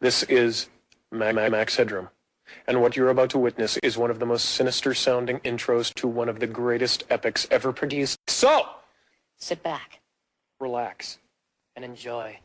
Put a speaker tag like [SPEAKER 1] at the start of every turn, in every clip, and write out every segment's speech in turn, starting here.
[SPEAKER 1] This is Ma- Ma- Max Headroom. And what you're about to witness is one of the most sinister sounding intros to one of the greatest epics ever produced. So,
[SPEAKER 2] Sit back
[SPEAKER 1] relax.
[SPEAKER 2] and enjoy.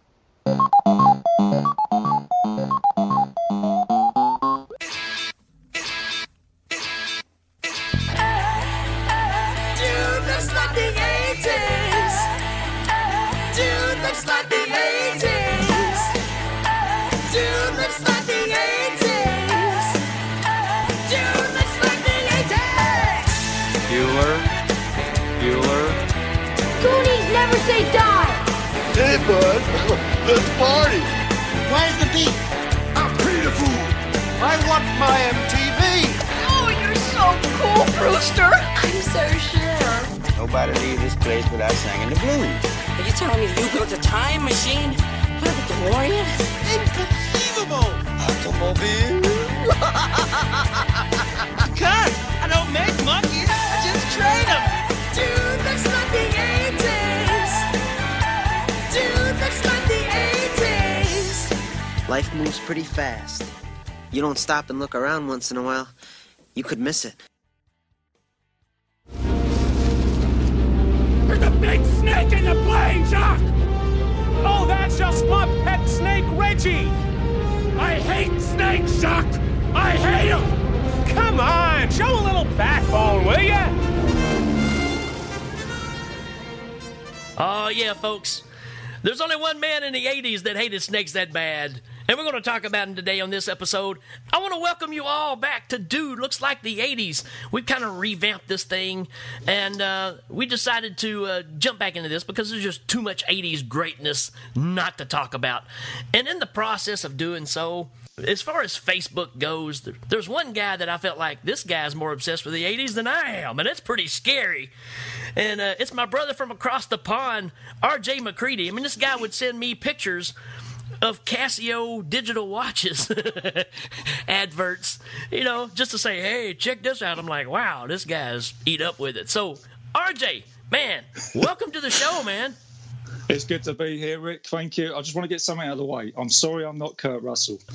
[SPEAKER 3] Don't
[SPEAKER 4] stop and look around once in a while, you could miss it.
[SPEAKER 5] Only one man in the 80s that hated snakes that bad. And we're going to talk about him today on this episode. I want to welcome you all back to Dude Looks Like the 80s. We've kind of revamped this thing, and uh, we decided to uh, jump back into this because there's just too much 80s greatness not to talk about. And in the process of doing so, as far as Facebook goes, there- there's one guy that I felt like this guy's more obsessed with the 80s than I am, and it's pretty scary. And uh, it's my brother from across the pond, RJ Macready. I mean, this guy would send me pictures of Casio digital watches adverts, you know, just to say, hey, check this out. I'm like, wow, this guy's eat up with it. So, RJ, man, welcome to the show, man.
[SPEAKER 6] It's good to be here, Rik. Thank you. I just want to get something out of the way. I'm sorry I'm not Kurt Russell.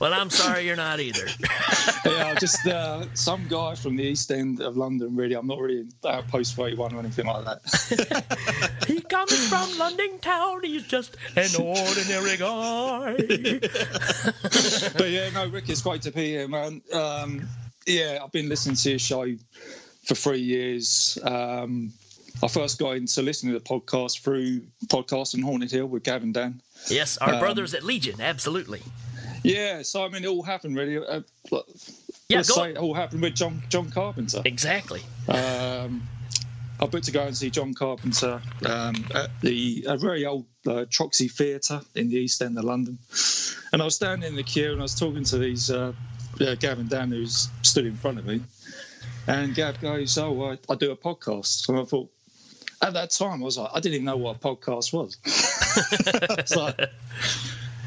[SPEAKER 5] Well, I'm sorry you're not either.
[SPEAKER 6] Yeah, just uh, some guy from the East End of London, really. I'm not really Outpost 31 or anything like that.
[SPEAKER 5] he comes from London town. He's just an ordinary guy.
[SPEAKER 6] but yeah, no, Rik, it's great to be here, man. Um, yeah, I've been listening to your show for three years. Um, I first got into listening to the podcast through podcast on Haunted Hill with Gavin Dan.
[SPEAKER 5] yes, our
[SPEAKER 6] Um,
[SPEAKER 5] brothers at Legion, absolutely.
[SPEAKER 6] Yeah, so I mean, it all happened really. Uh,
[SPEAKER 5] Yeah,
[SPEAKER 6] let's say
[SPEAKER 5] on.
[SPEAKER 6] it all happened with John John Carpenter.
[SPEAKER 5] Exactly.
[SPEAKER 6] Um, I booked to go and see John Carpenter um, at the a very old uh, Troxy Theatre in the East End of London, and I was standing in the queue and I was talking to these uh, uh, Gavin Dan who's stood in front of me, and Gav goes, "Oh, I, I do a podcast," and I thought. At that time, I was like, I didn't even know what a podcast was. so,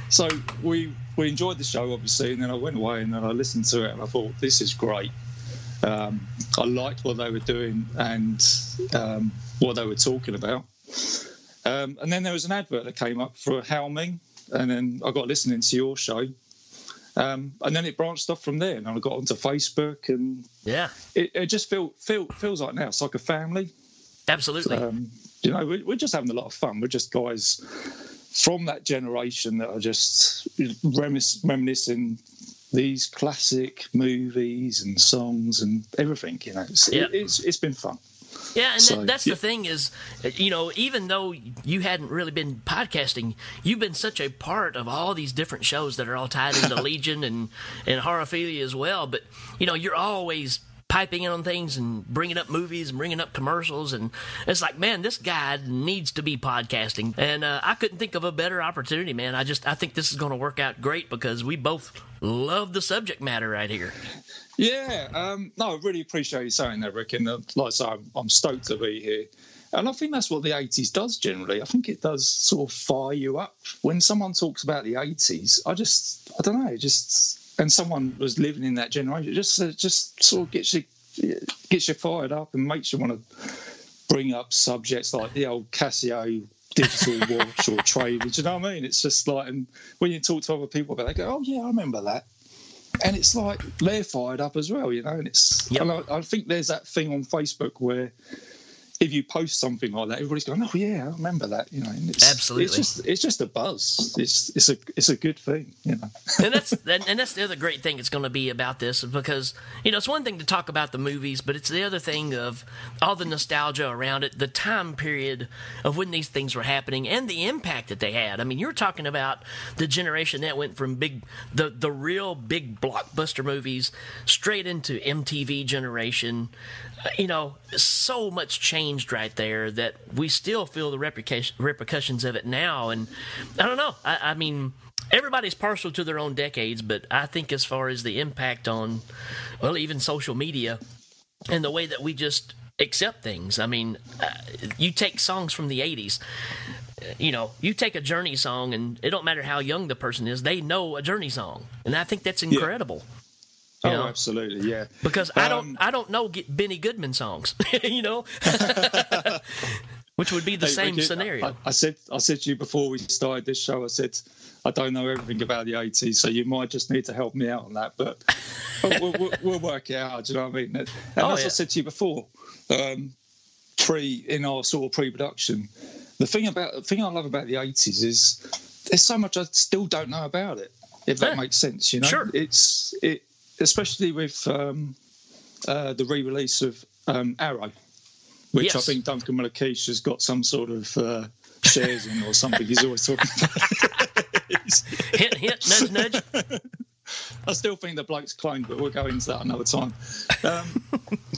[SPEAKER 6] so we we enjoyed the show, obviously, and then I went away and then I listened to it and I thought, this is great. Um, I liked what they were doing and um, what they were talking about. Um, and then there was an advert that came up for Helming, and then I got listening to your show. Um, and then it branched off from there, and I got onto Facebook, and
[SPEAKER 5] Yeah,
[SPEAKER 6] it, it just feel, feel feels like now it's like a family.
[SPEAKER 5] Absolutely.
[SPEAKER 6] Um, you know, we're, we're just having a lot of fun. We're just guys from that generation that are just reminis- reminiscing these classic movies and songs and everything. You know, it's,
[SPEAKER 5] Yeah.
[SPEAKER 6] it's, it's been fun.
[SPEAKER 5] Yeah, and
[SPEAKER 6] So,
[SPEAKER 5] that, that's
[SPEAKER 6] yeah.
[SPEAKER 5] the thing is, you know, even though you hadn't really been podcasting, you've been such a part of all these different shows that are all tied into Legion and and Horrorphilia as well. But you know, you're always piping in on things and bringing up movies and bringing up commercials, and it's like, man, this guy needs to be podcasting. And uh, I couldn't think of a better opportunity, man. I just I think this is going to work out great because we both love the subject matter right here.
[SPEAKER 6] Yeah, um, no, I really appreciate you saying that, Rik. And uh, like I say, I'm, I'm stoked to be here. And I think that's what the 80s does generally. I think it does sort of fire you up. When someone talks about the 80s, I just, I don't know, just, and someone was living in that generation, it just, it just sort of gets you, gets you fired up and makes you want to bring up subjects like the old Casio digital watch or trade. Do you know what I mean? It's just like, and when you talk to other people about, it, they go, "Oh yeah, I remember that." And it's like they're fired up as well, you know. And it's,
[SPEAKER 5] Yep.
[SPEAKER 6] and I, I think there's that thing on Facebook where if you post something like that, everybody's going, "Oh yeah, I remember that," you know. It's,
[SPEAKER 5] Absolutely.
[SPEAKER 6] it's just it's just a buzz. It's it's a it's a good thing, you know.
[SPEAKER 5] and that's and, and that's the other great thing it's going to be about this because you know it's one thing to talk about the movies, but it's the other thing of all the nostalgia around it, the time period of when these things were happening, and the impact that they had. I mean, you're talking about the generation that went from big the the real big blockbuster movies straight into MTV generation. You know, so much changed right there that we still feel the repercussions of it now. And I don't know. I, I mean, everybody's partial to their own decades, but I think as far as the impact on, well, even social media and the way that we just accept things. I mean, uh, you take songs from the 80s. uh, You know, you take a Journey song, and it don't matter how young the person is, they know a Journey song, and I think that's incredible.
[SPEAKER 6] Oh,
[SPEAKER 5] You know?
[SPEAKER 6] absolutely, yeah.
[SPEAKER 5] Because I don't,
[SPEAKER 6] Um,
[SPEAKER 5] I don't know get Benny Goodman songs, you know, which would be the
[SPEAKER 6] Hey,
[SPEAKER 5] same
[SPEAKER 6] Ricky,
[SPEAKER 5] scenario.
[SPEAKER 6] I, I said I said to you before we started this show. I said I don't know everything about the '80s, so you might just need to help me out on that. But we'll, we'll, we'll work it out. Do you know what I mean? And
[SPEAKER 5] Oh,
[SPEAKER 6] as
[SPEAKER 5] yeah.
[SPEAKER 6] I said to you before, um, pre in our sort of pre-production, the thing about the thing I love about the '80s is there's so much I still don't know about it. If that
[SPEAKER 5] Yeah.
[SPEAKER 6] makes sense, you know,
[SPEAKER 5] Sure.
[SPEAKER 6] it's it especially with um, uh, the re-release of um, Arrow which I think Duncan Malakish has got some sort of uh, shares in or something. He's always talking about.
[SPEAKER 5] hint, hint, nudge, nudge.
[SPEAKER 6] I still think the bloke's cloned, but we'll go into that another time. Um,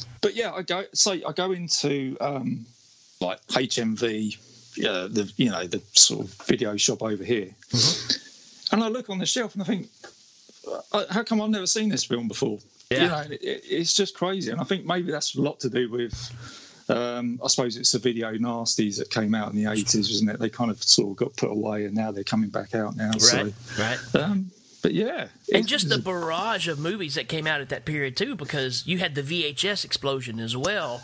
[SPEAKER 6] but yeah, I go. So I go into um, like HMV, uh, the you know the sort of video shop over here, and I look on the shelf and I think, how come I've never seen this film before?
[SPEAKER 5] Yeah.
[SPEAKER 6] You know, it, it, it's just crazy, and I think maybe that's a lot to do with. Um, I suppose it's the video nasties that came out in the 80s, wasn't it? They kind of sort of got put away and now they're coming back out now.
[SPEAKER 5] Right, right.
[SPEAKER 6] Um, but yeah.
[SPEAKER 5] and just the barrage of movies that came out at that period too because you had the VHS explosion as well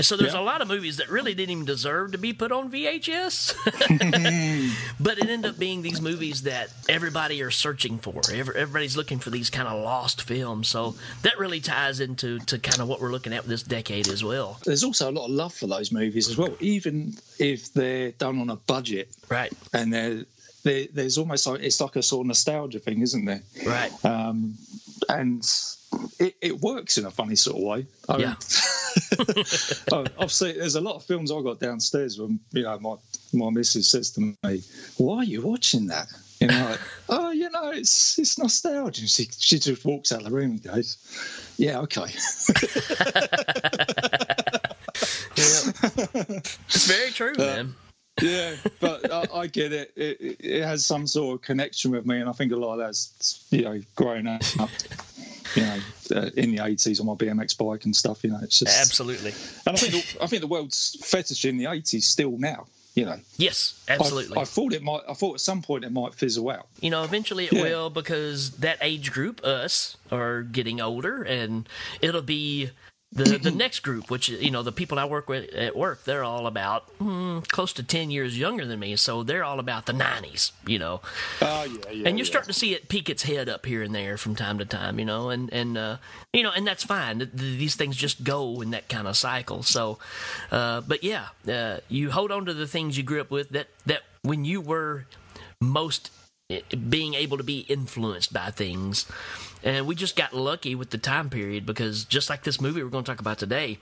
[SPEAKER 5] so there's
[SPEAKER 6] Yeah.
[SPEAKER 5] a lot of movies that really didn't even deserve to be put on VHS but it ended up being these movies that everybody are searching for everybody's looking for these kind of lost films so that really ties into to kind of what we're looking at this decade as well
[SPEAKER 6] there's also a lot of love for those movies as well, even if they're done on a budget.
[SPEAKER 5] Right.
[SPEAKER 6] And they're, they there's almost like it's like a sort of nostalgia thing, isn't there?
[SPEAKER 5] Right.
[SPEAKER 6] Um, and it, it works in a funny sort of way. I
[SPEAKER 5] Yeah.
[SPEAKER 6] I've seen. There's a lot of films I got downstairs when you know my my missus says to me, "Why are you watching that?" You know, like, oh, you know, it's it's nostalgia. She she just walks out of the room and goes, "Yeah, okay." yeah.
[SPEAKER 5] it's very true man
[SPEAKER 6] yeah, but I, I get it. It, it. has some sort of connection with me, and I think a lot of that's you know growing up, you know, uh, in the eighties on my BMX bike and stuff. You know, it's just
[SPEAKER 5] absolutely
[SPEAKER 6] And I think the, I think the world's fetish in the eighties still now. You know,
[SPEAKER 5] yes
[SPEAKER 6] I-
[SPEAKER 5] absolutely
[SPEAKER 6] I, thought it might. I thought at some point it might fizzle out.
[SPEAKER 5] You know, eventually it
[SPEAKER 6] Yeah.
[SPEAKER 5] will because that age group, us, are getting older, and it'll be the the next group, which you know, the people I work with at work, they're all about mm, close to ten years younger than me, so they're all about the nineties. You know,
[SPEAKER 6] Oh yeah, yeah.
[SPEAKER 5] and you're starting to see it peek its head up here and there from time to time, you know, and and uh, you know, and that's fine. Th- th- These things just go in that kind of cycle. So, uh, but yeah, uh, you hold on to the things you grew up with that that when you were most eh, being able to be influenced by things, and we just got lucky with the time period because just like this movie we're going to talk about today,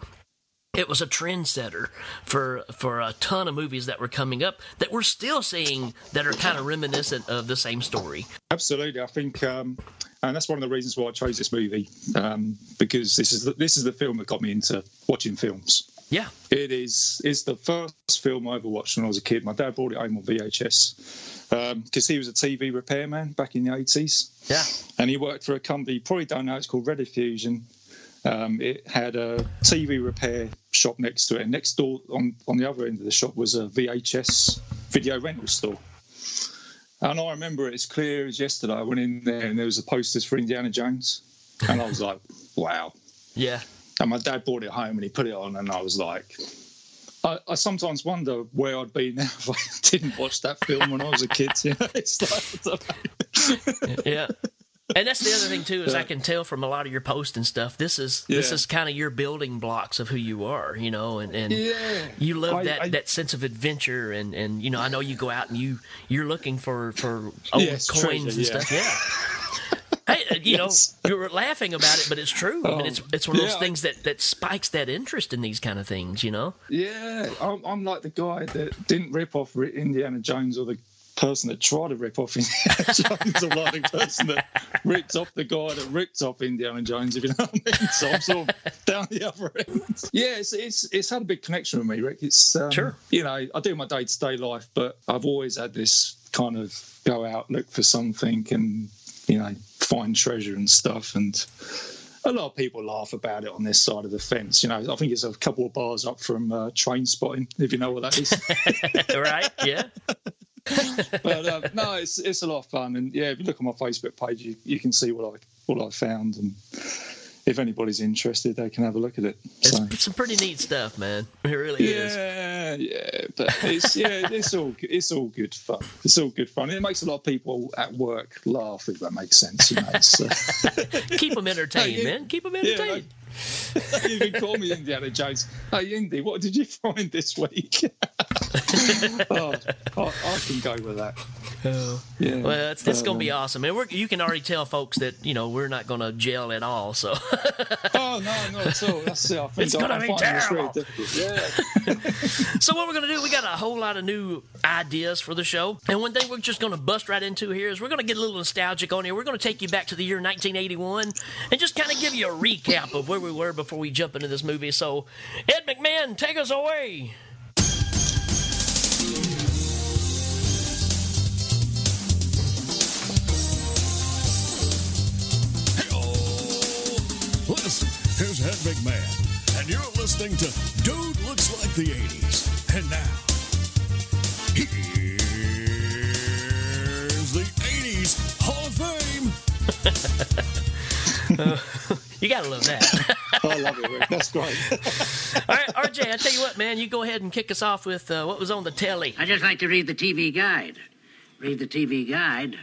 [SPEAKER 5] it was a trendsetter for for a ton of movies that were coming up that we're still seeing that are kind of reminiscent of the same story.
[SPEAKER 6] Absolutely, I think, um, and that's one of the reasons why I chose this movie um, because this is the, this is the film that got me into watching films.
[SPEAKER 5] Yeah,
[SPEAKER 6] It is is the first film I ever watched when I was a kid. My dad bought it home on VHS because he was a TV repairman back in the eighties.
[SPEAKER 5] yeah,
[SPEAKER 6] and he worked for a company. You probably don't know. It's called Rediffusion. Um, it had a TV repair shop next to it, and next door on on the other end of the shop was a VHS video rental store. And I remember it as clear as yesterday. I went in there and there was a posters for Indiana Jones, and I was like, "Wow!"
[SPEAKER 5] yeah,
[SPEAKER 6] And my dad brought it home and he put it on, and I was like, I, I sometimes wonder where I'd be now if I didn't watch that film when I was a kid. You know, it's like,
[SPEAKER 5] yeah. And that's the other thing too is I can tell from a lot of your posts and stuff. This is this is kind of your building blocks of who you are, you know, and, and
[SPEAKER 6] Yeah.
[SPEAKER 5] you love
[SPEAKER 6] I-
[SPEAKER 5] that
[SPEAKER 6] I-
[SPEAKER 5] that sense of adventure and and you know I know you go out and you you're looking for for old
[SPEAKER 6] Yes,
[SPEAKER 5] coins
[SPEAKER 6] treasure,
[SPEAKER 5] and
[SPEAKER 6] yeah.
[SPEAKER 5] stuff. Yeah. Hey, uh, you
[SPEAKER 6] Yes.
[SPEAKER 5] know, you were laughing about it, but it's true. I mean,
[SPEAKER 6] Oh,
[SPEAKER 5] it's it's one of those
[SPEAKER 6] yeah.
[SPEAKER 5] things that that spikes that interest in these kind of things. You know.
[SPEAKER 6] Yeah, I'm, I'm like the guy that didn't rip off Indiana Jones or the person that tried to rip off Indiana Jones or like the person that ripped off the guy that ripped off Indiana Jones, if you know what I mean. So I'm sort of down the other end. Yeah, it's, it's, it's had a big connection with me, Rik. It's, um,
[SPEAKER 5] Sure.
[SPEAKER 6] You know, I do my day to day life, but I've always had this kind of go out, look for something and, you know, find treasure and stuff. And a lot of people laugh about it on this side of the fence. You know, I think it's a couple of bars up from uh, train spotting, if you know what that is.
[SPEAKER 5] right? Yeah.
[SPEAKER 6] but um, no, it's it's a lot of fun, and yeah, if you look on my Facebook page, you, you can see what I what I found, and if anybody's interested, they can have a look at it. So.
[SPEAKER 5] It's some pretty neat stuff, man. It really is.
[SPEAKER 6] Yeah, yeah, but it's yeah, it's all good- it's all good fun. It's all good fun. It makes a lot of people at work laugh, if that makes sense. You know, uh,
[SPEAKER 5] Keep them entertained,
[SPEAKER 6] Yeah.
[SPEAKER 5] man. Keep them
[SPEAKER 6] Yeah,
[SPEAKER 5] entertained.
[SPEAKER 6] you can call me Indiana Jones. Hey, Indy, what did you find this week? oh, I, I can go with that. Yeah.
[SPEAKER 5] Well, it's, it's going to be
[SPEAKER 6] Um,
[SPEAKER 5] awesome. And we're, you can already tell folks that, you know, we're not going to gel at all. So
[SPEAKER 6] Oh no, not at all. That's it. I think
[SPEAKER 5] It's gonna be
[SPEAKER 6] find this really
[SPEAKER 5] terrible.
[SPEAKER 6] Yeah.
[SPEAKER 5] so what we're going to do, we got a whole lot of new ideas for the show. And one thing we're just going to bust right into here is we're going to get a little nostalgic on here. We're going to take you back to the year 1981 and just kind of give you a recap of where we were before we jump into this movie. So, Ed McMahon, take us away.
[SPEAKER 7] This is Ed McMahon, and you're listening to Dude Looks Like the 80s. And now, here's the 80s Hall of Fame.
[SPEAKER 5] You got to love that.
[SPEAKER 6] I love it, Rik. That's great.
[SPEAKER 5] All right, RJ, I tell you what, man, you go ahead and kick us off with uh, what was on the telly.
[SPEAKER 8] I just like to read the TV guide. Read the TV guide.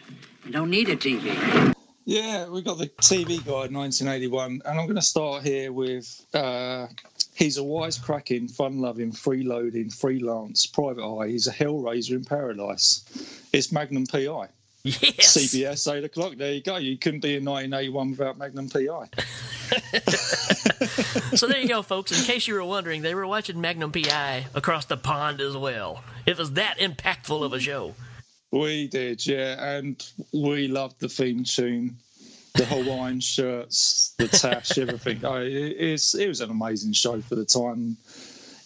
[SPEAKER 8] You don't need a TV.
[SPEAKER 6] Yeah, we got the TV guide 1981, and I'm going to start here with uh, he's a wisecracking, fun-loving, freeloading, freelance private eye. He's a hellraiser in paradise. It's Magnum PI.
[SPEAKER 5] Yes.
[SPEAKER 6] CBS, 8 o'clock. There you go. You couldn't be in 1981 without Magnum PI.
[SPEAKER 5] so there you go, folks. In case you were wondering, they were watching Magnum PI across the pond as well. It was that impactful of a show.
[SPEAKER 6] We did, yeah, and we loved the theme tune, the Hawaiian shirts, the tash, everything. Oh, it, it's, it was an amazing show for the time.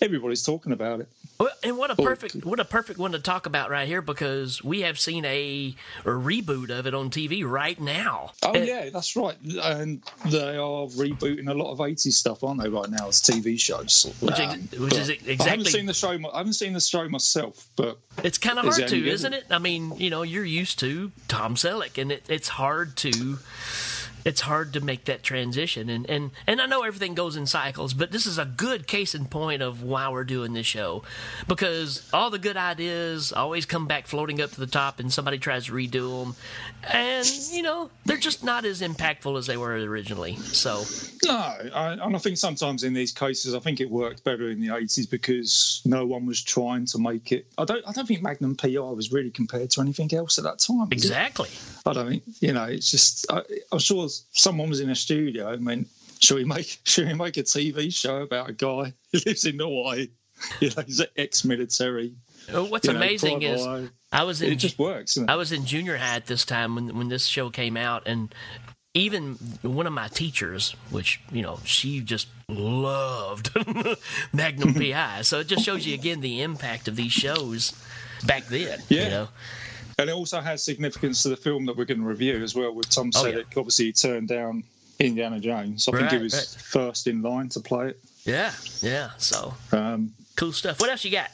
[SPEAKER 6] Everybody's talking about it.
[SPEAKER 5] Well, and what a perfect what a perfect one to talk about right here because we have seen a, a reboot of it on TV right now.
[SPEAKER 6] Oh
[SPEAKER 5] And-
[SPEAKER 6] yeah, that's right. And they are rebooting a lot of 80s stuff, aren't they? Right now, as TV shows.
[SPEAKER 5] Which
[SPEAKER 6] Um,
[SPEAKER 5] which is
[SPEAKER 6] but I haven't
[SPEAKER 5] exactly-
[SPEAKER 6] seen the show. I haven't seen the show myself, but
[SPEAKER 5] It's kind of hard to,
[SPEAKER 6] good?
[SPEAKER 5] isn't it? I mean, you know, you're used to Tom Selleck, and it, it's hard to. It's hard to make that transition, and, and and I know everything goes in cycles, but this is a good case in point of why we're doing this show, because all the good ideas always come back floating up to the top, and somebody tries to redo them, and you know they're just not as impactful as they were originally. So
[SPEAKER 6] No, I, and I think sometimes in these cases, I think it worked better in the eighties because no one was trying to make it. I don't. I don't think Magnum PI was really compared to anything else at that time. it?
[SPEAKER 5] exactly,
[SPEAKER 6] I don't think. You know, it's just. I, I'm sure someone was in a studio and went, "Should we make? Should we make a TV show about a guy who lives in Hawaii? You know, he's an ex-military.
[SPEAKER 5] Uh, what's
[SPEAKER 6] you know,
[SPEAKER 5] amazing is
[SPEAKER 6] eye.
[SPEAKER 5] I was in
[SPEAKER 6] It just works.
[SPEAKER 5] I was in junior high at this time when when this show came out, and even one of my teachers, which you know she just loved Magnum PI, so it just shows you again the impact of these shows back then.
[SPEAKER 6] Yeah.
[SPEAKER 5] You know?
[SPEAKER 6] And it also has significance to the film that we're going to review as well. With Tom
[SPEAKER 5] Oh,
[SPEAKER 6] Selleck, obviously he turned down Indiana Jones. I think he was
[SPEAKER 5] right.
[SPEAKER 6] first in line to play it.
[SPEAKER 5] Yeah, yeah. So
[SPEAKER 6] Um,
[SPEAKER 5] cool stuff. What else you got?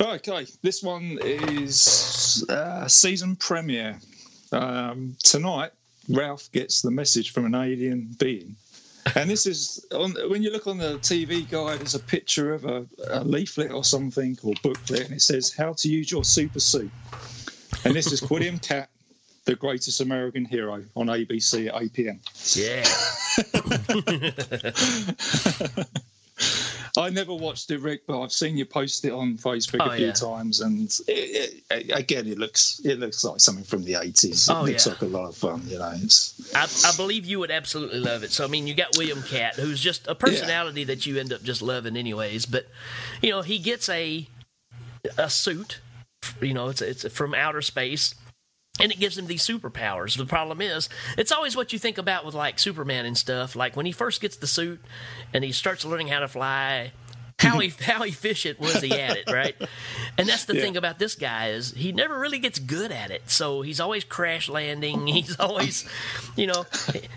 [SPEAKER 6] okay, this one is uh, season premiere um, tonight. Ralph gets the message from an alien being, And this is on, when you look on the TV guide, there's a picture of a, a leaflet or something or booklet, and it says how to use your super suit. And this is William Katt, the greatest American hero, on ABC at 8 p.m.
[SPEAKER 5] Yeah.
[SPEAKER 6] I never watched it, Rik, but I've seen you post it on Facebook
[SPEAKER 5] Oh,
[SPEAKER 6] a few
[SPEAKER 5] yeah.
[SPEAKER 6] times, and it, it, again, it looks it looks like something from the 80s. It
[SPEAKER 5] Oh,
[SPEAKER 6] looks
[SPEAKER 5] yeah.
[SPEAKER 6] like a lot of fun, you know. It's,
[SPEAKER 5] I, I believe you would absolutely love it. So I mean, you got William Katt, who's just a personality that you end up just loving, anyways. But you know, he gets a a suit. You know, it's it's from outer space. And it gives him these superpowers. The problem is, it's always what you think about with like Superman and stuff. Like when he first gets the suit and he starts learning how to fly, how he how efficient was he at it, right? And that's the
[SPEAKER 9] Yeah.
[SPEAKER 5] thing about this guy is he never really gets good at it. So he's always crash landing. He's always, you know,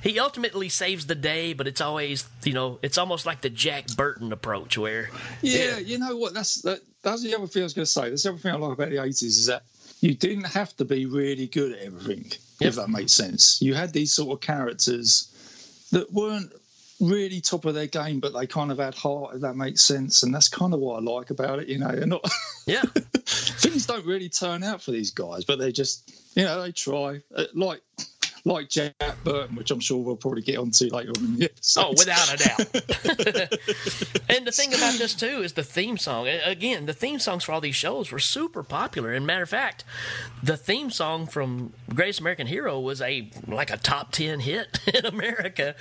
[SPEAKER 5] he ultimately saves the day, but it's always, you know, it's almost like the Jack Burton approach where
[SPEAKER 6] yeah, you know what? That's that, that's the other thing I was going to say. That's the other thing I like about the 80s is that you didn't have to be really good at everything, if that makes sense. You had these sort of characters that weren't really top of their game, but they kind of had heart, if that makes sense. And that's kind of what I like about it. You know, they're not.
[SPEAKER 5] Yeah.
[SPEAKER 6] things don't really turn out for these guys, but they just, you know, they try. Uh, like. Like Jack Burton, which I'm sure we'll probably get onto later on in the episode.
[SPEAKER 5] Oh, without a doubt. and the thing about this too is the theme song. Again, the theme songs for all these shows were super popular. And matter of fact, the theme song from Greatest American Hero was a like a top ten hit in America.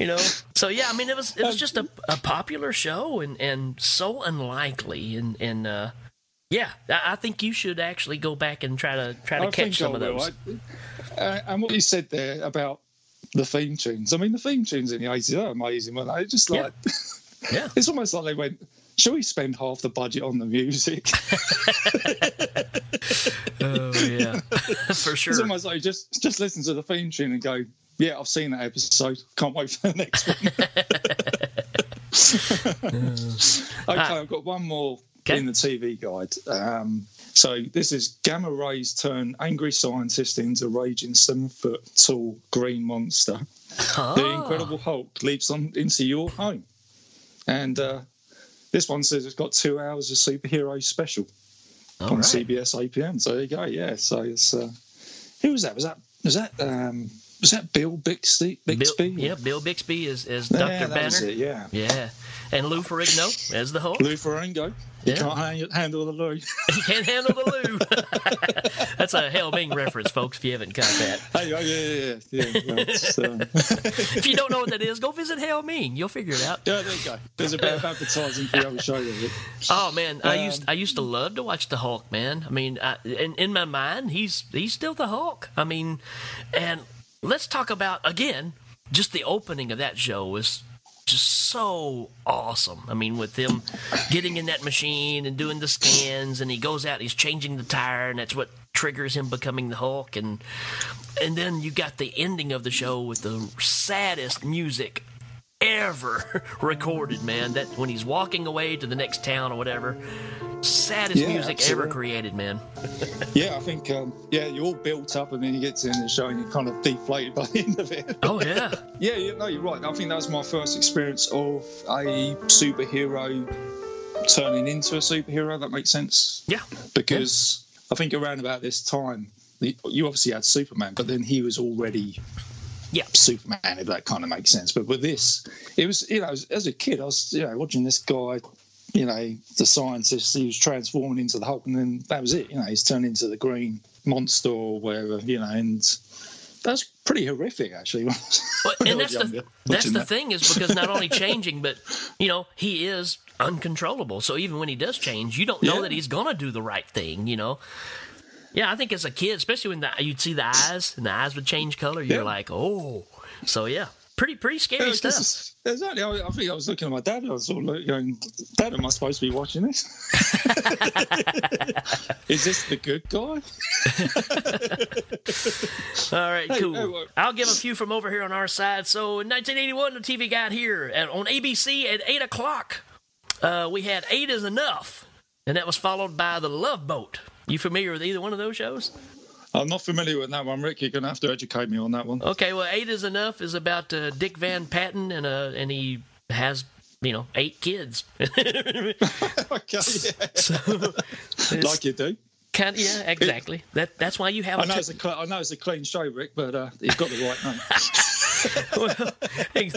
[SPEAKER 5] You know, so yeah, I mean it was it was just a, a popular show and and so unlikely and and uh, yeah, I, think you should actually go back and try to try to
[SPEAKER 6] I
[SPEAKER 5] catch some
[SPEAKER 6] I
[SPEAKER 5] of those.
[SPEAKER 6] I- uh, and what you said there about the theme tunes. I mean, the theme tunes in the 80s are amazing, weren't they? Just like,
[SPEAKER 5] yeah.
[SPEAKER 6] it's almost like they went, shall we spend half the budget on the music?
[SPEAKER 5] oh, yeah. For sure.
[SPEAKER 6] It's almost like just, just listen to the theme tune and go, yeah, I've seen that episode. Can't wait for the next one. okay, I've got one more in the TV guide. Um, so this is gamma rays turn angry scientist into raging seven foot tall green monster. The Incredible Hulk leaps on into your home, and uh, this one says it's got two hours of superhero special
[SPEAKER 5] All
[SPEAKER 6] on
[SPEAKER 5] right.
[SPEAKER 6] CBS 8 So there you go. Yeah. So it's uh, who was that? Was that was that um, was that Bill Bixby? Bixby?
[SPEAKER 5] Bill, yeah, Bill Bixby is, is Dr.
[SPEAKER 6] that
[SPEAKER 5] Banner.
[SPEAKER 6] it, yeah.
[SPEAKER 5] Yeah. And Lou Ferrigno as the Hulk.
[SPEAKER 6] Lou Ferrigno. You
[SPEAKER 5] Yeah.
[SPEAKER 6] can't handle the Lou.
[SPEAKER 5] He can't handle the Lou. That's a Hell Ming reference, folks, if you haven't caught that.
[SPEAKER 6] Hey, oh, yeah, yeah, yeah. yeah. Um,
[SPEAKER 5] If you don't know what that is, go visit Hell Ming. You'll figure it out.
[SPEAKER 6] yeah, there you go. There's a bit of advertising for other show. There.
[SPEAKER 5] Oh man, I used
[SPEAKER 6] Um,
[SPEAKER 5] I used to love to watch the Hulk. Man, I mean, I, in in my mind, he's he's still the Hulk. I mean, and let's talk about again just the opening of that show was just so awesome. I mean, with him getting in that machine and doing the scans, and he goes out, he's changing the tire, and that's what triggers him becoming the Hulk. And and then you got the ending of the show with the saddest music ever recorded, man. That when he's walking away to the next town or whatever, saddest
[SPEAKER 6] Yeah,
[SPEAKER 5] music ever created, man.
[SPEAKER 6] Yeah, I think um, yeah, you're all built up, and then you get to the end of the show, and you're kind of deflated by the end of it.
[SPEAKER 5] Oh yeah,
[SPEAKER 6] yeah, you, no, you're right. I think that was my first experience of a superhero turning into a superhero. That makes sense.
[SPEAKER 5] Yeah,
[SPEAKER 6] because I think around about this time, you obviously had Superman, but then he was already
[SPEAKER 5] yeah
[SPEAKER 6] Superman. If that kind of makes sense. But with this, it was you know as, a kid, I was you know watching this guy. You know, the scientist, he was transforming into the Hulk, and then that was it. You know, he's turned into the green monster or whatever, you know, and that's pretty horrific, actually.
[SPEAKER 5] But, and that's the that's the
[SPEAKER 6] that.
[SPEAKER 5] thing is because not only changing, but you know he is uncontrollable. So even when he does change, you don't know
[SPEAKER 6] Yeah.
[SPEAKER 5] that he's gonna do the right thing. You know. Yeah, I think as a kid, especially when the, you'd see the eyes and the eyes would change color, you're
[SPEAKER 6] Yeah.
[SPEAKER 5] like, oh. So yeah, pretty pretty scary
[SPEAKER 6] Yeah,
[SPEAKER 5] stuff.
[SPEAKER 6] is- Exactly. I, I think I was looking at my dad. I was sort of like going, "Dad, am I supposed to be watching this? is this the good guy?"
[SPEAKER 5] All right,
[SPEAKER 6] Hey,
[SPEAKER 5] cool.
[SPEAKER 6] hey,
[SPEAKER 5] I'll give a few from over here on our side. So in 1981, the TV Guide here at, on ABC at 8 o'clock, uh, we had Eight is Enough, and that was followed by The Love Boat. You familiar with either one of those shows?
[SPEAKER 6] I'm not familiar with that one, Rik. You're going to have to educate me on that one.
[SPEAKER 5] Okay, well, eight is enough is about uh, Dick Van Patten, and uh, and he has you know eight kids.
[SPEAKER 6] okay, yeah. like you do.
[SPEAKER 5] Kind of, yeah, exactly. That that's why you have.
[SPEAKER 6] I
[SPEAKER 5] a
[SPEAKER 6] know,
[SPEAKER 5] t-
[SPEAKER 6] it's a I know it's a clean show, Rik, but uh, he's got the right name.
[SPEAKER 5] well,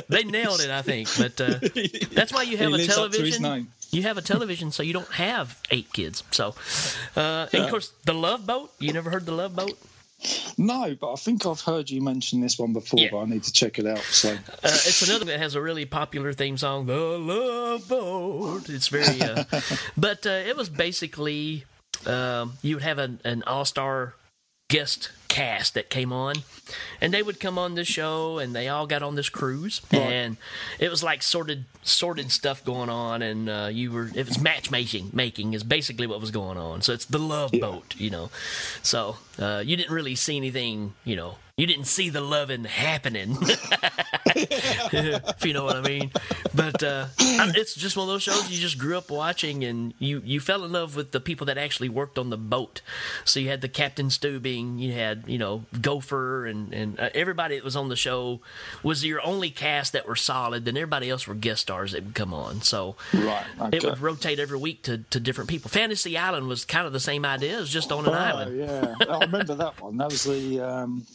[SPEAKER 5] they nailed it, I think. But uh, that's why you have
[SPEAKER 6] He
[SPEAKER 5] a
[SPEAKER 6] lives to his
[SPEAKER 5] television. You have a television, so you don't have eight kids. So, uh, and of course, the Love Boat. You never heard the Love Boat?
[SPEAKER 6] No, but I think I've heard you mention this one before,
[SPEAKER 5] Yeah.
[SPEAKER 6] but I need to check it out. So,
[SPEAKER 5] Uh, it's another that has a really popular theme song, "The Love Boat." It's very, uh, but uh, it was basically um, you would have an, an all-star guest cast that came on, and they would come on this show, and they all got on this cruise, and it was like sorted, sorted stuff going on, and uh, you were it was matchmaking, making is basically what was going on. So it's the Love Boat, you know. So uh, you didn't really see anything, you know. You didn't see the loving happening. if you know what I mean. But uh, it's just one of those shows you just grew up watching, and you you fell in love with the people that actually worked on the boat. So you had the Captain Stubing, you had you know Gopher, and and uh, everybody that was on the show was your only cast that were solid. Then everybody else were guest stars that would come on. So
[SPEAKER 6] right,
[SPEAKER 5] it would rotate every week to, to different people. Fantasy Island was kind of the same idea, it was just on an
[SPEAKER 6] Oh,
[SPEAKER 5] island.
[SPEAKER 6] yeah, I remember that one. That was the. Um,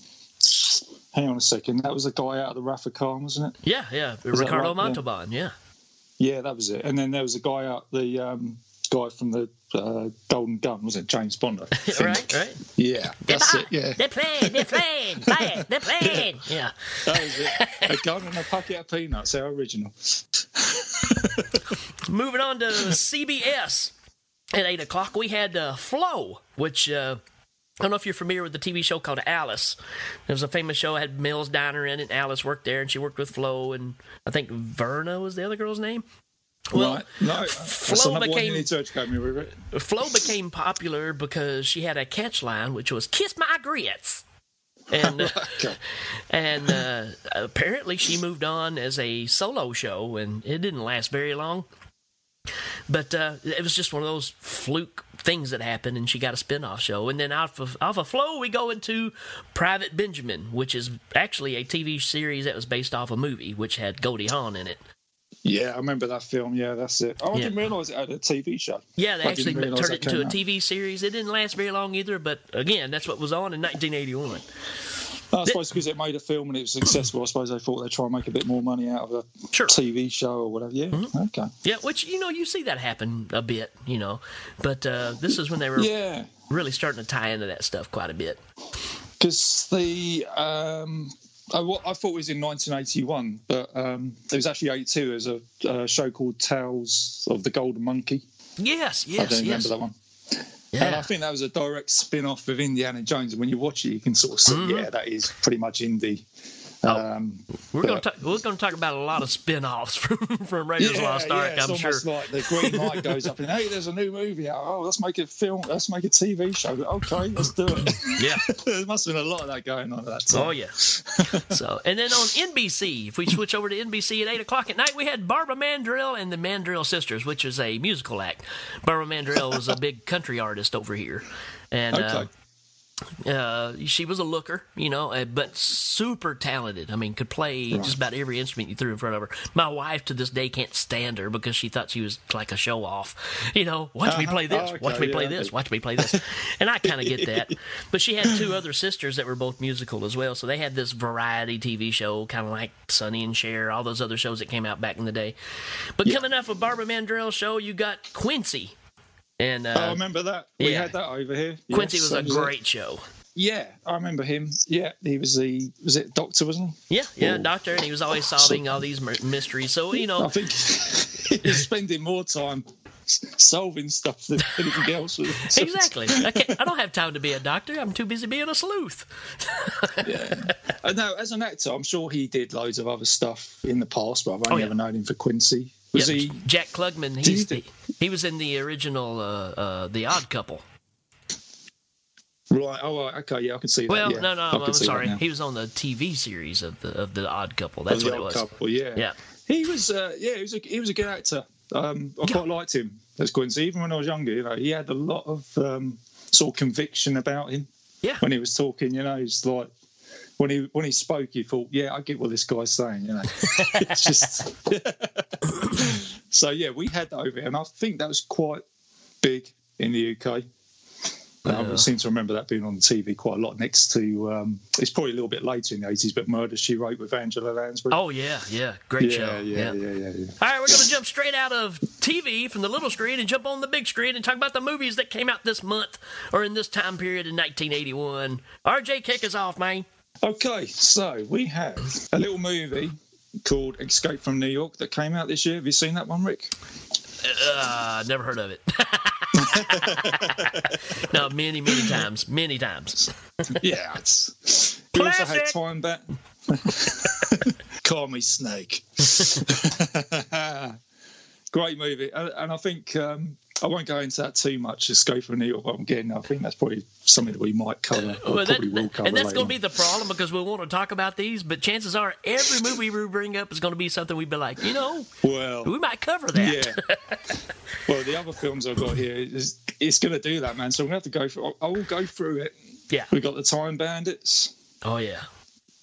[SPEAKER 6] hang on a second. That was the guy out of the Wrath of Khan, wasn't it?
[SPEAKER 5] Yeah, yeah,
[SPEAKER 6] that
[SPEAKER 5] Ricardo
[SPEAKER 6] right? Yeah.
[SPEAKER 5] Montalban, yeah.
[SPEAKER 6] Yeah, that was it. And then there was a guy out the um, guy from the uh, Golden Gun, was it James Bond? I think.
[SPEAKER 5] right, right.
[SPEAKER 6] Yeah, that's it. Yeah,
[SPEAKER 5] They're playing, they're playing, play, they're playing. Yeah.
[SPEAKER 6] that was it. A gun and a packet of peanuts. How original.
[SPEAKER 5] Moving on to CBS at 8 o'clock, we had uh, Flo, which uh, I don't know if you're familiar with the TV show called Alice. It was a famous show, it had Mel's Diner in it, and Alice worked there, and she worked with Flo, and I think Verna was the other girl's name. Well,
[SPEAKER 6] right. No,
[SPEAKER 5] Flo became-
[SPEAKER 6] you need me with.
[SPEAKER 5] Flo became popular because she had a catch line, which was "Kiss my grits," and uh, and uh, apparently she moved on as a solo show, and it didn't last very long. But uh, it was just one of those fluke things that happened, and she got a spin-off show. And then off of off of Flo, we go into Private Benjamin, which is actually a TV series that was based off a movie, which had Goldie Hawn in it.
[SPEAKER 6] Yeah, I remember that film. Yeah, that's it. Oh, I
[SPEAKER 5] Yeah.
[SPEAKER 6] didn't realise it had a TV show.
[SPEAKER 5] Yeah, they
[SPEAKER 6] I
[SPEAKER 5] actually turned it into a
[SPEAKER 6] out.
[SPEAKER 5] TV series. It didn't last very long either, but again, that's what was on in 1981.
[SPEAKER 6] I suppose because it made a film and it was successful, I suppose they thought they'd try and make a bit more money out of a TV show or whatever. Yeah,
[SPEAKER 5] Mm-hmm.
[SPEAKER 6] okay.
[SPEAKER 5] Yeah, which you know you see that happen a bit, you know, but uh, this is when they were
[SPEAKER 6] Yeah.
[SPEAKER 5] really starting to tie into that stuff quite a bit.
[SPEAKER 6] Because the um, I, I thought it was in 1981, but um, it was actually 82. There's a, a show called Tales of the Golden Monkey.
[SPEAKER 5] Yes, yes, I
[SPEAKER 6] don't
[SPEAKER 5] yes.
[SPEAKER 6] remember that one. And I think that was a direct spin off of Indiana Jones. And when you watch it, you can sort of see,
[SPEAKER 5] Mhm.
[SPEAKER 6] yeah, that is pretty much indie.
[SPEAKER 5] Oh.
[SPEAKER 6] Um,
[SPEAKER 5] We're going to talk, we're going to talk about a lot of spin-offs from from Raiders
[SPEAKER 6] yeah,
[SPEAKER 5] Lost Ark.
[SPEAKER 6] it's
[SPEAKER 5] I'm sure.
[SPEAKER 6] almost like the green light goes up and hey, there's a new movie out. Oh, let's make a film. Let's make a TV show. Okay, let's do it.
[SPEAKER 5] Yeah.
[SPEAKER 6] there must have been a lot of that going on at that time.
[SPEAKER 5] Oh yeah. so and then on NBC, if we switch over to NBC at eight o'clock at night, we had Barbara Mandrell and the Mandrell Sisters, which is a musical act. Barbara Mandrell was a big country artist over here, and uh, uh, she was a looker, you know, uh, but super talented. I mean, could play just about every instrument you threw in front of her. My wife to this day can't stand her because she thought she was like a show off. You know, watch me
[SPEAKER 6] Uh-huh.
[SPEAKER 5] play this,
[SPEAKER 6] Oh, okay,
[SPEAKER 5] watch me play
[SPEAKER 6] yeah.
[SPEAKER 5] this, watch me play this. And I kind of get that. But she had two other sisters that were both musical as well. So they had this variety TV show, kind of like Sonny and Cher, all those other shows that came out back in the day. But coming off of Barbara Mandrell's show, you got Quincy. And uh,
[SPEAKER 6] oh, I remember that. We
[SPEAKER 5] yeah.
[SPEAKER 6] had that over here.
[SPEAKER 5] Quincy
[SPEAKER 6] Yes,
[SPEAKER 5] was a
[SPEAKER 6] that it.
[SPEAKER 5] great show.
[SPEAKER 6] Yeah, I remember him. Yeah, he was the was it Doctor, wasn't he?
[SPEAKER 5] Yeah, yeah, doctor, and he was always solving all these mysteries. So you know,
[SPEAKER 6] I think he's spending more time solving stuff than anything else.
[SPEAKER 5] exactly. I, can't, I don't have time to be a doctor. I'm too busy being a sleuth.
[SPEAKER 6] I know, as an actor, I'm sure he did loads of other stuff in the past, but I've only
[SPEAKER 5] Oh, yeah.
[SPEAKER 6] ever known him for Quincy. Was
[SPEAKER 5] Yeah,
[SPEAKER 6] he?
[SPEAKER 5] Jack Klugman? He's,
[SPEAKER 6] he
[SPEAKER 5] he, was in the original uh, uh, The Odd Couple.
[SPEAKER 6] Right. Oh, okay. Yeah, I can see that.
[SPEAKER 5] Well,
[SPEAKER 6] yeah.
[SPEAKER 5] no, no, I'm sorry. He was on the TV series of the of the Odd Couple. That's what it
[SPEAKER 6] Odd
[SPEAKER 5] was.
[SPEAKER 6] Couple, yeah.
[SPEAKER 5] Yeah.
[SPEAKER 6] He was, uh, yeah, he was a he was a good actor. Um, I quite liked him as Quincy. Even when I was younger, you know, he had a lot of um, sort of conviction about him.
[SPEAKER 5] Yeah.
[SPEAKER 6] When he was talking, you know, he's like when he when he spoke, you thought, yeah, I get what this guy's saying. You know, it's just. so yeah, we had that over here, and I think that was quite big in the UK. Um, I seem to remember that being on the TV quite a lot. Next to, um, it's probably a little bit later in the eighties, but Murder She Wrote with Angela Lansbury.
[SPEAKER 5] Oh yeah, yeah, great
[SPEAKER 6] yeah,
[SPEAKER 5] show.
[SPEAKER 6] Yeah, yeah, yeah, yeah, yeah.
[SPEAKER 5] All right, we're going to jump straight out of TV from the little screen and jump on the big screen and talk about the movies that came out this month or in this time period in 1981. RJ, kick us off, man.
[SPEAKER 6] Okay, so we have a little movie called Escape from New York that came out this year. Have you seen that one, Rik?
[SPEAKER 5] Uh, never heard of it. no, many, many times, many times.
[SPEAKER 6] yeah, it's. We also had time back. Call me Snake. Great movie, and, and I think um, I won't go into that too much. Escape from New York. But again, I think that's probably something that we might cover. Or
[SPEAKER 5] Well, that,
[SPEAKER 6] probably will cover
[SPEAKER 5] and that's going to be the problem because we want to talk about these, but chances are every movie we bring up is going to be something we'd be like, you know,
[SPEAKER 6] Well,
[SPEAKER 5] we might cover that.
[SPEAKER 6] Yeah. well, the other films I've got here is it's going to do that, man. So I'm going to have to go through. I will go through it.
[SPEAKER 5] Yeah.
[SPEAKER 6] We got the Time Bandits.
[SPEAKER 5] Oh yeah.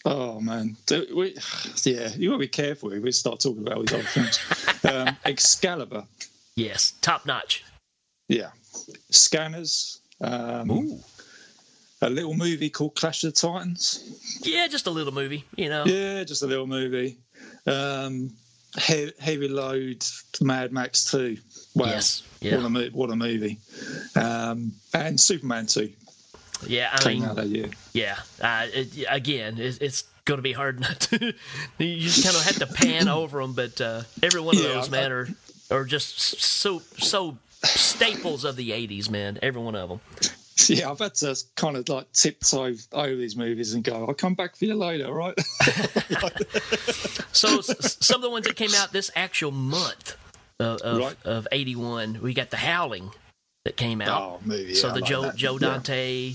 [SPEAKER 6] Oh man, we, yeah, you got to be careful if we start talking about all these other films. um, Excalibur,
[SPEAKER 5] Yes, top notch.
[SPEAKER 6] yeah, Scanners. Um, a little movie called Clash of the Titans.
[SPEAKER 5] Yeah, just a little movie, you know.
[SPEAKER 6] Yeah, just a little movie. Um, he- heavy load, Mad Max Two. Wow,
[SPEAKER 5] Yes, yeah.
[SPEAKER 6] what a mo- what a movie. Um, and Superman Two
[SPEAKER 5] Yeah, I
[SPEAKER 6] came
[SPEAKER 5] mean,
[SPEAKER 6] out that year.
[SPEAKER 5] yeah. Uh, it, again, it, it's going to be hard not to. you just kind of have to pan over them, but uh, every one of
[SPEAKER 6] Yeah,
[SPEAKER 5] those,
[SPEAKER 6] I-
[SPEAKER 5] are are just so so staples of the '80s, man. Every one of them.
[SPEAKER 6] Yeah, I've had to kind of like tiptoe over these movies and go, I'll come back for you later, right?
[SPEAKER 5] So some of the ones that came out this actual month of of,
[SPEAKER 6] Right.
[SPEAKER 5] of '81, we got The Howling that came out.
[SPEAKER 6] Oh, movie,
[SPEAKER 5] so
[SPEAKER 6] I
[SPEAKER 5] the
[SPEAKER 6] like
[SPEAKER 5] Joe
[SPEAKER 6] that.
[SPEAKER 5] Joe
[SPEAKER 6] Yeah.
[SPEAKER 5] Dante.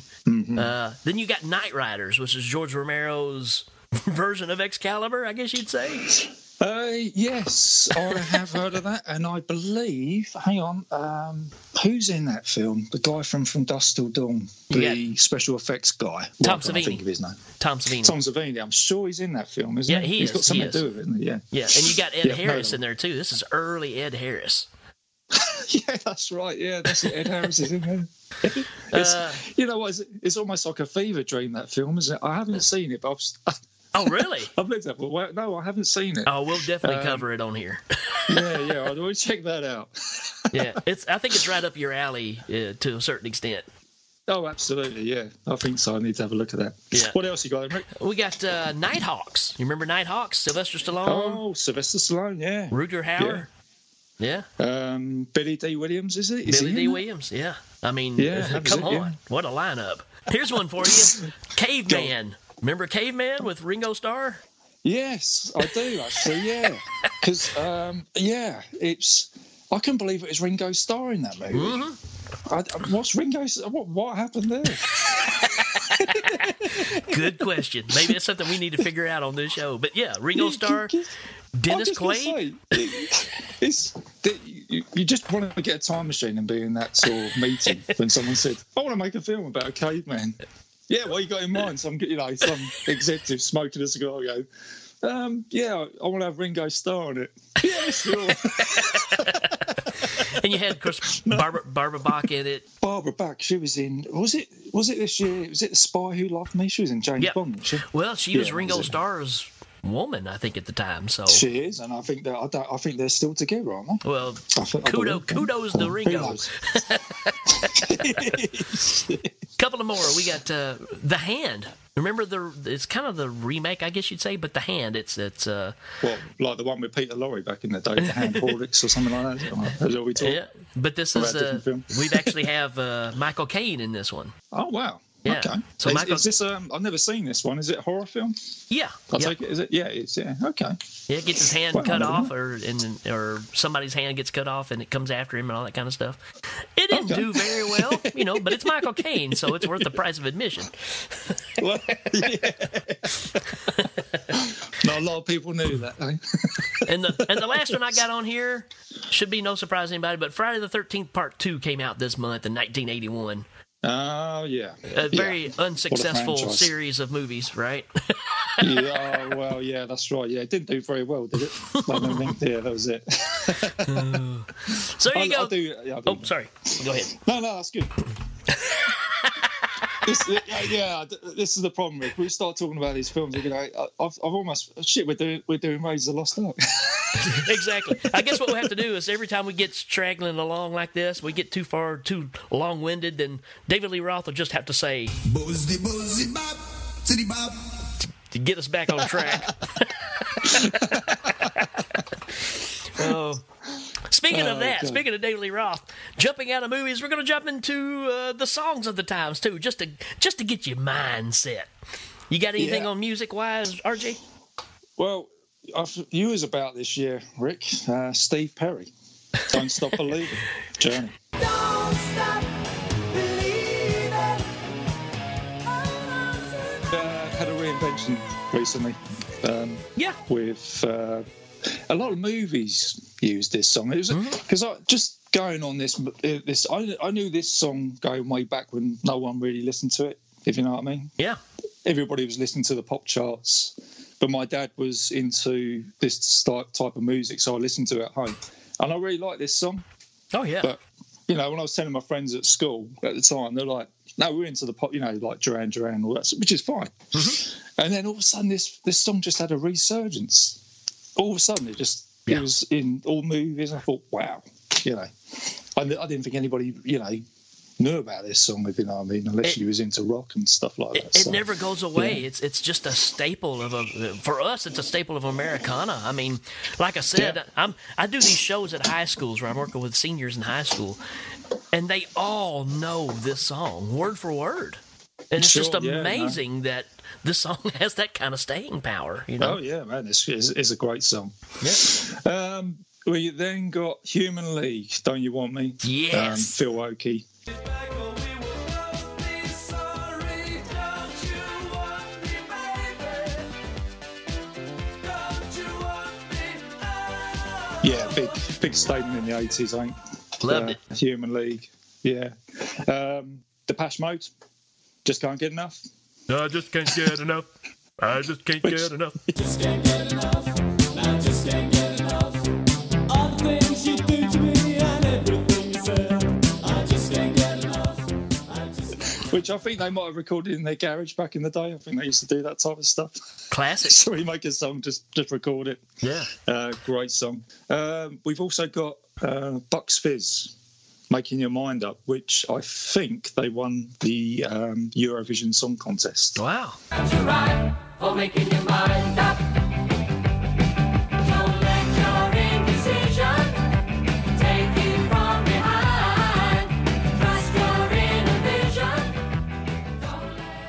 [SPEAKER 5] Uh, then you got Knightriders, which is George Romero's version of Excalibur, I guess you'd say.
[SPEAKER 6] Uh, yes, I have heard of that, and I believe. Hang on, um, who's in that film? The guy from From Dusk Till Dawn, the special effects guy.
[SPEAKER 5] Tom Savini.
[SPEAKER 6] think of his name.
[SPEAKER 5] Tom Savini.
[SPEAKER 6] Tom Savini. I'm sure he's in that film, isn't
[SPEAKER 5] Yeah,
[SPEAKER 6] he?
[SPEAKER 5] he
[SPEAKER 6] He's
[SPEAKER 5] is,
[SPEAKER 6] got something
[SPEAKER 5] he
[SPEAKER 6] to do with it, isn't he? Yeah.
[SPEAKER 5] Yeah, and you got Ed
[SPEAKER 6] Yeah,
[SPEAKER 5] Harris
[SPEAKER 6] no.
[SPEAKER 5] in there too. This is early Ed Harris.
[SPEAKER 6] yeah, that's right. Yeah, that's it. Ed Harris is in there. It's,
[SPEAKER 5] Uh,
[SPEAKER 6] you know what? It's, it's almost like a fever dream. That film, isn't it? I haven't seen it, but I've,
[SPEAKER 5] Oh, really?
[SPEAKER 6] I've looked. But well, no, I haven't seen it.
[SPEAKER 5] Oh, we'll definitely
[SPEAKER 6] Um,
[SPEAKER 5] cover it on here.
[SPEAKER 6] yeah, yeah. I'll always check that out.
[SPEAKER 5] yeah, it's. I think it's right up your alley uh, to a certain extent.
[SPEAKER 6] Oh, absolutely. Yeah, I think so. I need to have a look at that.
[SPEAKER 5] Yeah.
[SPEAKER 6] What else you got, Rik?
[SPEAKER 5] We got uh, Nighthawks. You remember Nighthawks? Sylvester Stallone,
[SPEAKER 6] Oh, Sylvester Stallone. Yeah.
[SPEAKER 5] Rutger Hauer. Yeah,
[SPEAKER 6] Um, Billy Dee Williams, is it? Is
[SPEAKER 5] Billy
[SPEAKER 6] Dee
[SPEAKER 5] Williams. Yeah, I mean,
[SPEAKER 6] Yeah,
[SPEAKER 5] uh, come
[SPEAKER 6] it,
[SPEAKER 5] on,
[SPEAKER 6] yeah.
[SPEAKER 5] what a lineup! Here's one for you, Caveman. Remember Caveman with Ringo Starr?
[SPEAKER 6] Yes, I do actually. Yeah, because um, yeah, it's. I can't believe it was Ringo Starr in that movie.
[SPEAKER 5] Mm-hmm.
[SPEAKER 6] I, what's Ringo? What what happened there?
[SPEAKER 5] Good question. Maybe it's something we need to figure out on this show. But yeah, Ringo Starr, Dennis
[SPEAKER 6] I'm just gonna
[SPEAKER 5] Quaid.
[SPEAKER 6] say, it's you, you just want to get a time machine and be in that sort of meeting when someone said, "I want to make a film about a caveman." Yeah, what you got in mind? Some you know some executive smoking a cigar. Go, um, yeah, I want to have Ringo Starr on it. Yeah, sure.
[SPEAKER 5] and you had, of course, Barbara, Barbara Bach in it.
[SPEAKER 6] Barbara Bach, she was in. Was it? Was it this year? Was it The Spy Who Loved Me? She was in James
[SPEAKER 5] Yeah.
[SPEAKER 6] Bond. She?
[SPEAKER 5] Well, she was
[SPEAKER 6] Yeah,
[SPEAKER 5] Ringo
[SPEAKER 6] was it?
[SPEAKER 5] Starr's woman, I think, at the time. So,
[SPEAKER 6] She is, and I think that I, I think they're still together, aren't they?
[SPEAKER 5] well,
[SPEAKER 6] think-
[SPEAKER 5] kudos
[SPEAKER 6] Who
[SPEAKER 5] to Ringo. Couple of more. We got uh, the Hand. Remember the? It's kind of the remake, I guess you'd say, but the Hand. It's it's. Uh,
[SPEAKER 6] What, like the one with Peter Lorre back in the day, the Hand Horlicks or something like that? That's we talk.
[SPEAKER 5] yeah, but this is uh, we've actually have uh, Michael Caine in this one.
[SPEAKER 6] Oh wow.
[SPEAKER 5] Yeah.
[SPEAKER 6] Okay.
[SPEAKER 5] So
[SPEAKER 6] is,
[SPEAKER 5] Michael-
[SPEAKER 6] is this? Um, I've never seen this one. Is it a horror film?
[SPEAKER 5] Yeah,
[SPEAKER 6] I
[SPEAKER 5] yeah.
[SPEAKER 6] take it. Is it? Yeah. It's yeah. Okay.
[SPEAKER 5] Yeah, it gets his hand cut off, or and or somebody's hand gets cut off, and it comes after him, and all that kind of stuff. It didn't
[SPEAKER 6] Okay.
[SPEAKER 5] do very well, you know, but it's Michael Caine, so it's worth the price of admission.
[SPEAKER 6] Well. Not a lot of people knew that. Eh?
[SPEAKER 5] And the and the last one I got on here should be no surprise to anybody, but Friday the Thirteenth Part Two came out this month in 1981.
[SPEAKER 6] Oh yeah,
[SPEAKER 5] A very
[SPEAKER 6] Yeah.
[SPEAKER 5] unsuccessful
[SPEAKER 6] a
[SPEAKER 5] series of movies, right?
[SPEAKER 6] yeah, oh, well, yeah, that's right. Yeah, it didn't do very well, did it? I don't think. Yeah, that was it.
[SPEAKER 5] So you
[SPEAKER 6] I-
[SPEAKER 5] go.
[SPEAKER 6] I do, yeah, I do.
[SPEAKER 5] Oh, sorry. Go ahead.
[SPEAKER 6] No, no, that's good. This, yeah, yeah, this is the problem. Rik. We start talking about these films. We're gonna, I- I've, I've almost shit. We're doing, we're doing Raiders of the Lost Ark.
[SPEAKER 5] exactly. I guess what we have to do is every time we get straggling along like this, we get too far, too long winded, then David Lee Roth will just have to say,
[SPEAKER 10] Boozy, boozy, bop, city bop.
[SPEAKER 5] to get us back on track. oh. Speaking of
[SPEAKER 6] Oh,
[SPEAKER 5] that,
[SPEAKER 6] God.
[SPEAKER 5] speaking of David Lee Roth, jumping out of movies, we're going to jump into uh, the songs of the times too, just to just to get your mindset. You got anything
[SPEAKER 6] Yeah.
[SPEAKER 5] on music wise, RJ?
[SPEAKER 6] well, I've, you was about this year, Rik. Uh, Steve Perry. Don't stop believing. Journey. Uh, had a reinvention recently. Um,
[SPEAKER 5] yeah.
[SPEAKER 6] With uh, a lot of movies used this song. It was because hmm? I just going on this this I, I knew this song going way back when no one really listened to it. If you know what I mean.
[SPEAKER 5] Yeah.
[SPEAKER 6] Everybody was listening to the pop charts, but my dad was into this type of music, so I listened to it at home, and I really like this song.
[SPEAKER 5] Oh yeah.
[SPEAKER 6] But you know, when I was telling my friends at school at the time, they're like, "No, we're into the pop," you know, like Duran Duran, and all that, which is fine. Mm-hmm. And then all of a sudden, this this song just had a resurgence. All of a sudden, it just it was in all movies. I thought, wow, you know, I, I didn't think anybody, you know, knew about this song. If you know what I mean, unless you was into rock and stuff like that.
[SPEAKER 5] It
[SPEAKER 6] So,
[SPEAKER 5] never goes away.
[SPEAKER 6] yeah.
[SPEAKER 5] It's it's just a staple of a for us. It's a staple of Americana. I mean, like I said, I'm I do these shows at high schools where I'm working with seniors in high school, and they all know this song word for word, and it's just
[SPEAKER 6] Sure, yeah, no.
[SPEAKER 5] amazing that this song has that kind of staying power. You know?
[SPEAKER 6] Oh yeah, man, it's, it's, it's a great song. Yeah. Um, we then got Human League. Don't you want me?
[SPEAKER 5] Yes.
[SPEAKER 6] Um, Phil Oakey. Yeah, big big statement in the eighties, I think.
[SPEAKER 5] Loved
[SPEAKER 6] Uh, Human League. Yeah. Um, Depeche Mode. Just can't get enough.
[SPEAKER 11] I just can't get enough. I just can't get enough.
[SPEAKER 6] Which I think they might have recorded in their garage back in the day. I think they used to do that type of stuff.
[SPEAKER 5] Classic.
[SPEAKER 6] so we make a song, just just record it.
[SPEAKER 5] Yeah.
[SPEAKER 6] Uh, great song. Um, we've also got uh, Bucks Fizz, Making Your Mind Up, which I think they won the um, Eurovision Song Contest.
[SPEAKER 5] Wow.
[SPEAKER 10] For making your mind up. Don't let your indecision take you from behind. Trust your inner vision.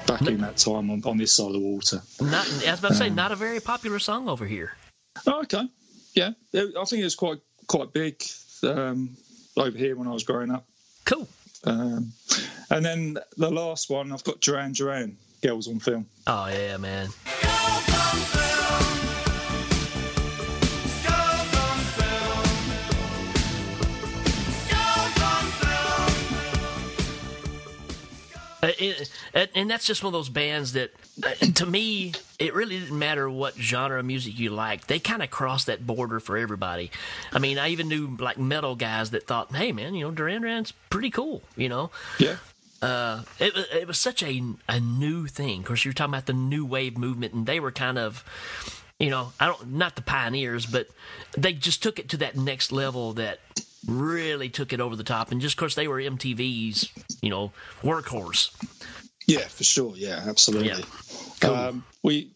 [SPEAKER 6] Back in that time on, on this side of the water.
[SPEAKER 5] Not, I was about to say, not a very popular song over here.
[SPEAKER 6] Oh, okay. Yeah, I think it was quite quite big um, over here when I was growing up.
[SPEAKER 5] Cool.
[SPEAKER 6] Um, and then the last one, I've got Duran Duran, Girls on Film.
[SPEAKER 5] Oh yeah, man. And- and that's just one of those bands that, uh, to me, it really didn't matter what genre of music you liked. They kind of crossed that border for everybody. I mean, I even knew like metal guys that thought, "Hey, man, you know, Duran Duran's pretty cool," you know.
[SPEAKER 6] Yeah.
[SPEAKER 5] Uh, it, it was such a a new thing. Of course, you're talking about the new wave movement, and they were kind of, you know, I don't not the pioneers, but they just took it to that next level that really took it over the top. And just of course, they were MTV's, you know, workhorse.
[SPEAKER 6] Yeah, for sure. Yeah, absolutely. Um, we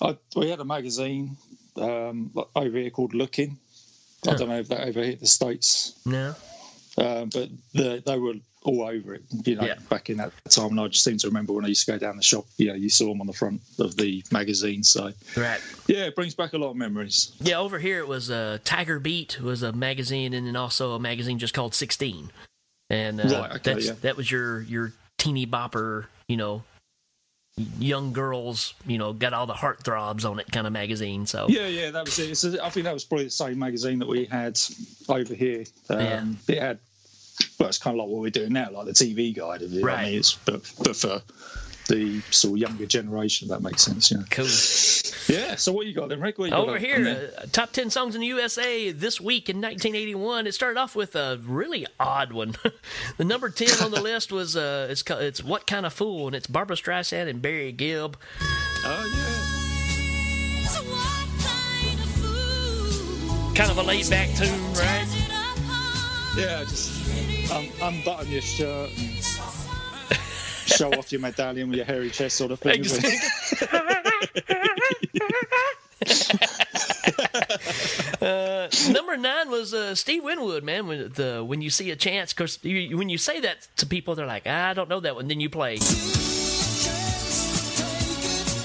[SPEAKER 6] I, we had a magazine um, over here called Look-In. I don't know if that over here the states,
[SPEAKER 5] No.
[SPEAKER 6] um, but the, they were all over it. You know,
[SPEAKER 5] Yeah.
[SPEAKER 6] back in that time, and I just seem to remember when I used to go down the shop. You know, you saw them on the front of the magazine. So
[SPEAKER 5] Right.
[SPEAKER 6] yeah, it brings back a lot of memories.
[SPEAKER 5] Yeah, over here it was uh, Tiger Beat was a magazine, and then also a magazine just called Sixteen, and uh,
[SPEAKER 6] Right, okay,
[SPEAKER 5] that's,
[SPEAKER 6] yeah.
[SPEAKER 5] that was your your teeny bopper, you know, young girls, you know, got all the heartthrobs on it kind of magazine. So
[SPEAKER 6] Yeah, yeah, that was it. It's, I think that was probably the same magazine that we had over here. Um, It had well, it's kind of like what we're doing now, like the TV guide of it.
[SPEAKER 5] Right.
[SPEAKER 6] I mean, it's but but for the sort of younger generation, if that makes sense. Yeah.
[SPEAKER 5] Cool.
[SPEAKER 6] Yeah. So what you got then, Rik? What you got
[SPEAKER 5] Over
[SPEAKER 6] on
[SPEAKER 5] here, uh, top 10 songs in the USA this week in 1981. It started off with a really odd one. the number 10 on the list was uh, it's, ca- it's What Kind of Fool, and it's Barbra Streisand and Barry Gibb.
[SPEAKER 6] Oh, yeah.
[SPEAKER 5] Kind of a laid back tune, right?
[SPEAKER 6] Yeah, just um, unbutton your shirt and show off your medallion with your hairy chest sort of thing. isn't?
[SPEAKER 5] Uh, number nine was uh, Steve Winwood, man. When the when you see a chance, because when you say that to people, they're like, "Ah, I don't know that one. Then you play, and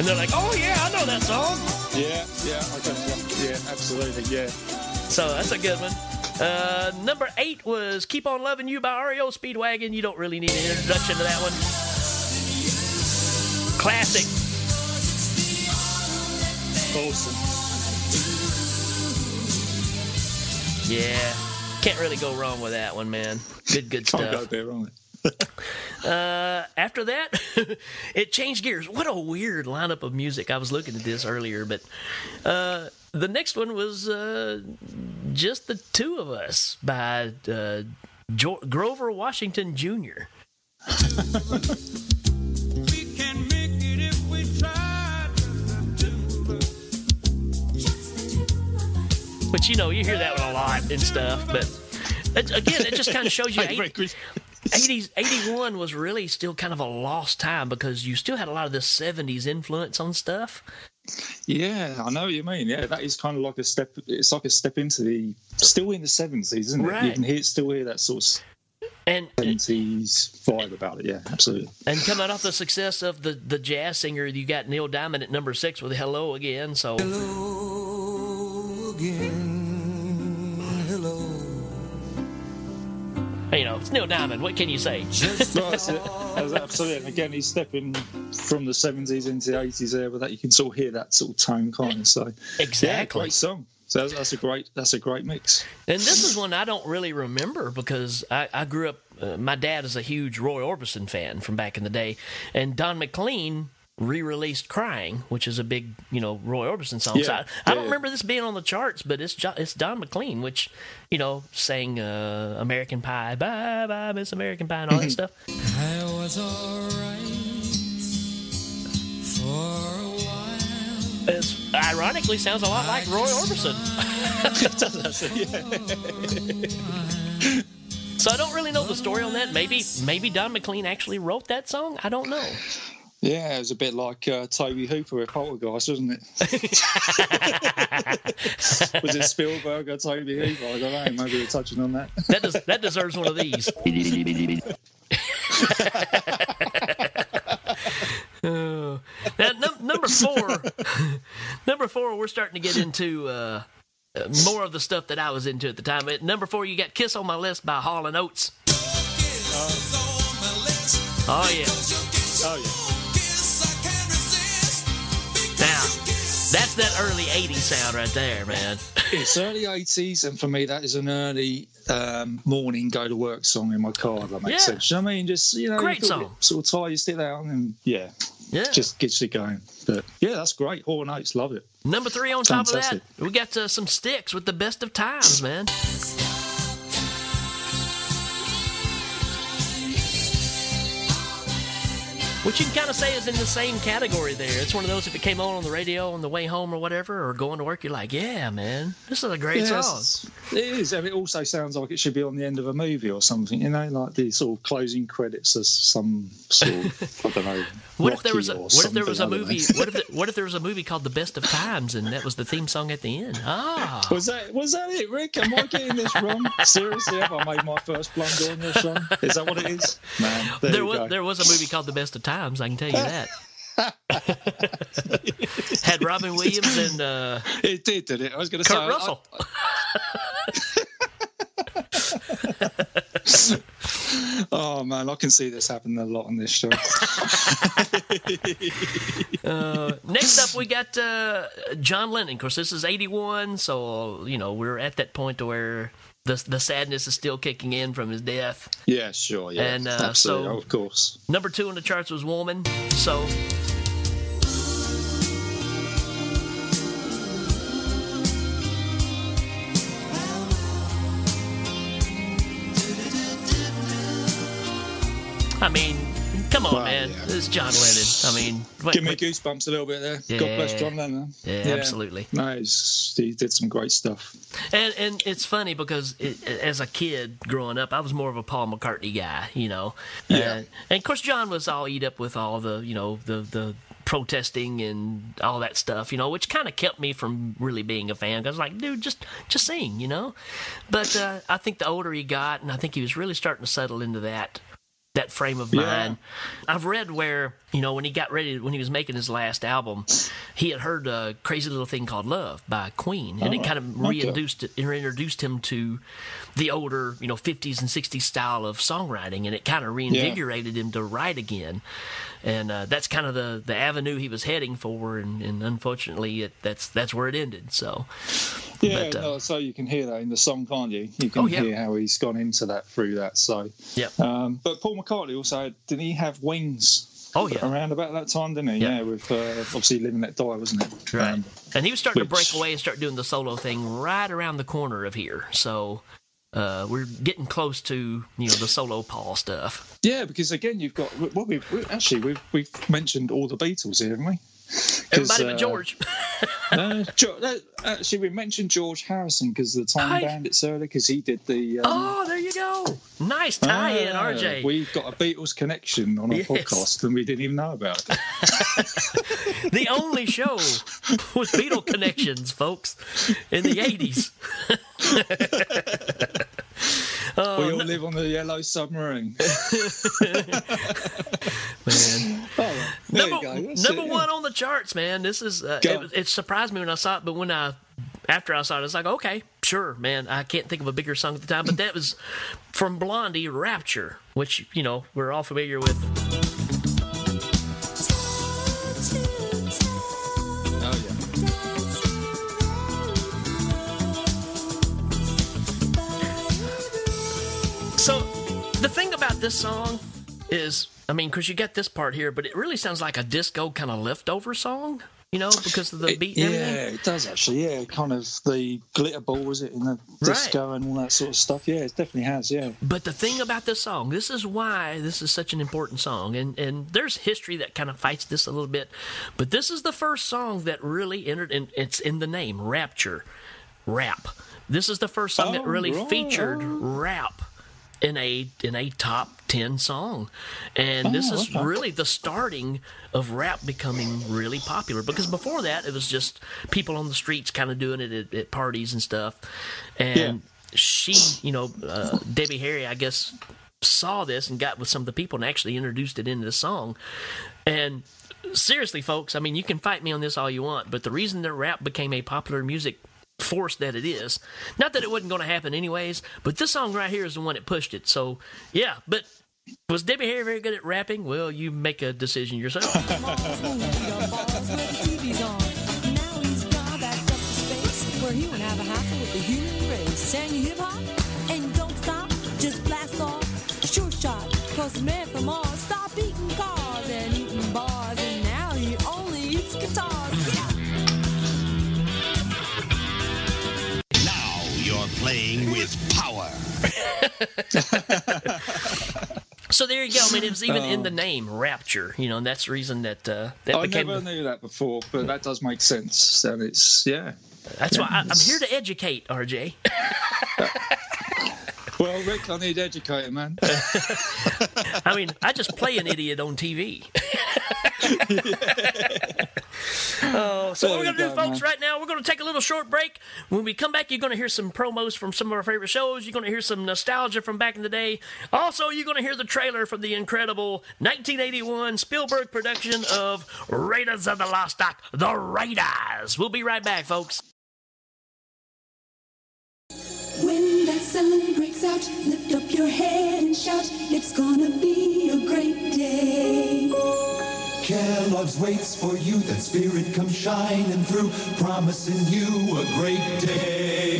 [SPEAKER 5] they're like, Oh yeah, I know that song.
[SPEAKER 6] Yeah, yeah, I got you. Yeah, absolutely, yeah.
[SPEAKER 5] So that's a good one. Uh, number eight was "Keep on Loving You" by REO Speedwagon. You don't really need an introduction to that one. Classic.
[SPEAKER 6] Awesome.
[SPEAKER 5] Yeah, can't really go wrong with that one, man. Good, good
[SPEAKER 6] Can't
[SPEAKER 5] stuff.
[SPEAKER 6] go there wrong.
[SPEAKER 5] Uh, after that, it changed gears. What a weird lineup of music. I was looking at this earlier, but uh, the next one was uh, just the two of us by uh, jo- Grover Washington Jr. but you know you hear that one a lot and stuff, but it, again, it just kind of shows you.
[SPEAKER 6] Hey,
[SPEAKER 5] eight-
[SPEAKER 6] Rik, Rik.
[SPEAKER 5] 80s 81 was really still kind of a lost time because you still had a lot of this 70s influence on stuff
[SPEAKER 6] Yeah, I know what you mean. Yeah, that is kind of like a step. It's like a step into the still in the seventies, isn't it? You can hear still hear that sort of
[SPEAKER 5] and
[SPEAKER 6] seventies vibe about it. Yeah, absolutely.
[SPEAKER 5] and coming off the success of the the jazz singer you got Neil Diamond at number 6 with Hello Again so you know it's Neil Diamond what can you say
[SPEAKER 6] No, that's it. That's absolutely. And again, he's stepping from the seventies into the eighties there, but that you can sort of hear that sort of tone, can't you? So yeah,
[SPEAKER 5] Exactly.
[SPEAKER 6] great song. So that's, that's a great that's a great mix.
[SPEAKER 5] And this is one I don't really remember because I, I grew up. Uh, my dad is a huge Roy Orbison fan from back in the day, and Don McLean re-released "Crying," which is a big, you know, Roy Orbison song. so
[SPEAKER 6] Yeah,
[SPEAKER 5] I, I don't remember this being on the charts, but it's Jo- it's Don McLean, which you know sang uh, "American Pie," "Bye Bye Miss American Pie," and all that stuff.
[SPEAKER 10] I was alright for a while.
[SPEAKER 5] It's ironically sounds a lot like Roy Orbison. So I don't really know the story on that. Maybe maybe Don McLean actually wrote that song. I don't know.
[SPEAKER 6] Yeah, it was a bit like uh, Tobe Hooper with Poltergeist, wasn't it? was it Spielberg or Tobe Hooper? I don't know. Maybe we're touching on that.
[SPEAKER 5] That does, that deserves one of these. Uh, now, num- number four, number four, we're starting to get into uh, uh, more of the stuff that I was into at the time. At number four, you got "Kiss on My List" by Hall and Oates. Oh yeah,
[SPEAKER 6] Oh yeah.
[SPEAKER 5] Now that's that early '80s sound right there, man.
[SPEAKER 6] It's early 80s, and for me, that is an early um, morning go to work song in my car. That makes
[SPEAKER 5] Yeah.
[SPEAKER 6] sense. You know what I mean, just you know,
[SPEAKER 5] Great
[SPEAKER 6] you
[SPEAKER 5] song.
[SPEAKER 6] Sort of tie your stick out, and yeah,
[SPEAKER 5] Yeah.
[SPEAKER 6] just gets you going. But yeah, that's great. And Oates, love it.
[SPEAKER 5] Number three on top of that, we got uh, some Styx with the best of times, man. Which you can kind of say is in the same category there. It's one of those if it came on on the radio on the way home or whatever, or going to work, you're like, yeah, man, this is a great
[SPEAKER 6] Yeah,
[SPEAKER 5] song.
[SPEAKER 6] It is, and it also sounds like it should be on the end of a movie or something. You know, like the sort of closing credits as some sort of I don't know.
[SPEAKER 5] What if there was a what if there was a
[SPEAKER 6] something, I don't
[SPEAKER 5] movie? What if the, what if there was a movie called The Best of Times and that was the theme song at the end? Ah,
[SPEAKER 6] Was that was that it, Rik? Am I getting this wrong? Seriously, have I made my first blunder on this one? Is that what it is? Man, there,
[SPEAKER 5] there was
[SPEAKER 6] go.
[SPEAKER 5] there was a movie called The Best of Times. I can tell you that. Had Robin Williams and uh,
[SPEAKER 6] It did, did it? I was going to say. I-
[SPEAKER 5] Russell.
[SPEAKER 6] oh man, I can see this happening a lot on this show.
[SPEAKER 5] Uh, next up, we got uh, John Lennon. Of course, this is '81, so you know we're at that point where the the sadness is still kicking in from his death.
[SPEAKER 6] Yeah, sure. Yeah,
[SPEAKER 5] And, uh,
[SPEAKER 6] absolutely.
[SPEAKER 5] so-
[SPEAKER 6] of course.
[SPEAKER 5] Number two on the charts was Woman. So come on,
[SPEAKER 6] Well,
[SPEAKER 5] man.
[SPEAKER 6] yeah.
[SPEAKER 5] This John Lennon. I mean, what-
[SPEAKER 6] Give me
[SPEAKER 5] what-
[SPEAKER 6] goosebumps a little bit there. God bless John Lennon.
[SPEAKER 5] Yeah, absolutely.
[SPEAKER 6] No, he's, he did some great stuff.
[SPEAKER 5] And and it's funny because it, as a kid growing up, I was more of a Paul McCartney guy, you know.
[SPEAKER 6] Yeah.
[SPEAKER 5] And, and of course, John was all eat up with all the you know the the protesting and all that stuff, you know, which kind of kept me from really being a fan. 'Cause I was like, dude, just just sing, you know. But uh, I think the older he got, and I think he was really starting to settle into that that frame of
[SPEAKER 6] Yeah.
[SPEAKER 5] mind. I've read where you know when he got ready when he was making his last album, he had heard a crazy little thing called "Love" by Queen, and it
[SPEAKER 6] Oh,
[SPEAKER 5] kind of
[SPEAKER 6] okay.
[SPEAKER 5] reintroduced him to the older you know 50s and 60s style of songwriting, and it kind of reinvigorated him to write again. And uh, that's kind of the, the avenue he was heading for, and, and unfortunately, it, that's that's where it ended. So,
[SPEAKER 6] Yeah,
[SPEAKER 5] But, uh,
[SPEAKER 6] no, so you can hear that in the song, can't you? You can
[SPEAKER 5] Oh, yeah.
[SPEAKER 6] hear how he's gone into that through that. So,
[SPEAKER 5] yeah,
[SPEAKER 6] um, but Paul McCartney also had, didn't he have wings?
[SPEAKER 5] Oh, yeah.
[SPEAKER 6] around about that time, didn't he?
[SPEAKER 5] Yeah.
[SPEAKER 6] Yeah, with uh, obviously Live and Let Die, wasn't it?
[SPEAKER 5] Right.
[SPEAKER 6] Um,
[SPEAKER 5] and he was starting to break away and start doing the solo thing right around the corner of here. So uh, we're getting close to you know the solo Paul stuff.
[SPEAKER 6] yeah, because again, you've got well, we've we, actually we've we've mentioned all the Beatles here, haven't we?
[SPEAKER 5] Everybody but
[SPEAKER 6] uh,
[SPEAKER 5] George.
[SPEAKER 6] uh, George actually, we mentioned George Harrison because the Time
[SPEAKER 5] Hi.
[SPEAKER 6] Bandits earlier, because he did the. Um,
[SPEAKER 5] oh, there you go. Nice tie in,
[SPEAKER 6] ah,
[SPEAKER 5] RJ.
[SPEAKER 6] We've got a Beatles connection on our
[SPEAKER 5] Yes.
[SPEAKER 6] podcast, and we didn't even know about it.
[SPEAKER 5] the only show with Beatle connections, folks, in the eighties.
[SPEAKER 6] We all live on the Yellow Submarine.
[SPEAKER 5] Man.
[SPEAKER 6] Oh,
[SPEAKER 5] number
[SPEAKER 6] you go. That's
[SPEAKER 5] number
[SPEAKER 6] it, yeah.
[SPEAKER 5] one on the charts, man. This is uh, it, it surprised me when I saw it, but when I after I saw it, I was like, okay, sure, man. I can't think of a bigger song at the time, but that was from Blondie, "Rapture," which you know we're all familiar with. This song is, I mean, because you got this part here, but it really sounds like a disco kind of leftover song, you know, because of the
[SPEAKER 6] It-
[SPEAKER 5] beat
[SPEAKER 6] yeah,
[SPEAKER 5] everything.
[SPEAKER 6] it does actually. Yeah, kind of the glitter ball was it in the disco and all that sort of stuff. Yeah, it definitely has. Yeah.
[SPEAKER 5] But the thing about this song, this is why this is such an important song, and and there's history that kind of fights this a little bit, but this is the first song that really entered, and it's in the name, Rapture, rap. This is the first song that
[SPEAKER 6] Oh,
[SPEAKER 5] really
[SPEAKER 6] right.
[SPEAKER 5] featured rap in a in a top 10 song. And this
[SPEAKER 6] Oh,
[SPEAKER 5] is
[SPEAKER 6] okay.
[SPEAKER 5] really the starting of rap becoming really popular. Because before that it was just people on the streets kind of doing it at, at parties and stuff. And she you know uh, debbie harry i guess saw this and got with some of the people and actually introduced it into the song. And seriously folks i mean you can fight me on this all you want but the reason that rap became a popular music force that it is. Not that it wasn't going to happen anyways, but this song right here is the one that pushed it. So, yeah, but was Debbie Harry very good at rapping? Well, you make a decision yourself.
[SPEAKER 10] Cause man from eating cars and eating bars, and now he only eats guitars.
[SPEAKER 9] Playing with power.
[SPEAKER 5] so there you go. I mean, it was even in
[SPEAKER 6] Oh.
[SPEAKER 5] the name, Rapture, you know, and that's the reason that uh, that
[SPEAKER 6] I
[SPEAKER 5] became.
[SPEAKER 6] never knew that before, but that does make sense. And it's yeah.
[SPEAKER 5] That's why I, I'm here to educate, RJ.
[SPEAKER 6] Well, Rik, I need educating, man.
[SPEAKER 5] I mean, I just play an idiot on TV. Oh, so what we're going to do,
[SPEAKER 6] go,
[SPEAKER 5] folks,
[SPEAKER 6] man.
[SPEAKER 5] right now, we're going to take a little short break. When we come back, you're going to hear some promos from some of our favorite shows. You're going to hear some nostalgia from back in the day. Also, you're going to hear the trailer from the incredible 1981 Spielberg production of Raiders of the Lost Ark, The Raiders. We'll be right back, folks.
[SPEAKER 12] When that sun breaks out, lift up your head and shout, it's gonna be a great day.
[SPEAKER 13] Kellogg's waits for you, that spirit comes shining through, promising you a great day.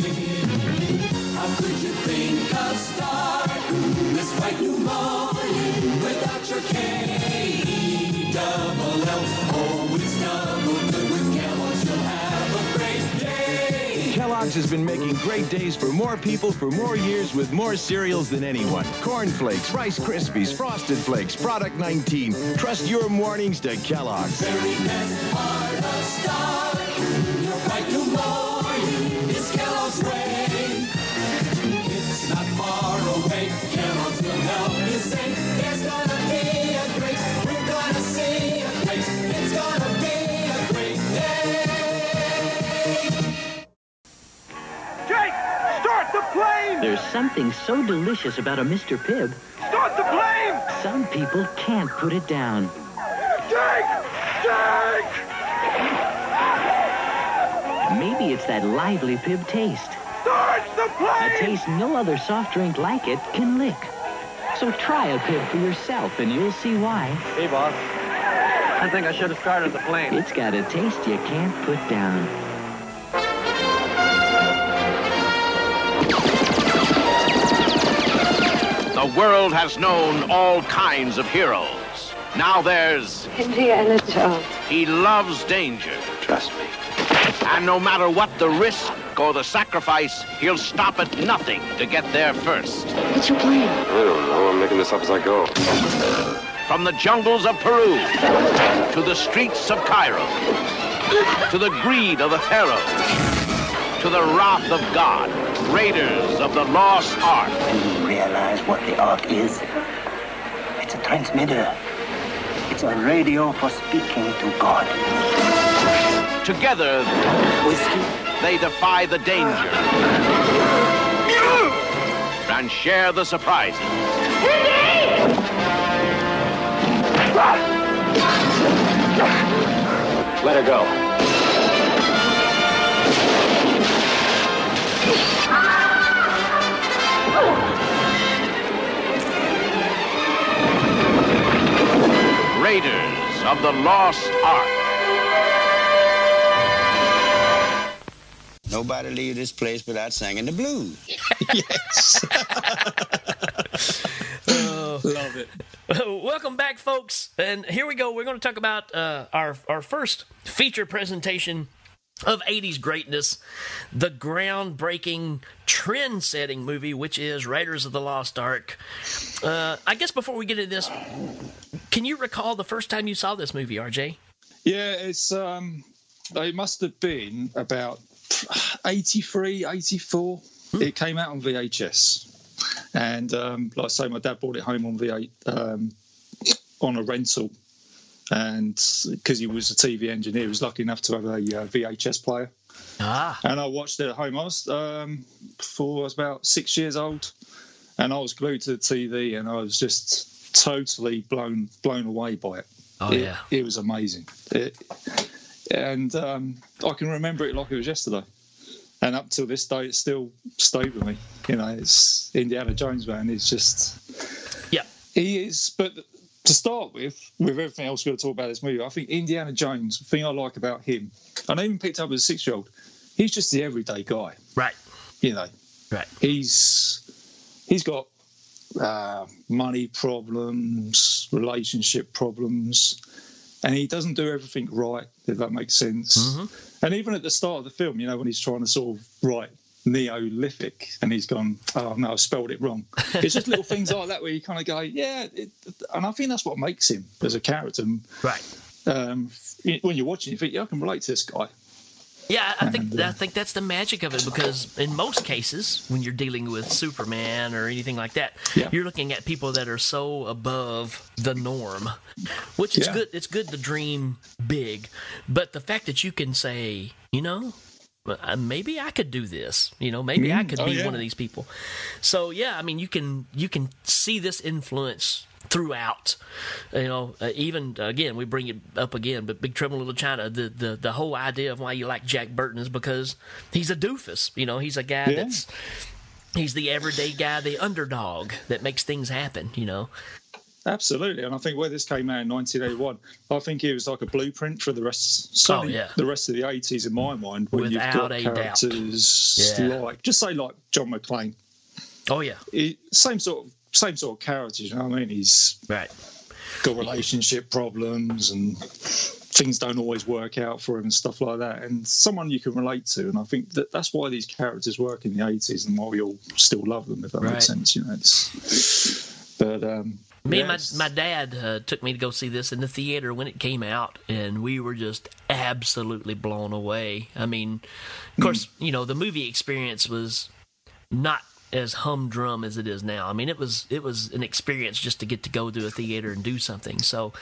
[SPEAKER 13] How could you think of starting this bright new morning without your K Kellogg's
[SPEAKER 14] has been making great days for more people for more years with more cereals than anyone. Corn Flakes, Rice Krispies, Frosted Flakes, Product 19. Trust your mornings to Kellogg's.
[SPEAKER 13] Very best part of starting your bright new morning is Kellogg's way. It's not far away. Kellogg's will help
[SPEAKER 11] plane!
[SPEAKER 15] There's something so delicious about a Mr. Pibb,
[SPEAKER 11] Start the plane!
[SPEAKER 15] some people can't put it down.
[SPEAKER 11] Jake! Jake!
[SPEAKER 15] Maybe it's that lively Pibb taste.
[SPEAKER 11] Start the plane!
[SPEAKER 15] A taste no other soft drink like it can lick. So try a Pibb for yourself and you'll see why.
[SPEAKER 16] Hey, boss. I think I should have started the plane.
[SPEAKER 15] It's got a taste you can't put down.
[SPEAKER 9] The world has known all kinds of heroes. Now there's.
[SPEAKER 17] Indiana Jones.
[SPEAKER 9] He loves danger. Trust me. And no matter what the risk or the sacrifice, he'll stop at nothing to get there first.
[SPEAKER 17] What's your plan?
[SPEAKER 18] I don't know. I'm making this up as I go.
[SPEAKER 9] From the jungles of Peru to the streets of Cairo to the greed of the Pharaoh to the wrath of God, raiders of the lost ark.
[SPEAKER 19] Do you realize what the Ark is? It's a transmitter. It's a radio for speaking to God.
[SPEAKER 9] Together, Whiskey. they defy the danger and share the surprises.
[SPEAKER 18] Let her go.
[SPEAKER 9] Raiders of the Lost Ark.
[SPEAKER 20] Nobody leave this place without singing the blues. Yes.
[SPEAKER 5] oh, Love it. Welcome back, folks. And here we go. We're going to talk about uh, our our first feature presentation of 80s greatness, the groundbreaking, trend-setting movie, which is Raiders of the Lost Ark. Uh, I guess before we get into this, can you recall the first time you saw this movie, RJ?
[SPEAKER 6] Yeah, it's um, it must have been about 83, 84. It came out on VHS, and um, like I say, my dad brought it home on V8 um, on a rental, and because he was a TV engineer, he was lucky enough to have a uh, VHS player.
[SPEAKER 5] Ah.
[SPEAKER 6] And I watched it at home. I was um, before I was about six years old, and I was glued to the TV, and I was just totally blown blown away by it.
[SPEAKER 5] Oh,
[SPEAKER 6] It-
[SPEAKER 5] yeah.
[SPEAKER 6] it was amazing. It, and um, I can remember it like it was yesterday. And up till this day, it's still stayed with me. You know, it's Indiana Jones, man. It's just,
[SPEAKER 5] yeah,
[SPEAKER 6] he is. But to start with, with everything else we're going to talk about this movie, I think Indiana Jones. The thing I like about him, and I even picked up as a six-year-old, he's just the everyday guy.
[SPEAKER 5] Right.
[SPEAKER 6] You know.
[SPEAKER 5] Right.
[SPEAKER 6] He's he's got uh, money problems, relationship problems, and he doesn't do everything right. If that makes sense. And even at the start of the film, you know, when he's trying to sort of write Neolithic, and he's gone, "Oh no, I spelled it wrong." It's just little things like that where you kind of go, "Yeah," it, and I think that's what makes him as a character.
[SPEAKER 5] Right.
[SPEAKER 6] Um, when you're watching, you think, "Yeah, I can relate to this guy."
[SPEAKER 5] Yeah, I think I think that's the magic of it because in most cases, when you're dealing with Superman or anything like that, you're looking at people that are so above the norm, which is
[SPEAKER 6] Yeah.
[SPEAKER 5] good. It's good to dream big, but the fact that you can say, you know, uh, maybe I could do this. You know, maybe I
[SPEAKER 6] Mm,
[SPEAKER 5] could
[SPEAKER 6] oh,
[SPEAKER 5] be
[SPEAKER 6] yeah.
[SPEAKER 5] one of these people. So yeah, I mean, you can you can see this influence throughout. You know, uh, even again, we bring it up again, but Big Trouble in Little China, the, the the whole idea of why you like Jack Burton is because he's a doofus. You know, he's a guy
[SPEAKER 6] Yeah.
[SPEAKER 5] that's he's the everyday guy, the underdog that makes things happen. You know.
[SPEAKER 6] Absolutely. And I think where this came out in 1981, I think it was like a blueprint for the rest. Certainly
[SPEAKER 5] Oh, yeah.
[SPEAKER 6] the rest of the 80s in my mind. When
[SPEAKER 5] Without
[SPEAKER 6] you've got
[SPEAKER 5] a doubt.
[SPEAKER 6] characters
[SPEAKER 5] Yeah.
[SPEAKER 6] like, just say like John McClane.
[SPEAKER 5] Oh yeah,
[SPEAKER 6] He, same sort of same sort of characters. You know what I mean? He's
[SPEAKER 5] right.
[SPEAKER 6] got relationship problems and things don't always work out for him and stuff like that. And someone you can relate to. And I think that that's why these characters work in the 80s and why we all still love them. If that
[SPEAKER 5] Right.
[SPEAKER 6] makes sense, you know. It's, but um,
[SPEAKER 5] Me
[SPEAKER 6] yes.
[SPEAKER 5] and my my dad uh, took me to go see this in the theater when it came out, and we were just absolutely blown away. I mean, of course, you know the movie experience was not as humdrum as it is now. I mean, it was it was an experience just to get to go to a theater and do something. So,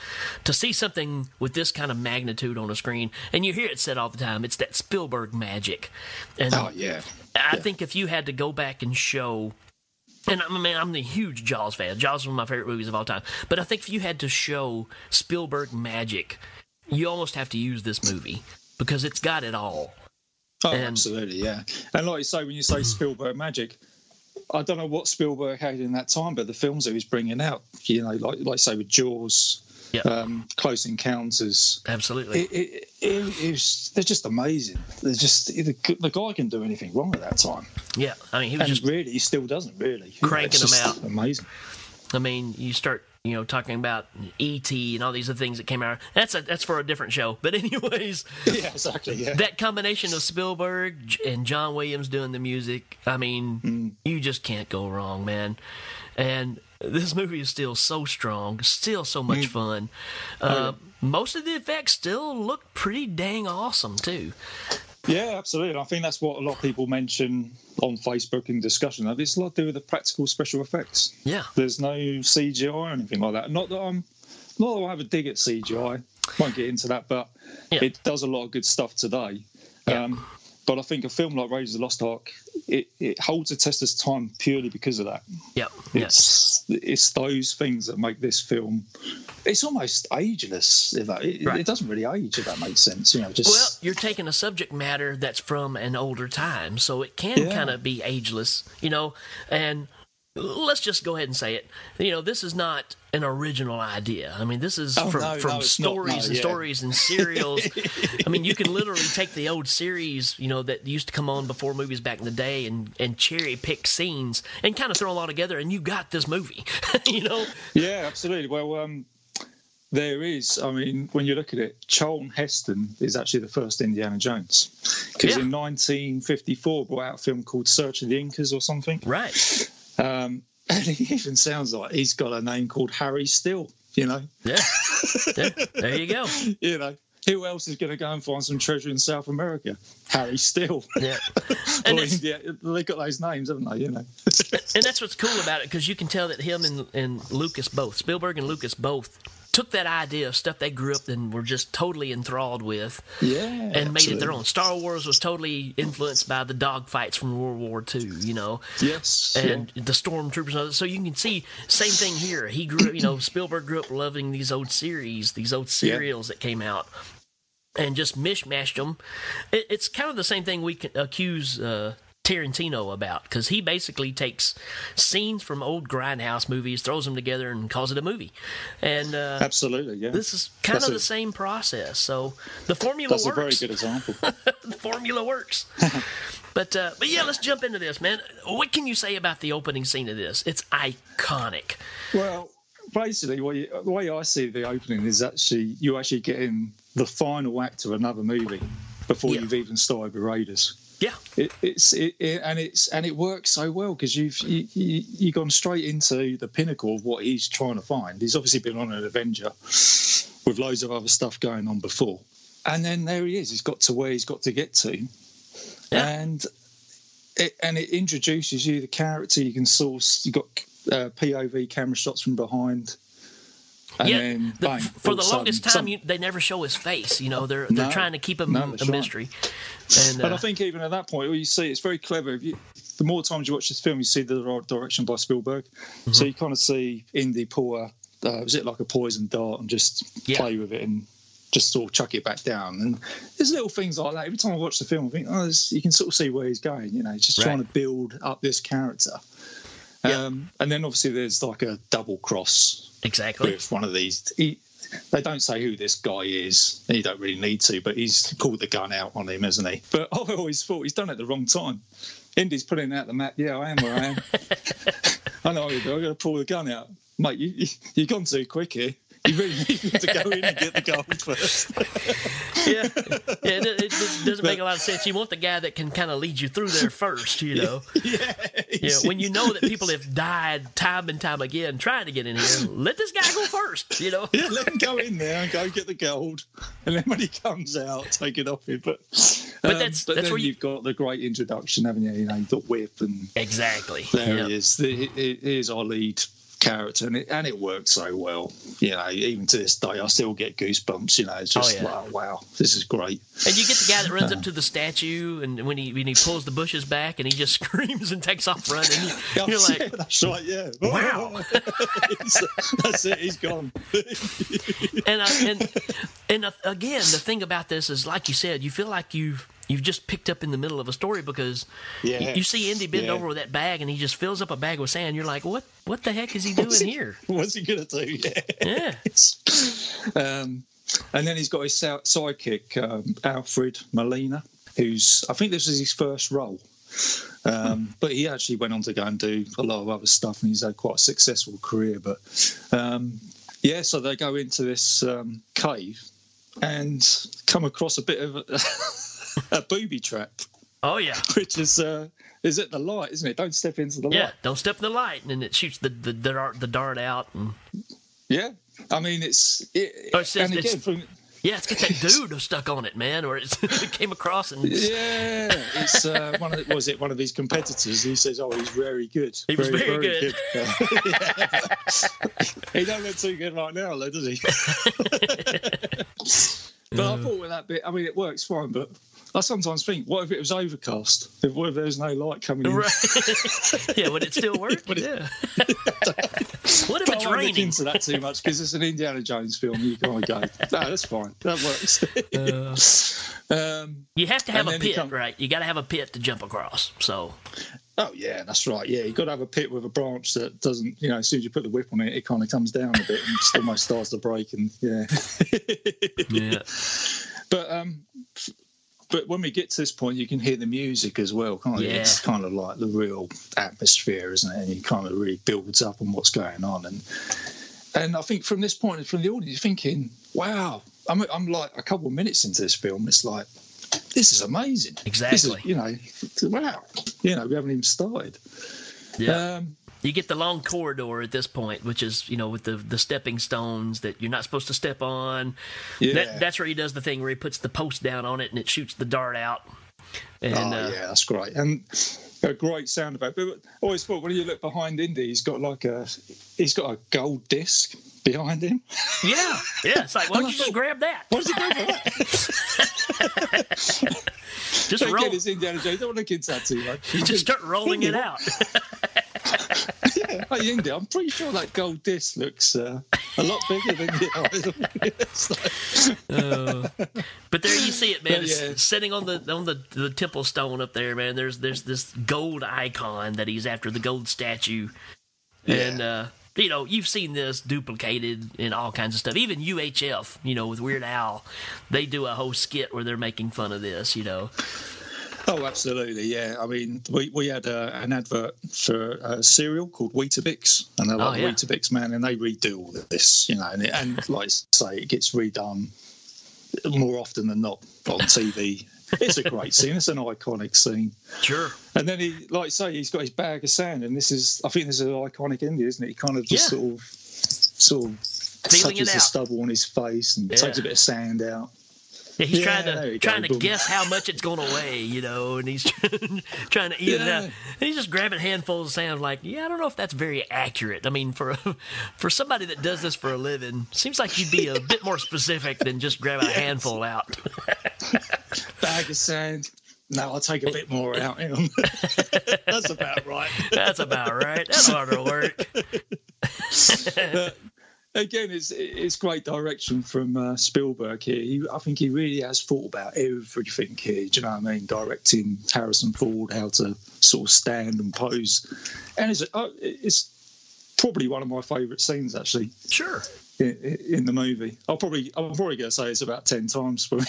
[SPEAKER 5] to see something with this kind of magnitude on a screen, and you hear it said all the time, it's that Spielberg magic. And
[SPEAKER 6] Oh yeah.
[SPEAKER 5] I think if you had to go back and show, and I mean, I'm the huge Jaws fan. Jaws is one of my favorite movies of all time. But I think if you had to show Spielberg magic, you almost have to use this movie because it's got it all.
[SPEAKER 6] Oh, absolutely, yeah. And like you say, when you say Spielberg magic, I don't know what Spielberg had in that time, but the films that he was bringing out, you know, like like say with Jaws, um, Close Encounters,
[SPEAKER 5] absolutely,
[SPEAKER 6] it, it, it, it was, they're just amazing. They're just the, the guy can do anything wrong at that time,
[SPEAKER 5] Yeah, I mean, he was
[SPEAKER 6] and
[SPEAKER 5] just
[SPEAKER 6] really he still doesn't really
[SPEAKER 5] cranking them out.
[SPEAKER 6] Amazing.
[SPEAKER 5] I mean, you start, you know, talking about E.T. and all these other things that came out. That's a, that's for a different show. But anyways,
[SPEAKER 6] yeah, exactly. Yeah.
[SPEAKER 5] that combination of Spielberg and John Williams doing the music, I mean,
[SPEAKER 6] Mm.
[SPEAKER 5] you just can't go wrong, man. And this movie is still so strong, still so much
[SPEAKER 6] Mm.
[SPEAKER 5] fun.
[SPEAKER 6] Oh,
[SPEAKER 5] Uh, Most of the effects still look pretty dang awesome too.
[SPEAKER 6] Yeah, absolutely. And I think that's what a lot of people mention on Facebook in discussion. That It's a lot to do with the practical special effects.
[SPEAKER 5] Yeah.
[SPEAKER 6] There's no CGI or anything like that. Not that I'm not that I have a dig at CGI. Won't get into that, but it does a lot of good stuff today. Um, but I think a film like Raiders of the Lost Ark, it, it holds a test of time purely because of that.
[SPEAKER 5] Yep.
[SPEAKER 6] It's it's those things that make this film. It's almost ageless. If that, it, it doesn't really age, if that makes sense. You know, just
[SPEAKER 5] Well, you're taking a subject matter that's from an older time, so it can
[SPEAKER 6] Yeah.
[SPEAKER 5] kind of be ageless, you know. And let's just go ahead and say it. You know, this is not an original idea. I mean, this is
[SPEAKER 6] Oh,
[SPEAKER 5] from,
[SPEAKER 6] no,
[SPEAKER 5] from
[SPEAKER 6] no, it's not.
[SPEAKER 5] stories
[SPEAKER 6] No,
[SPEAKER 5] and
[SPEAKER 6] yeah.
[SPEAKER 5] stories and serials. I mean, you can literally take the old series, you know, that used to come on before movies back in the day, and and cherry pick scenes and kind of throw them all together, and you got this movie. you know,
[SPEAKER 6] Yeah, absolutely. Well, um, there is. I mean, when you look at it, Charlton Heston is actually the first Indiana Jones because
[SPEAKER 5] Yeah.
[SPEAKER 6] in 1954 brought out a film called Search of the Incas or something.
[SPEAKER 5] Right.
[SPEAKER 6] Um, and he even sounds like he's got a name called Harry Steele. You know.
[SPEAKER 5] Yeah. Yeah, there you go.
[SPEAKER 6] you know. Who else is going to go and find some treasure in South America? Harry Steele.
[SPEAKER 5] Yeah.
[SPEAKER 6] India. They've got those names, haven't they? You know.
[SPEAKER 5] and that's what's cool about it because you can tell that him and, and Lucas both, Spielberg and Lucas both, took that idea of stuff they grew up and were just totally enthralled with,
[SPEAKER 6] Yeah.
[SPEAKER 5] and made it their own. Star Wars was totally influenced by the dogfights from World War II, you know,
[SPEAKER 6] Yes.
[SPEAKER 5] and the stormtroopers. and all that. So you can see same thing here. He grew, up, you know, Spielberg grew up loving these old series, these old serials that came out. And just mishmashed them. It, it's kind of the same thing we can accuse uh, Tarantino about because he basically takes scenes from old grindhouse movies, throws them together, and calls it a movie. And uh,
[SPEAKER 6] Absolutely. Yeah.
[SPEAKER 5] this is kind
[SPEAKER 6] That's
[SPEAKER 5] of
[SPEAKER 6] a-
[SPEAKER 5] the same process. So the formula
[SPEAKER 6] That's a
[SPEAKER 5] works.
[SPEAKER 6] very good example.
[SPEAKER 5] the formula works. but uh, but yeah, let's jump into this, man. What can you say about the opening scene of this? It's iconic.
[SPEAKER 6] Well, basically, you, the way I see the opening is actually you actually get in the final act of another movie before you've even started with Raiders.
[SPEAKER 5] Yeah,
[SPEAKER 6] it, it's it, it, and it's and it works so well because you've you, you you gone straight into the pinnacle of what he's trying to find. He's obviously been on an Avenger with loads of other stuff going on before, and then there he is. He's got to where he's got to get to, and it and it introduces you the character. You can source. You've got uh, POV camera shots from behind. And
[SPEAKER 5] yeah,
[SPEAKER 6] then,
[SPEAKER 5] the-
[SPEAKER 6] bang,
[SPEAKER 5] for the
[SPEAKER 6] sudden,
[SPEAKER 5] longest time,
[SPEAKER 6] some-
[SPEAKER 5] you, they never show his face. You know, they're they're
[SPEAKER 6] No,
[SPEAKER 5] trying to keep him
[SPEAKER 6] no,
[SPEAKER 5] a
[SPEAKER 6] right.
[SPEAKER 5] mystery. And,
[SPEAKER 6] But
[SPEAKER 5] uh,
[SPEAKER 6] I think even at that point, you see, it's very clever. If you, the more times you watch this film, you see the direction by Spielberg.
[SPEAKER 5] Mm-hmm.
[SPEAKER 6] So you kind of see Indy pull a, uh, was it like a poison dart and just play with it and just sort of chuck it back down. And there's little things like that. Every time I watch the film, I think, oh, you can sort of see where he's going. You know, he's just
[SPEAKER 5] Right.
[SPEAKER 6] trying to build up this character. Um, and then obviously there's like a double cross
[SPEAKER 5] Exactly.
[SPEAKER 6] with one of these. He, they don't say who this guy is. You don't really need to, but he's pulled the gun out on him, hasn't he? But I always thought he's done it at the wrong time. Indy's putting out the map. Yeah, I am where I am. I know. I'm going to pull the gun out, mate. You, you you've gone too quick here. You really need to go in and get the gold first.
[SPEAKER 5] yeah, yeah. It, it doesn't make a lot of sense. You want the guy that can kind of lead you through there first, you know.
[SPEAKER 6] yeah.
[SPEAKER 5] Yeah, when you know that people have died time and time again trying to get in here, let this guy go first. You know.
[SPEAKER 6] Yeah, let him go in there and go get the gold, and then when he comes out, take it off him. But
[SPEAKER 5] But
[SPEAKER 6] um,
[SPEAKER 5] that's-
[SPEAKER 6] but
[SPEAKER 5] that's
[SPEAKER 6] then
[SPEAKER 5] where you-
[SPEAKER 6] you've got the great introduction, haven't you? You know, you've Whip, and
[SPEAKER 5] Exactly.
[SPEAKER 6] there he is. The, he- he- here's our lead character, and it, and it works so well. You know, even to this day, I still get goosebumps. You know, it's just
[SPEAKER 5] Oh, yeah.
[SPEAKER 6] wow, wow, this is great.
[SPEAKER 5] And you get the guy that runs up to the statue, and when he when he pulls the bushes back, and he just screams and takes off running. You, you're like,
[SPEAKER 6] yeah, that's right, yeah.
[SPEAKER 5] Wow.
[SPEAKER 6] that's it. He's gone.
[SPEAKER 5] and uh, and and uh, again, the thing about this is, like you said, you feel like you've you've just picked up in the middle of a story because
[SPEAKER 6] Yeah.
[SPEAKER 5] you, you see Indy bend
[SPEAKER 6] Yeah.
[SPEAKER 5] over with that bag, and he just fills up a bag with sand. You're like, what what the heck is he doing
[SPEAKER 6] What's he-
[SPEAKER 5] here?
[SPEAKER 6] What's he gonna do? Yeah.
[SPEAKER 5] Yeah.
[SPEAKER 6] Um, and then he's got his sidekick, um, Alfred Molina, who's I think this is his first role. Um, but he actually went on to go and do a lot of other stuff, and he's had quite a successful career. But um, yeah, so they go into this um, cave and come across a bit of a, booby trap,
[SPEAKER 5] Oh yeah,
[SPEAKER 6] which is uh, is it the light, isn't it? Don't step into the
[SPEAKER 5] yeah.
[SPEAKER 6] light.
[SPEAKER 5] Yeah, don't step in the light, and then it shoots the the, the, dart, the dart out. And,
[SPEAKER 6] Yeah, I mean it's it,
[SPEAKER 5] Oh, it says
[SPEAKER 6] and
[SPEAKER 5] it's-
[SPEAKER 6] again from
[SPEAKER 5] yeah, it's got that dude stuck on it, man, or it came across and
[SPEAKER 6] Yeah, it's uh, one of was it one of his competitors. He says, "Oh, he's very good.
[SPEAKER 5] He was very good.
[SPEAKER 6] Yeah. he don't look too good right now, though, does he? but I thought with that bit, I mean, it works fine. But I sometimes think, what if it was overcast? If what if there's no light coming in?
[SPEAKER 5] Right. yeah, would it still work? yeah. what if
[SPEAKER 6] But
[SPEAKER 5] it's
[SPEAKER 6] I won't look into that too much because it's an Indiana Jones film. You kind of go, no, that's fine. That works. um,
[SPEAKER 5] You have to have a pit,
[SPEAKER 6] come-
[SPEAKER 5] right? You got to have a pit to jump across. So
[SPEAKER 6] Oh yeah, that's right. Yeah, you've got to have a pit with a branch that doesn't, you know, as soon as you put the whip on it, it kind of comes down a bit and just almost starts to break. And yeah,
[SPEAKER 5] yeah.
[SPEAKER 6] but um, but when we get to this point, you can hear the music as well. Can't you?
[SPEAKER 5] Yeah.
[SPEAKER 6] It's kind of like the real atmosphere, isn't it? And it kind of really builds up on what's going on. And and I think from this point, from the audience, you're thinking, wow, I'm I'm like a couple of minutes into this film. It's like. This is amazing. This is,
[SPEAKER 5] Exactly.
[SPEAKER 6] you know, wow. You know, we haven't even started.
[SPEAKER 5] Yeah.
[SPEAKER 6] Um,
[SPEAKER 5] you get the long corridor at this point, which is you know with the the stepping stones that you're not supposed to step on.
[SPEAKER 6] Yeah.
[SPEAKER 5] That, that's where he does the thing where he puts the post down on it and it shoots the dart out. And
[SPEAKER 6] oh
[SPEAKER 5] uh,
[SPEAKER 6] yeah, that's great, and a great sound effect. But I always thought when you look behind Indy, he's got like a he's got a gold disc behind him.
[SPEAKER 5] yeah, yeah. It's like why don't you just grab that?
[SPEAKER 6] Why does he go for that?
[SPEAKER 5] Just
[SPEAKER 6] Again,
[SPEAKER 5] roll.
[SPEAKER 6] it's Indiana Jones. Don't want the kids that too much.
[SPEAKER 5] You just start rolling it out.
[SPEAKER 6] Yeah, hey Indy, I'm pretty sure that gold disc looks uh, a lot bigger than the It's like-
[SPEAKER 5] Uh, but there you see it, man.
[SPEAKER 6] But,
[SPEAKER 5] It's
[SPEAKER 6] yeah.
[SPEAKER 5] sitting on the on the, the temple stone up there, man. There's there's this gold icon that he's after, the gold statue, and uh, you know you've seen this duplicated in all kinds of stuff. Even UHF, you know, with Weird Al, they do a whole skit where they're making fun of this. You know,
[SPEAKER 6] Oh, absolutely, yeah. I mean, we, we had uh, an advert for a cereal called Weetabix, and they're
[SPEAKER 5] Oh,
[SPEAKER 6] like
[SPEAKER 5] yeah.
[SPEAKER 6] Weetabix, man, and they redo all of this, you know, and, it, and like I say, it gets redone more often than not on TV. It's a great scene. It's an iconic scene.
[SPEAKER 5] sure.
[SPEAKER 6] And then he, like I say, he's got his bag of sand, and this is, I think this is an iconic Indy, isn't it? He kind of just
[SPEAKER 5] Yeah.
[SPEAKER 6] sort of, sort of
[SPEAKER 5] Feeling
[SPEAKER 6] touches the stubble on his face and
[SPEAKER 5] Yeah.
[SPEAKER 6] takes a bit of sand out.
[SPEAKER 5] Yeah, he's
[SPEAKER 6] Yeah,
[SPEAKER 5] trying to
[SPEAKER 6] you go,
[SPEAKER 5] trying to
[SPEAKER 6] boom.
[SPEAKER 5] guess how much it's going to weigh, you know, and he's trying to it
[SPEAKER 6] Yeah.
[SPEAKER 5] out. And he's just grabbing handfuls of sand, like, yeah, I don't know if that's very accurate. I mean, for for somebody that does this for a living, seems like you'd be a bit more specific than just grabbing a handful out.
[SPEAKER 6] Bag of sand. No, I'll take a bit more out. That's about right.
[SPEAKER 5] That's about right. That's harder work.
[SPEAKER 6] Again, it's it's great direction from uh, Spielberg here. He, I think he really has thought about everything here. Do you know what I mean? Directing Harrison Ford how to sort of stand and pose, and it's uh, it's probably one of my favourite scenes actually.
[SPEAKER 5] Sure.
[SPEAKER 6] In, the movie, I'll probably I'm probably going to say it's about ten times for me.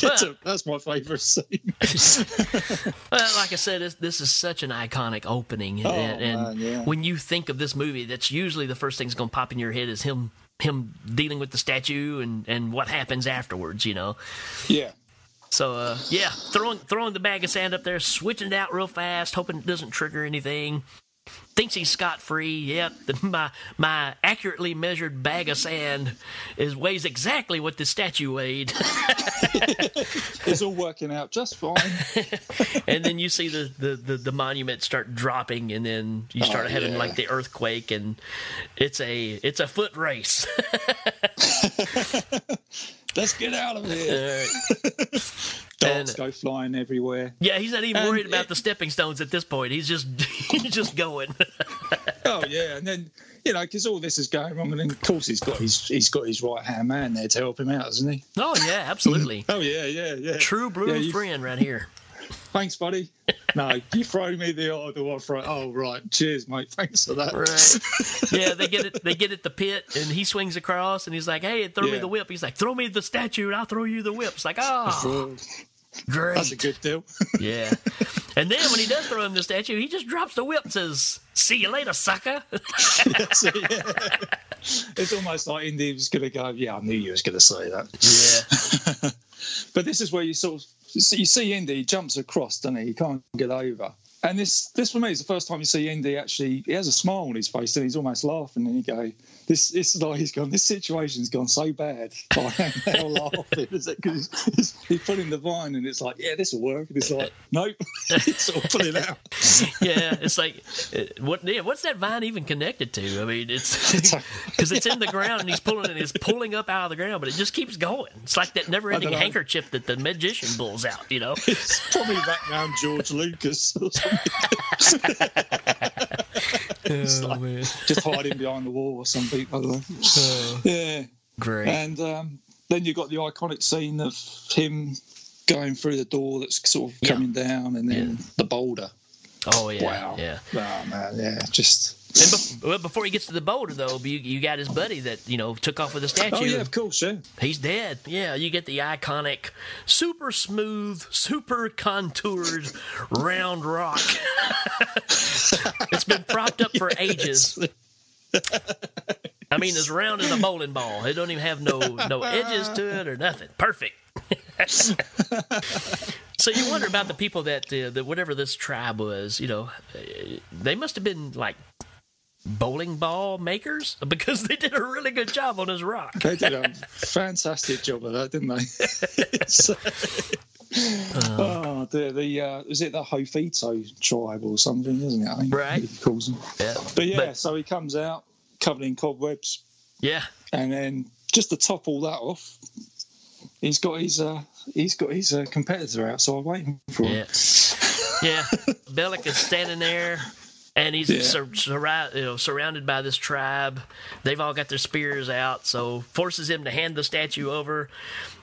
[SPEAKER 6] That's my favourite scene.
[SPEAKER 5] Well, like I said, this, this is such an iconic opening,
[SPEAKER 6] Oh,
[SPEAKER 5] and, and
[SPEAKER 6] man, yeah.
[SPEAKER 5] when you think of this movie, that's usually the first thing that's going to pop in your head is him him dealing with the statue and and what happens afterwards. You know.
[SPEAKER 6] Yeah.
[SPEAKER 5] So uh, yeah, throwing throwing the bag of sand up there, switching it out real fast, hoping it doesn't trigger anything. Thinks he's scot free. Yep, the, my my accurately measured bag of sand is weighs exactly what the statue weighed.
[SPEAKER 6] it's all working out just fine.
[SPEAKER 5] and then you see the, the, the, the monument start dropping, and then you start
[SPEAKER 6] Oh,
[SPEAKER 5] having
[SPEAKER 6] yeah.
[SPEAKER 5] like the earthquake, and it's a it's a foot race.
[SPEAKER 6] Let's get out of here. Darts go flying everywhere.
[SPEAKER 5] yeah, he's not even
[SPEAKER 6] And
[SPEAKER 5] worried about the stepping stones at this point. He's just he's just going.
[SPEAKER 6] Oh yeah, and then you know because all this is going wrong, and then of course he's got his he's got his right hand man there to help him out, hasn't he?
[SPEAKER 5] oh yeah, absolutely.
[SPEAKER 6] Oh yeah, yeah, yeah.
[SPEAKER 5] True blue
[SPEAKER 6] Yeah,
[SPEAKER 5] friend right here.
[SPEAKER 6] Thanks, buddy. No, you throw me the order. I throw. Oh right, cheers, mate. Thanks for that.
[SPEAKER 5] Right. Yeah, they get it. They get at the pit, and he swings across, and he's like, "Hey, throw me the whip." He's like, "Throw me the statue, and I'll throw you the whip." It's like, oh, great.
[SPEAKER 6] That's a good deal.
[SPEAKER 5] Yeah. And then when he does throw him the statue, he just drops the whip and says, See you later, sucker.
[SPEAKER 6] Yes, yeah. It's almost like Indy was going to go. Yeah, I knew you was going to say that.
[SPEAKER 5] Yeah.
[SPEAKER 6] But this is where you sort of you see Indy he jumps across, doesn't he? He can't get over. And this this for me is the first time you see Indy actually. He has a smile on his face and he's almost laughing. And you go, this this is like he's gone. This situation's gone so bad. I am now laughing. Is it because he's, he's pulling the vine and it's like, yeah, this will work. And it's like, nope, it's all pulling out.
[SPEAKER 5] yeah, it's like, uh, what? Yeah, what's that vine even connected to? I mean, it's because it's in the ground and he's pulling it. It's pulling up out of the ground, but it just keeps going. It's like that never-ending
[SPEAKER 6] I don't know.
[SPEAKER 5] handkerchief that the magician pulls out. You know?
[SPEAKER 6] It's probably back around George Lucas or something. Like, just hiding behind the wall or something. I don't know. yeah.
[SPEAKER 5] Great.
[SPEAKER 6] And um, then you've got the iconic scene of him going through the door that's sort of coming down and then the boulder.
[SPEAKER 5] Oh yeah,
[SPEAKER 6] Wow.
[SPEAKER 5] yeah.
[SPEAKER 6] Oh, man, yeah. Just.
[SPEAKER 5] And bef- well, before he gets to the boulder, though, you, you got his buddy that you know took off with the statue.
[SPEAKER 6] Oh, yeah, of course, yeah.
[SPEAKER 5] He's dead. Yeah, you get the iconic, super smooth, super contoured round rock. it's been propped up for ages. I mean, as round as a bowling ball. It don't even have no no edges to it or nothing. Perfect. so you wonder about the people that uh, that whatever this tribe was. You know, they must have been like bowling ball makers because they did a really good job on his rock.
[SPEAKER 6] They did a fantastic job of that, didn't they? So- oh, the the uh, is it the Hovito tribe or something, isn't it? I think
[SPEAKER 5] Right.
[SPEAKER 6] He calls them.
[SPEAKER 5] Yeah.
[SPEAKER 6] But yeah,
[SPEAKER 5] But-
[SPEAKER 6] so he comes out covered in cobwebs,
[SPEAKER 5] Yeah.
[SPEAKER 6] and then just to top all that off, he's got his uh, he's got his uh, competitor outside waiting for him.
[SPEAKER 5] Yeah. Yeah. Belloq is standing there and he's
[SPEAKER 6] Yeah.
[SPEAKER 5] sur- surra- you know, surrounded by this tribe. They've all got their spears out, so forces him to hand the statue over.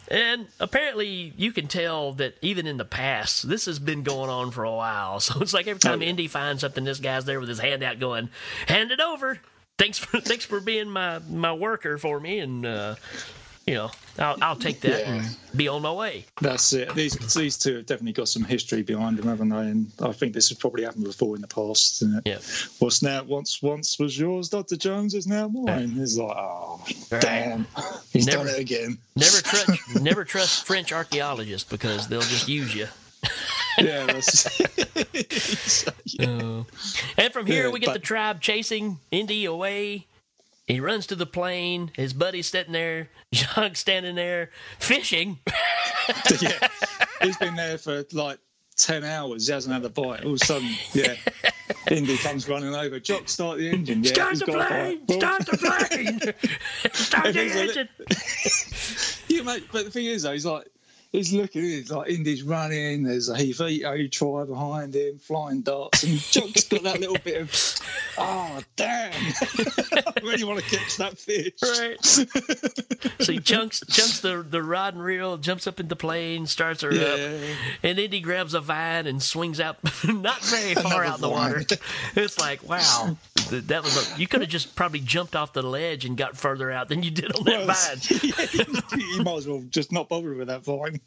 [SPEAKER 5] And apparently, you can tell that even in the past, this has been going on for a while. So it's like every time Indy finds something, this guy's there with his hand out, going, "Hand it over. Thanks for thanks for being my my worker for me, and uh, you know, I'll I'll take that
[SPEAKER 6] Yeah.
[SPEAKER 5] and be on my way."
[SPEAKER 6] That's it. These these two have definitely got some history behind them, haven't they? And I think this has probably happened before in the past.
[SPEAKER 5] Yeah.
[SPEAKER 6] What's now once once was yours, Doctor Jones is now mine. It's like, oh
[SPEAKER 5] Right.
[SPEAKER 6] damn, he's
[SPEAKER 5] Never-
[SPEAKER 6] done it again.
[SPEAKER 5] Never trust never trust French archaeologists because they'll just use you.
[SPEAKER 6] Yeah, that's
[SPEAKER 5] Uh, and from here
[SPEAKER 6] Yeah,
[SPEAKER 5] we get
[SPEAKER 6] but-
[SPEAKER 5] the tribe chasing Indy away. He runs to the plane. His buddy's sitting there. Jock standing there fishing.
[SPEAKER 6] yeah. He's been there for like ten hours. He hasn't had a bite. All of a sudden, yeah. Indy comes running over. Jock, start the engine. Yeah,
[SPEAKER 5] Start the plane! Start the plane! Start the
[SPEAKER 6] he's a li-
[SPEAKER 5] engine!
[SPEAKER 6] you mate, but the thing is though, he's like he's looking, he's like Indy's running. There's a Hovito try behind him, flying darts, and Jock's got that little bit of, oh damn, I really want to catch that fish.
[SPEAKER 5] Right. so he chunks chunks the, the rod and reel, jumps up in the plane, starts her up, and Indy grabs a vine and swings out not very far
[SPEAKER 6] Another
[SPEAKER 5] out in the water. It's like wow, that was a, you could have just probably jumped off the ledge and got further out than you did on that
[SPEAKER 6] Well,
[SPEAKER 5] vine.
[SPEAKER 6] you might as well just not bother with that vine.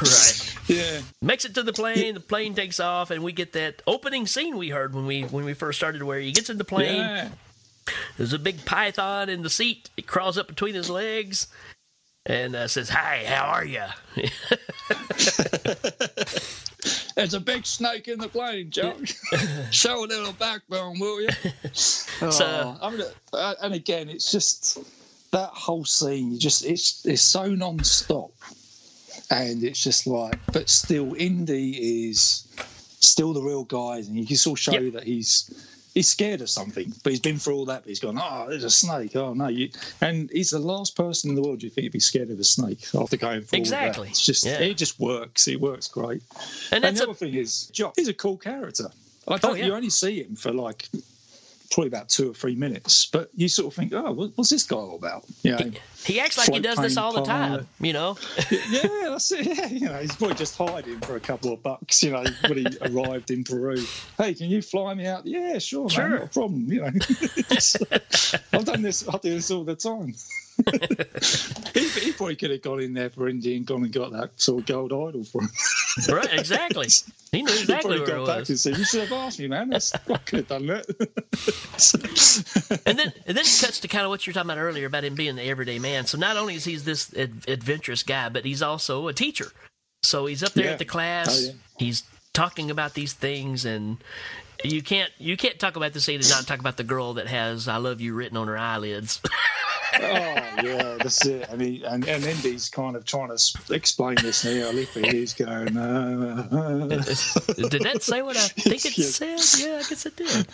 [SPEAKER 5] Right.
[SPEAKER 6] Yeah.
[SPEAKER 5] Makes it to the plane. The plane takes off, and we get that opening scene we heard when we when we first started, where he gets in the plane.
[SPEAKER 6] Yeah.
[SPEAKER 5] There's a big python in the seat. It crawls up between his legs and uh, says, "Hi, how are you?"
[SPEAKER 6] There's a big snake in the plane, Joe. Show a little backbone, will you?
[SPEAKER 5] So-
[SPEAKER 6] Oh, I mean, uh, and again, it's just that whole scene. You just it's it's so non-stop, and it's just like, but still, Indy is still the real guy, and you can still show that he's he's scared of something, but he's been through all that. But he's gone, oh, there's a snake. Oh no, you and he's the last person in the world you think would be scared of a snake after going through
[SPEAKER 5] Exactly.
[SPEAKER 6] that. It's just
[SPEAKER 5] Yeah.
[SPEAKER 6] it just works. It works great.
[SPEAKER 5] And
[SPEAKER 6] And,
[SPEAKER 5] that's
[SPEAKER 6] the
[SPEAKER 5] a-
[SPEAKER 6] other thing is, Jock, he's a cool character. Like
[SPEAKER 5] Oh, yeah.
[SPEAKER 6] you only see him for like probably about two or three minutes, but you sort of think, oh, what, what's this guy all about? You know,
[SPEAKER 5] He acts like he does this all the time, you know.
[SPEAKER 6] yeah, that's it. Yeah, you know, he's probably just hiding for a couple of bucks. You know, when he arrived in Peru. Hey, can you fly me out? Yeah, sure,
[SPEAKER 5] Sure.
[SPEAKER 6] man, not a problem. You know, I've done this. I do this all the time. he, he probably could have gone in there for India and gone and got that sort of gold idol for him.
[SPEAKER 5] right, exactly. He knew exactly
[SPEAKER 6] probably
[SPEAKER 5] where it was.
[SPEAKER 6] and said, "You should have asked me, man. That's, I could have done that."
[SPEAKER 5] and then and then it cuts to kind of what you were talking about earlier about him being the everyday man. So not only is he this ad- adventurous guy, but he's also a teacher. So he's up there
[SPEAKER 6] Yeah.
[SPEAKER 5] at the class.
[SPEAKER 6] Oh, yeah.
[SPEAKER 5] He's talking about these things, and you can't you can't talk about the scene and not talk about the girl that has "I love you" written on her eyelids.
[SPEAKER 6] oh yeah, that's it. I mean, and, and Indy's kind of trying to explain this now. Lippy he's going. Uh, uh.
[SPEAKER 5] did that say what I think it said? Yeah, I guess it did.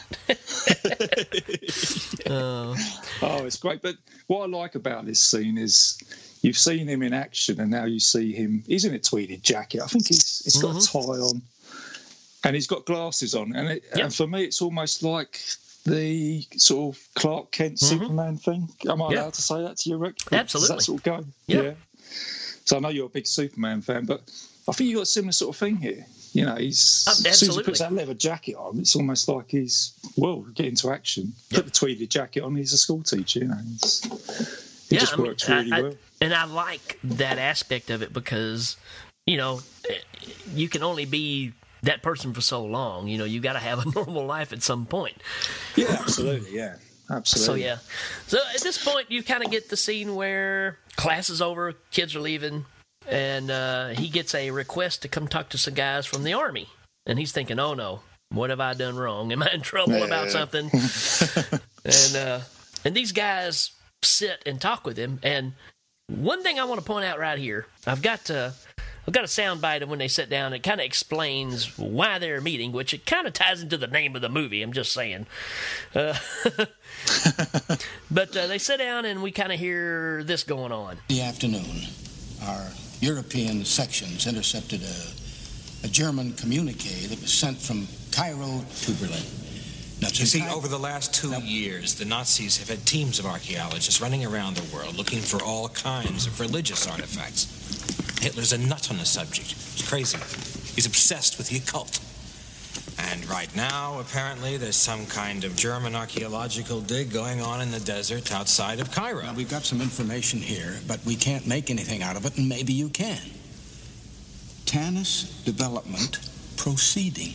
[SPEAKER 5] Oh.
[SPEAKER 6] Oh, it's great. But what I like about this scene is you've seen him in action, and now you see him. He's in a tweeded jacket. I think he's he's got a tie on, and he's got glasses on. And, it, and for me, it's almost like the sort of Clark Kent Superman thing. Am I
[SPEAKER 5] Yeah.
[SPEAKER 6] allowed to say that to you, Rik?
[SPEAKER 5] Absolutely.
[SPEAKER 6] Does that sort of go?
[SPEAKER 5] Yeah.
[SPEAKER 6] So I know you're a big Superman fan, but I think you've got a similar sort of thing here. You know, he's
[SPEAKER 5] Uh,
[SPEAKER 6] as soon as he puts that leather jacket on, it's almost like he's well get into action. Put the tweeded jacket on, he's a school teacher. You know, it's, it just
[SPEAKER 5] I mean,
[SPEAKER 6] works really
[SPEAKER 5] I- I-
[SPEAKER 6] well.
[SPEAKER 5] and I like that aspect of it because, you know, you can only be that person for so long. You know, you got to have a normal life at some point.
[SPEAKER 6] Yeah, absolutely. Yeah, absolutely.
[SPEAKER 5] So yeah. So at this point, you kind of get the scene where class is over, kids are leaving, and uh, he gets a request to come talk to some guys from the army, and he's thinking, "Oh no, what have I done wrong? Am I in trouble about
[SPEAKER 6] Yeah.
[SPEAKER 5] something?" and uh, and these guys sit and talk with him. And one thing I want to point out right here, I've got uh, I've got a sound bite of when they sit down. It kind of explains why they're meeting, which it kind of ties into the name of the movie. I'm just saying. Uh, but uh, they sit down and we kind of hear this going on.
[SPEAKER 21] The afternoon, our European sections intercepted a, a German communique that was sent from Cairo to Berlin. Now,
[SPEAKER 22] You see,
[SPEAKER 21] Cairo-
[SPEAKER 22] over the last two years, the Nazis have had teams of archaeologists running around the world looking for all kinds of religious artifacts. Hitler's a nut on the subject. He's crazy. He's obsessed with the occult. And right now, apparently, there's some kind of German archaeological dig going on in the desert outside of Cairo.
[SPEAKER 21] Now, we've got some information here, but we can't make anything out of it, and maybe you can. Tanis Development Proceeding.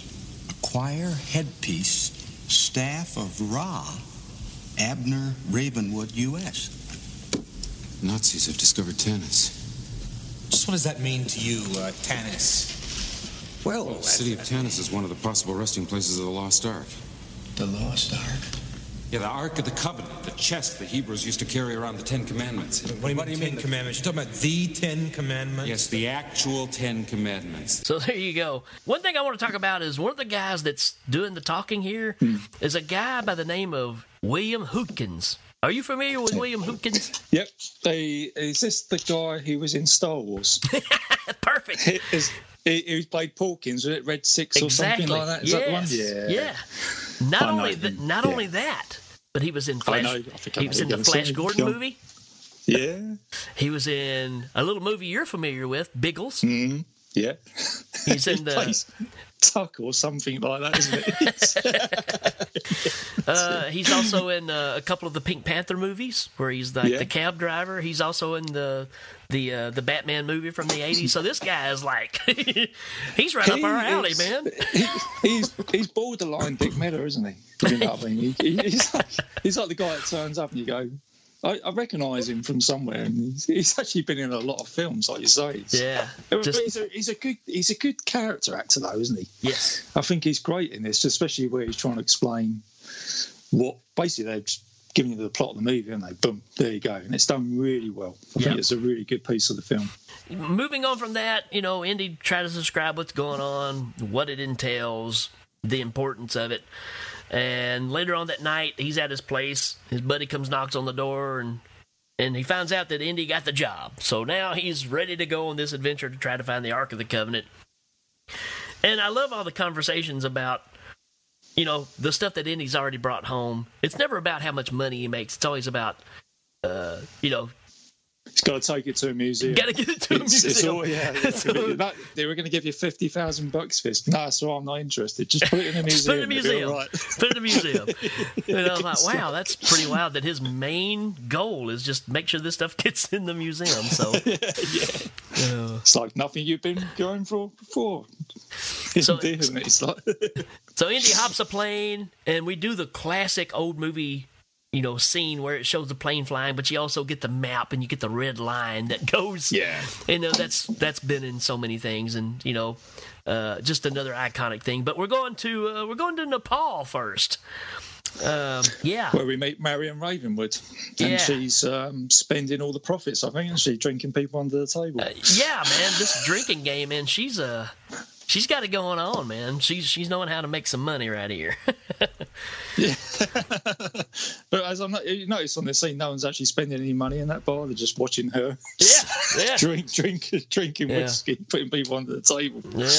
[SPEAKER 21] Acquire headpiece, staff of Ra, Abner Ravenwood, U.S.
[SPEAKER 23] Nazis have discovered Tanis.
[SPEAKER 22] Just what does that mean to you, uh, Tanis?
[SPEAKER 21] Well,
[SPEAKER 23] The city of Tanis is one of the possible resting places of the Lost Ark.
[SPEAKER 21] The Lost Ark?
[SPEAKER 23] Yeah, the Ark of the Covenant, the chest the Hebrews used to carry around the Ten Commandments.
[SPEAKER 22] What do you mean, Ten Commandments? You're talking about the Ten Commandments?
[SPEAKER 23] Yes, the actual Ten Commandments.
[SPEAKER 5] So there you go. One thing I want to talk about is one of the guys that's doing the talking here is a guy by the name of William Hootkins. Are you familiar with William Hootkins?
[SPEAKER 6] Yep. They, is this the guy who was in Star Wars?
[SPEAKER 5] Perfect.
[SPEAKER 6] Is, he, he played Porkins, was it Red Six or
[SPEAKER 5] exactly.
[SPEAKER 6] something like that? Is
[SPEAKER 5] yes.
[SPEAKER 6] that the one? Yeah.
[SPEAKER 5] Yeah. Not
[SPEAKER 6] I
[SPEAKER 5] only
[SPEAKER 6] him.
[SPEAKER 5] th- not
[SPEAKER 6] Yeah.
[SPEAKER 5] only that, but he was in
[SPEAKER 6] I
[SPEAKER 5] Flash.
[SPEAKER 6] know. I think I
[SPEAKER 5] he was in the Flash. Gordon
[SPEAKER 6] Go
[SPEAKER 5] movie.
[SPEAKER 6] Yeah.
[SPEAKER 5] He was in a little movie you're familiar with, Biggles.
[SPEAKER 6] Mm, yeah.
[SPEAKER 5] He's in
[SPEAKER 6] he
[SPEAKER 5] the-
[SPEAKER 6] plays Tuck or something like that, isn't it?
[SPEAKER 5] Uh, he's also in uh, a couple of the Pink Panther movies where he's like
[SPEAKER 6] Yeah.
[SPEAKER 5] the cab driver. He's also in the the uh, the Batman movie from the '80s. So this guy is like, he's right up our
[SPEAKER 6] He
[SPEAKER 5] alley,
[SPEAKER 6] is-
[SPEAKER 5] man.
[SPEAKER 6] he- he's he's borderline Dick Miller, isn't he? You know what I mean? He, he's, like, he's like the guy that turns up and you go, I, I recognise him from somewhere, and he's, he's actually been in a lot of films, like you say.
[SPEAKER 5] Yeah, just-
[SPEAKER 6] he's, a, he's a good he's a good character actor, though, isn't he?
[SPEAKER 5] Yes.
[SPEAKER 6] I think he's great in this, especially where he's trying to explain what basically they've given you the plot of the movie, and they boom, there you go, and it's done really well. I
[SPEAKER 5] Yeah.
[SPEAKER 6] think it's a really good piece of the film.
[SPEAKER 5] Moving on from that, you know, Indy tried to describe what's going on, what it entails, the importance of it. And later on that night, he's at his place. His buddy comes, knocks on the door, and and he finds out that Indy got the job. So now he's ready to go on this adventure to try to find the Ark of the Covenant. And I love all the conversations about, you know, the stuff that Indy's already brought home. It's never about how much money he makes. It's always about, uh, you know,
[SPEAKER 6] He's got to take it to a museum.
[SPEAKER 5] Got to get it to a
[SPEAKER 6] It's- it's
[SPEAKER 5] museum.
[SPEAKER 6] all- yeah, yeah.
[SPEAKER 5] So-
[SPEAKER 6] That- they were going to give you fifty thousand bucks for this. No, so I'm not interested. Just put it in a museum.
[SPEAKER 5] Put it in a museum.
[SPEAKER 6] right.
[SPEAKER 5] Put it in a museum. and I was like, wow, that's pretty wild that his main goal is just make sure this stuff gets in the museum. So, Uh,
[SPEAKER 6] It's like nothing you've been going for before. It? Isn't it? It's like
[SPEAKER 5] so Indy hops a plane, and we do the classic old movie, you know, scene where it shows the plane flying, but you also get the map and you get the red line that goes.
[SPEAKER 6] Yeah.
[SPEAKER 5] You know, that's that's been in so many things, and you know, uh, just another iconic thing. But we're going to uh, we're going to Nepal first. Um, yeah.
[SPEAKER 6] where we meet Marion Ravenwood, and
[SPEAKER 5] Yeah.
[SPEAKER 6] she's um, spending all the profits. I think, and she's drinking people under the table?
[SPEAKER 5] Yeah, man, this drinking game, man, she's uh she's got it going on, man. She's she's knowing how to make some money right here.
[SPEAKER 6] But as I'm not, you notice on the scene, no one's actually spending any money in that bar. They're just watching her.
[SPEAKER 5] Yeah, yeah.
[SPEAKER 6] drink, drink, drinking
[SPEAKER 5] Yeah.
[SPEAKER 6] whiskey, putting people under the table.
[SPEAKER 5] yeah,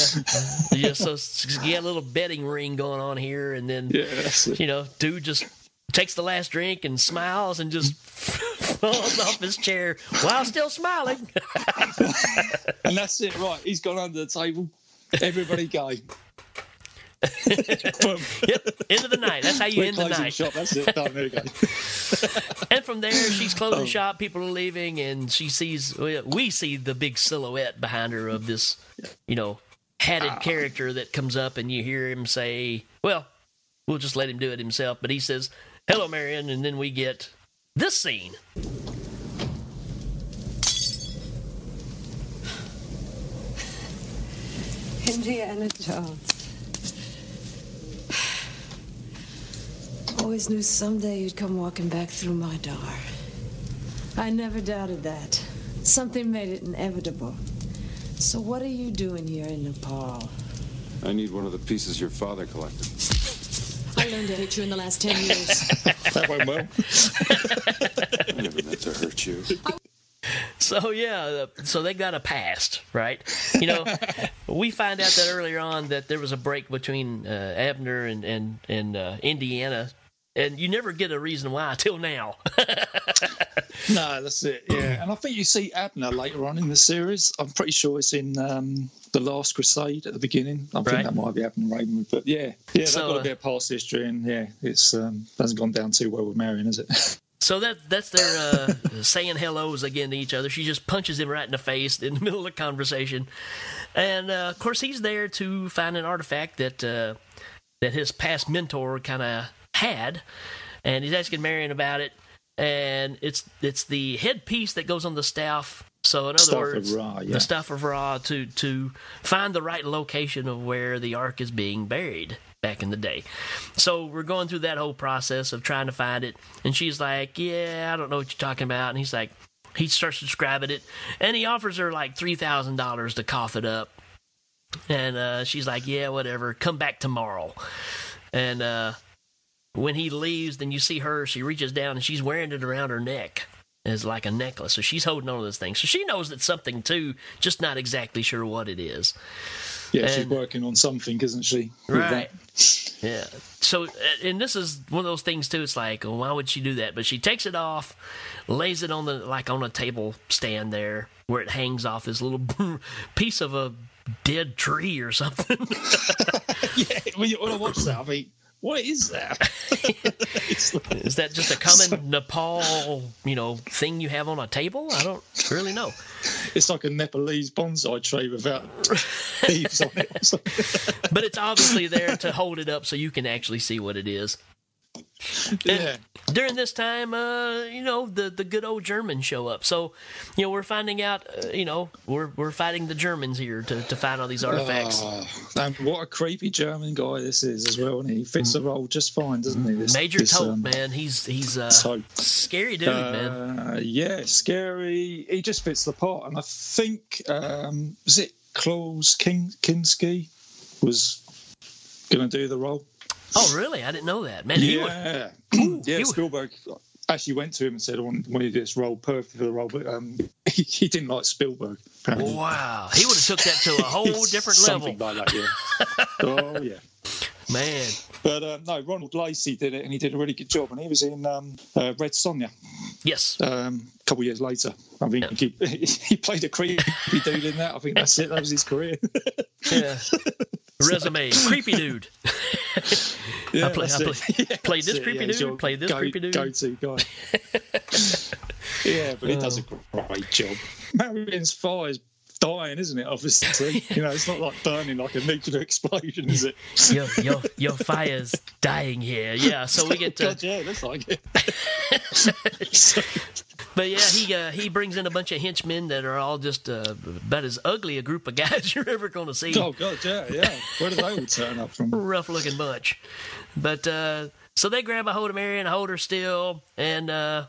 [SPEAKER 5] yeah. So you got a little betting ring going on here, and then
[SPEAKER 6] Yeah,
[SPEAKER 5] you know, dude just takes the last drink and smiles and just falls off his chair while still smiling.
[SPEAKER 6] And that's it, right? He's gone under the table. Everybody go.
[SPEAKER 5] yep, end of the night. That's how you
[SPEAKER 6] We're
[SPEAKER 5] end the night.
[SPEAKER 6] shop. That's it. Done. There you go.
[SPEAKER 5] And from there, she's closing
[SPEAKER 6] Oh.
[SPEAKER 5] shop. People are leaving, and she sees. We see the big silhouette behind her of this, you know, hatted
[SPEAKER 6] Ah.
[SPEAKER 5] character that comes up, and you hear him say, "Well, we'll just let him do it himself." But he says, "Hello, Marion," and then we get this scene.
[SPEAKER 24] Indiana Jones. Always knew someday you'd come walking back through my door. I never doubted that. Something made it inevitable. So what are you doing here in Nepal?
[SPEAKER 23] I need one of the pieces your father collected.
[SPEAKER 24] I learned to hate you in the last ten years.
[SPEAKER 6] That went well.
[SPEAKER 23] I never meant to hurt you.
[SPEAKER 5] So yeah, uh, so they got a past, right? You know, we find out that earlier on that there was a break between uh, Abner and and and uh, Indiana, and you never get a reason why till now.
[SPEAKER 6] No, that's it. Yeah, and I think you see Abner later on in the series. I'm pretty sure it's in um, the Last Crusade at the beginning. I
[SPEAKER 5] Right.
[SPEAKER 6] think that might be Abner Raymond, but yeah, yeah,
[SPEAKER 5] So,
[SPEAKER 6] they've got
[SPEAKER 5] uh,
[SPEAKER 6] a bit of past history, and yeah, it's um, hasn't gone down too well with Marion, has it?
[SPEAKER 5] So that that's their uh, saying hellos again to each other. She just punches him right in the face in the middle of the conversation, and uh, of course he's there to find an artifact that uh, that his past mentor kind of had, and he's asking Marion about it. And it's it's the headpiece that goes on the staff. So in other
[SPEAKER 6] Staff of
[SPEAKER 5] words,
[SPEAKER 6] Ra, yeah.
[SPEAKER 5] the staff of Ra to to find the right location of where the ark is being buried back in the day. So we're going through that whole process of trying to find it, and she's like, "Yeah, I don't know what you're talking about," and he's like, he starts describing it, and he offers her like three thousand dollars to cough it up, and uh, she's like, "Yeah, whatever, come back tomorrow," and uh, when he leaves, then you see her. She reaches down and she's wearing it around her neck as like a necklace. So she's holding on to this thing. So she knows that something too, just not exactly sure what it is.
[SPEAKER 6] Yeah, she's working on something, isn't she?
[SPEAKER 5] Right. Yeah. So, uh, and this is one of those things too. It's like, well, why would she do that? But she takes it off, lays it on the like on a table stand there where it hangs off this little piece of a dead tree or something.
[SPEAKER 6] yeah, when, you, when I watch that, I mean, what is that?
[SPEAKER 5] is that just a common Nepal, you know, thing you have on a table? I don't really know.
[SPEAKER 6] It's like a Nepalese bonsai tree without leaves on it.
[SPEAKER 5] But it's obviously there to hold it up so you can actually see what it is.
[SPEAKER 6] Yeah.
[SPEAKER 5] during this time, uh, you know, the, the good old Germans show up. So, you know, we're finding out, uh, you know, we're we're fighting the Germans here to, to find all these artifacts.
[SPEAKER 6] Oh, and what a creepy German guy this is as well, and he fits the role just fine, doesn't he? This,
[SPEAKER 5] Major
[SPEAKER 6] this,
[SPEAKER 5] Toht,
[SPEAKER 6] um,
[SPEAKER 5] man, he's he's uh, scary dude, man.
[SPEAKER 6] Uh, yeah, scary. He just fits the part, and I think um, was it Klaus King Kinski was going to do the role.
[SPEAKER 5] Oh, really? I didn't know that, man. he
[SPEAKER 6] yeah,
[SPEAKER 5] Ooh,
[SPEAKER 6] yeah.
[SPEAKER 5] he
[SPEAKER 6] Spielberg actually went to him and said, "I want, want you to do this role perfect for the role," but um, he, he didn't like Spielberg. Apparently.
[SPEAKER 5] Wow, he would have took that to a whole different level,
[SPEAKER 6] Something like that, yeah. oh yeah.
[SPEAKER 5] man.
[SPEAKER 6] But um, no, Ronald Lacey did it, and he did a really good job. And he was in um, uh, Red Sonja
[SPEAKER 5] Yes.
[SPEAKER 6] um, a couple of years later. I think he, he played a creepy dude in that. I think that's it. That was his career.
[SPEAKER 5] Yeah. Resume, creepy dude.
[SPEAKER 6] Yeah,
[SPEAKER 5] I, play, I play.
[SPEAKER 6] Yeah,
[SPEAKER 5] played this
[SPEAKER 6] it.
[SPEAKER 5] creepy
[SPEAKER 6] Yeah,
[SPEAKER 5] dude, played this
[SPEAKER 6] go-
[SPEAKER 5] creepy dude.
[SPEAKER 6] Go-to guy. yeah, but he does a oh. great job. Marion's fire is dying, isn't it? Obviously, you know, it's not like burning like a nuclear explosion, is it?
[SPEAKER 5] your your your fire's dying here. Yeah, so we get to
[SPEAKER 6] God, yeah, that's like it.
[SPEAKER 5] But yeah, he uh, he brings in a bunch of henchmen that are all just uh, about as ugly a group of guys you're ever going to see.
[SPEAKER 6] Oh God, yeah, yeah. Where do they all turn up from?
[SPEAKER 5] Rough looking bunch. But uh, so they grab a hold of Marion, hold her still, and uh,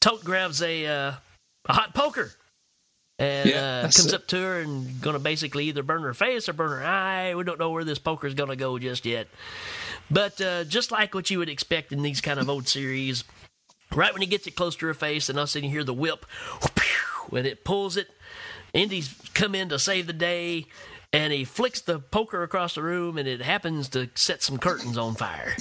[SPEAKER 5] Toht grabs a uh, a hot poker. And
[SPEAKER 6] Yeah,
[SPEAKER 5] uh, comes
[SPEAKER 6] it.
[SPEAKER 5] up to her and gonna basically either burn her face or burn her eye. We don't know where this poker's gonna go just yet. But uh, just like what you would expect in these kind of old series, right when he gets it close to her face, and all of a sudden you hear the whip, when it pulls it, Indy's come in to save the day, and he flicks the poker across the room, and it happens to set some curtains on fire.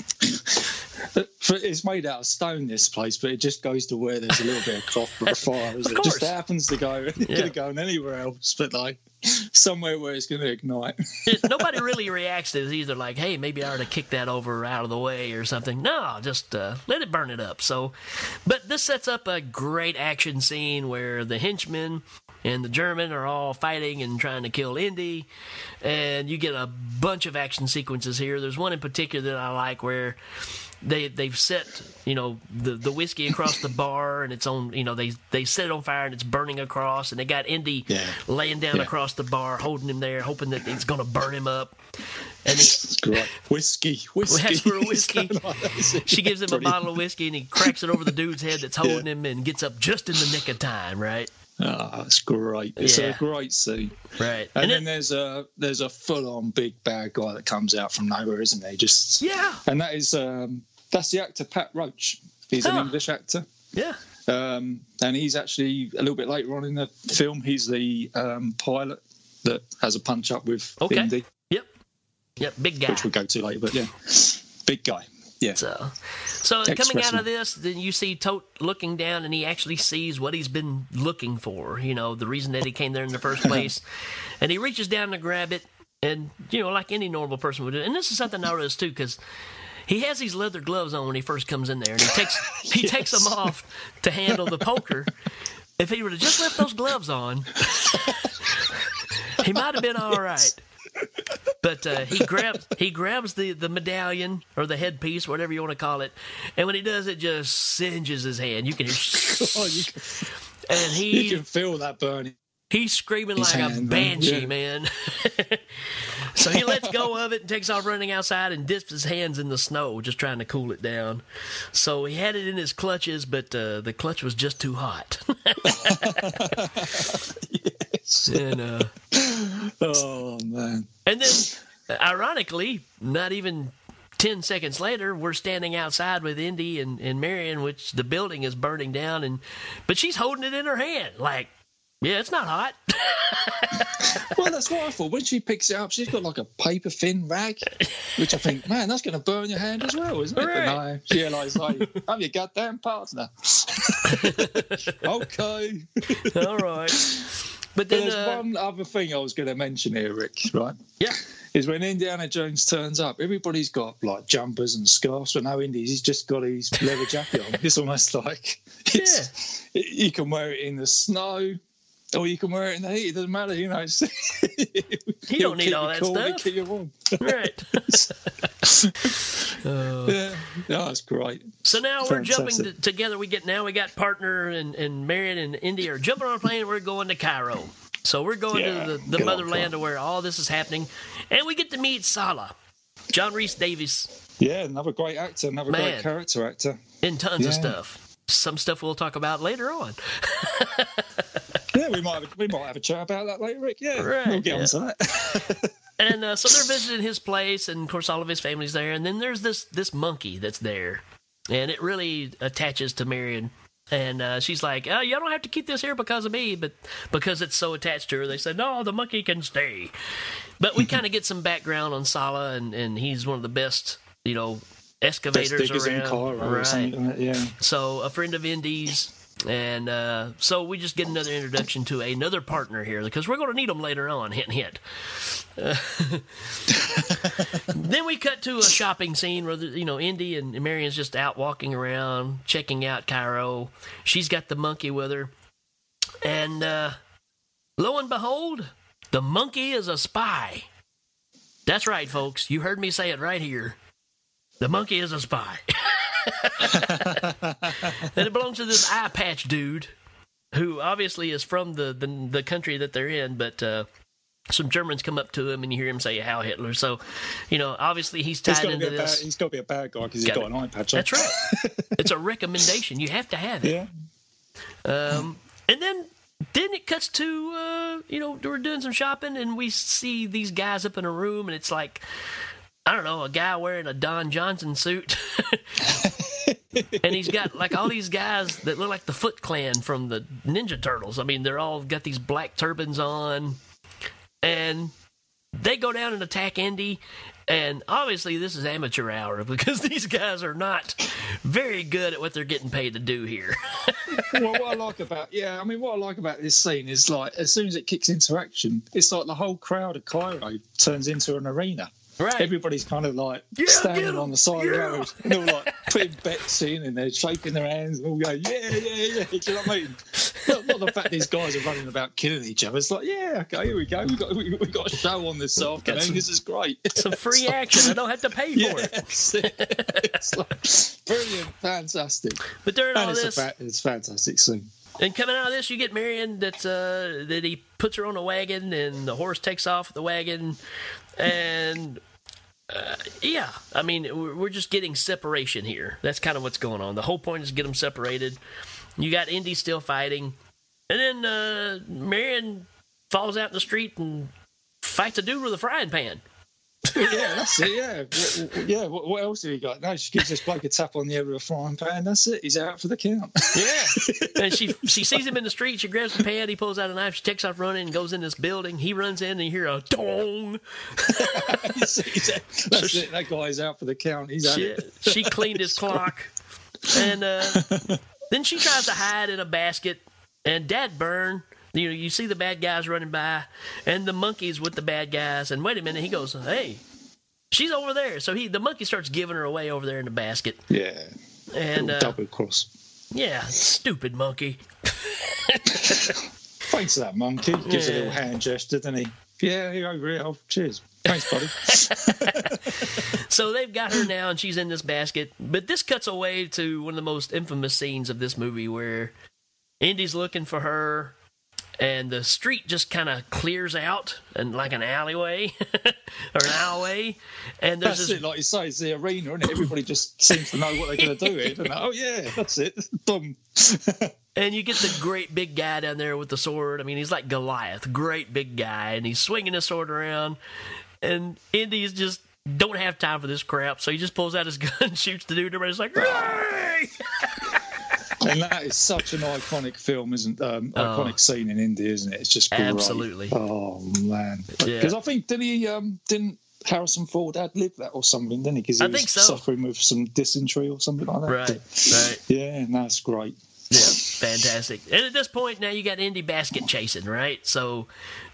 [SPEAKER 6] It's made out of stone, this place, but it just goes to where there's a little bit of cloth for a fire. It just happens to go. It
[SPEAKER 5] Yeah.
[SPEAKER 6] could have gone anywhere else, but like somewhere where it's going to ignite.
[SPEAKER 5] It- nobody really reacts to it. It's either like, hey, maybe I ought to kick that over out of the way or something. No, just uh, let it burn it up. So, but this sets up a great action scene where the henchmen and the German are all fighting and trying to kill Indy, and you get a bunch of action sequences here. There's one in particular that I like where they they've set you know the the whiskey across the bar and it's on you know they they set it on fire and it's burning across and they got Indy laying down
[SPEAKER 6] Yeah.
[SPEAKER 5] across the bar holding him there hoping that it's going to burn him up and he,
[SPEAKER 6] It's great. Whiskey, whiskey.
[SPEAKER 5] asks for a whiskey.
[SPEAKER 6] going like that, isn't it?
[SPEAKER 5] she gives him a bottle of whiskey and he cracks it over the dude's head that's holding him and gets up just in the nick of time right
[SPEAKER 6] Ah, it's great. It's
[SPEAKER 5] Yeah.
[SPEAKER 6] a great scene.
[SPEAKER 5] right
[SPEAKER 6] And,
[SPEAKER 5] and
[SPEAKER 6] then
[SPEAKER 5] it,
[SPEAKER 6] there's a there's a full on big bad guy that comes out from nowhere, isn't he? Just
[SPEAKER 5] yeah
[SPEAKER 6] and that is um, that's the actor Pat Roach. He's an
[SPEAKER 5] Huh.
[SPEAKER 6] English actor.
[SPEAKER 5] yeah
[SPEAKER 6] Um, and he's actually a little bit later on in the film. He's the um, pilot that has a punch up with
[SPEAKER 5] Okay.
[SPEAKER 6] Indy,
[SPEAKER 5] yep yep big guy
[SPEAKER 6] which we'll go to later. But yeah, big guy. Yeah.
[SPEAKER 5] So, so coming out of this, then you see Toht looking down, and he actually sees what he's been looking for. You know, the reason that he came there in the first place, and he reaches down to grab it, and you know, like any normal person would do. And this is something I noticed too, because he has these leather gloves on when he first comes in there, and he takes he takes them off to handle the poker. If he would have just left those gloves on, he might have been all right. But uh, he grabs he grabs the, the medallion or the headpiece, whatever you want to call it, and when he does, it just singes his hand. You can hear,
[SPEAKER 6] Oh, you, can,
[SPEAKER 5] and he
[SPEAKER 6] you can feel that burning.
[SPEAKER 5] he's screaming
[SPEAKER 6] His
[SPEAKER 5] like a
[SPEAKER 6] hand, man.
[SPEAKER 5] banshee,
[SPEAKER 6] Yeah.
[SPEAKER 5] man. so he lets go of it and takes off running outside and dips his hands in the snow, just trying to cool it down. So he had it in his clutches, but uh, the clutch was just too hot. And uh,
[SPEAKER 6] Oh man.
[SPEAKER 5] And then, ironically, not even ten seconds later, we're standing outside with Indy and, and Marion, which the building is burning down, and but she's holding it in her hand, like, yeah, it's not hot.
[SPEAKER 6] well, that's what I thought. When she picks it up, she's got like a paper thin rag, which I think, man, that's going to burn your hand as well, isn't it? But no, she realised, like, I'm your goddamn partner. okay.
[SPEAKER 5] All right. But then,
[SPEAKER 6] there's
[SPEAKER 5] uh,
[SPEAKER 6] one other thing I was going to mention here, Rik, right?
[SPEAKER 5] Yeah.
[SPEAKER 6] Is when Indiana Jones turns up, everybody's got like jumpers and scarves. But no, Indy's he's just got his leather jacket on. It's almost like it's, you can wear it in the snow or you can wear it in the heat. It doesn't matter, you know. It's,
[SPEAKER 5] He don't need all that
[SPEAKER 6] cool,
[SPEAKER 5] stuff.
[SPEAKER 6] Keep you warm.
[SPEAKER 5] Right. Uh,
[SPEAKER 6] yeah, no, that's great.
[SPEAKER 5] So now we're jumping
[SPEAKER 6] Fantastic.
[SPEAKER 5] t- together. We get now we got partner and, and Marion and Indy are jumping on a plane. We're going to Cairo. So we're going
[SPEAKER 6] Yeah,
[SPEAKER 5] to the, the motherland of where all this is happening, and we get to meet Sallah, John Rhys-Davies,
[SPEAKER 6] Yeah, another great actor, another
[SPEAKER 5] Man.
[SPEAKER 6] great character actor.
[SPEAKER 5] in tons of stuff. Some stuff we'll talk about later on.
[SPEAKER 6] Yeah, we might have, we might have a chat about that later, Rick. Yeah,
[SPEAKER 5] Right,
[SPEAKER 6] we'll get
[SPEAKER 5] yeah.
[SPEAKER 6] on to that.
[SPEAKER 5] and uh, so they're visiting his place, and of course all of his family's there. And then there's this this monkey that's there, and it really attaches to Marion. And uh, she's like, oh, "You don't have to keep this here because of me, but because it's so attached to her, they said no, the monkey can stay." But we kind of get some background on Sallah, and, and he's one of the best, you know, excavators around. Right.
[SPEAKER 6] something like that, yeah.
[SPEAKER 5] So a friend of Indy's, and uh, so we just get another introduction to another partner here because we're going to need them later on. Hint, hint. Uh, then we cut to a shopping scene where you know Indy and Marion's just out walking around, checking out Cairo. She's got the monkey with her, and uh, lo and behold, the monkey is a spy. That's right, folks. You heard me say it right here. The monkey is a spy. and it belongs to this eye patch dude who obviously is from the, the, the country that they're in, but uh, some Germans come up to him and you hear him say How Hitler. So, you know, obviously he's
[SPEAKER 6] He's
[SPEAKER 5] tied
[SPEAKER 6] be
[SPEAKER 5] into
[SPEAKER 6] a bad,
[SPEAKER 5] this.
[SPEAKER 6] he's got to be a bad guy because he's
[SPEAKER 5] Got
[SPEAKER 6] got an eye patch on.
[SPEAKER 5] That's right. it's a recommendation. You have to have it.
[SPEAKER 6] Yeah.
[SPEAKER 5] Um, and then then it cuts to uh, you know we're doing some shopping and we see these guys up in a room and it's like I don't know a guy wearing a Don Johnson suit. and he's got like all these guys that look like the Foot Clan from the Ninja Turtles. I mean, they're all got these black turbans on, and they go down and attack Indy. And obviously, this is amateur hour because these guys are not very good at what they're getting paid to do here.
[SPEAKER 6] well, what I like about yeah, I mean, what I like about this scene is like as soon as it kicks into action, it's like the whole crowd of Cairo turns into an arena.
[SPEAKER 5] Right.
[SPEAKER 6] Everybody's kind of like
[SPEAKER 5] Yeah,
[SPEAKER 6] standing on the side of the road and all like putting bets in and they're shaking their hands and all going, yeah, yeah, yeah. Do you know what I mean? Not, not the fact these guys are running about killing each other. It's like, yeah, okay, here we go. We've got, we, got a show on this afternoon.
[SPEAKER 5] some-
[SPEAKER 6] this is great.
[SPEAKER 5] Some free action. I don't have to pay for
[SPEAKER 6] Yeah,
[SPEAKER 5] it.
[SPEAKER 6] it's, like brilliant, fantastic.
[SPEAKER 5] But during
[SPEAKER 6] and
[SPEAKER 5] all
[SPEAKER 6] it's
[SPEAKER 5] this,
[SPEAKER 6] a fa- it's fantastic scene.
[SPEAKER 5] And coming out of this, you get Marion that uh, that he puts her on a wagon, and the horse takes off the wagon, and uh, yeah, I mean we're just getting separation here. That's kind of what's going on. The whole point is to get them separated. You got Indy still fighting, and then uh, Marion falls out in the street and fights a dude with a frying pan.
[SPEAKER 6] Yeah, that's it. Yeah, What- yeah. What, what else have you got? No, she gives this bloke a tap on the head with a frying pan. That's it. He's out for the count.
[SPEAKER 5] Yeah. and she she sees him in the street. She grabs the pan. He pulls out a knife. She takes off running and goes in this building. He runs in and you hear a dong.
[SPEAKER 6] That's it. That guy's out for the count. He's out.
[SPEAKER 5] She, she cleaned his clock. And uh, then she tries to hide in a basket. And Dad Burn, you know, you see the bad guys running by and the monkeys with the bad guys. And wait a minute, he goes, hey, she's over there. So he the monkey starts giving her away over there in the basket.
[SPEAKER 6] Yeah.
[SPEAKER 5] And uh,
[SPEAKER 6] double cross.
[SPEAKER 5] yeah, stupid monkey.
[SPEAKER 6] Thanks to that monkey. Gives a little hand gesture, doesn't he? Yeah, here over here. Oh, cheers. Thanks, buddy.
[SPEAKER 5] So they've got her now, and she's in this basket. But this cuts away to one of the most infamous scenes of this movie, where Indy's looking for her, and the street just kind of clears out, and like an alleyway or an alleyway, and there's
[SPEAKER 6] that's
[SPEAKER 5] this
[SPEAKER 6] it. Like you say, it's the arena, and Everybody just seems to know what they're going to do here. Don't they? Oh yeah, that's it. Boom.
[SPEAKER 5] And you get the great big guy down there with the sword. I mean, he's like Goliath, great big guy, and he's swinging his sword around. And Indy's just don't have time for this crap, so he just pulls out his gun, and shoots the dude. and Everybody's like, "Hooray!"
[SPEAKER 6] And that is such an iconic film, isn't um,
[SPEAKER 5] Oh.
[SPEAKER 6] iconic scene in India, isn't it? It's just great.
[SPEAKER 5] Absolutely.
[SPEAKER 6] Oh man,
[SPEAKER 5] Yeah.
[SPEAKER 6] because I think did he um, didn't Harrison Ford ad lib that or something, didn't he? Because he
[SPEAKER 5] I
[SPEAKER 6] was
[SPEAKER 5] so.
[SPEAKER 6] suffering with some dysentery or something like that.
[SPEAKER 5] Right, right.
[SPEAKER 6] Yeah, and that's great.
[SPEAKER 5] Yeah, fantastic. And at this point, now you got Indy Basket chasing, right? So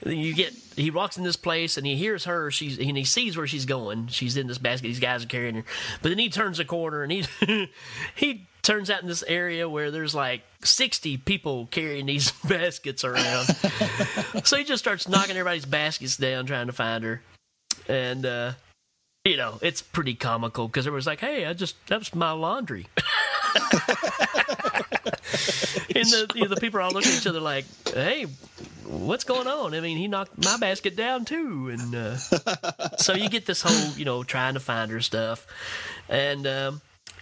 [SPEAKER 5] you get he walks in this place and he hears her. She's and he sees where she's going. She's in this basket. These guys are carrying her, but then he turns a corner and he he turns out in this area where there's like 60 people carrying these baskets around. so he just starts knocking everybody's baskets down trying to find her, and uh, you know it's pretty comical because everyone's like, "Hey, I just that was my laundry." and the you know, the people are all looking at each other like, "Hey, what's going on?" I mean, he knocked my basket down too, and uh, so you get this whole you know trying to find her stuff, and um,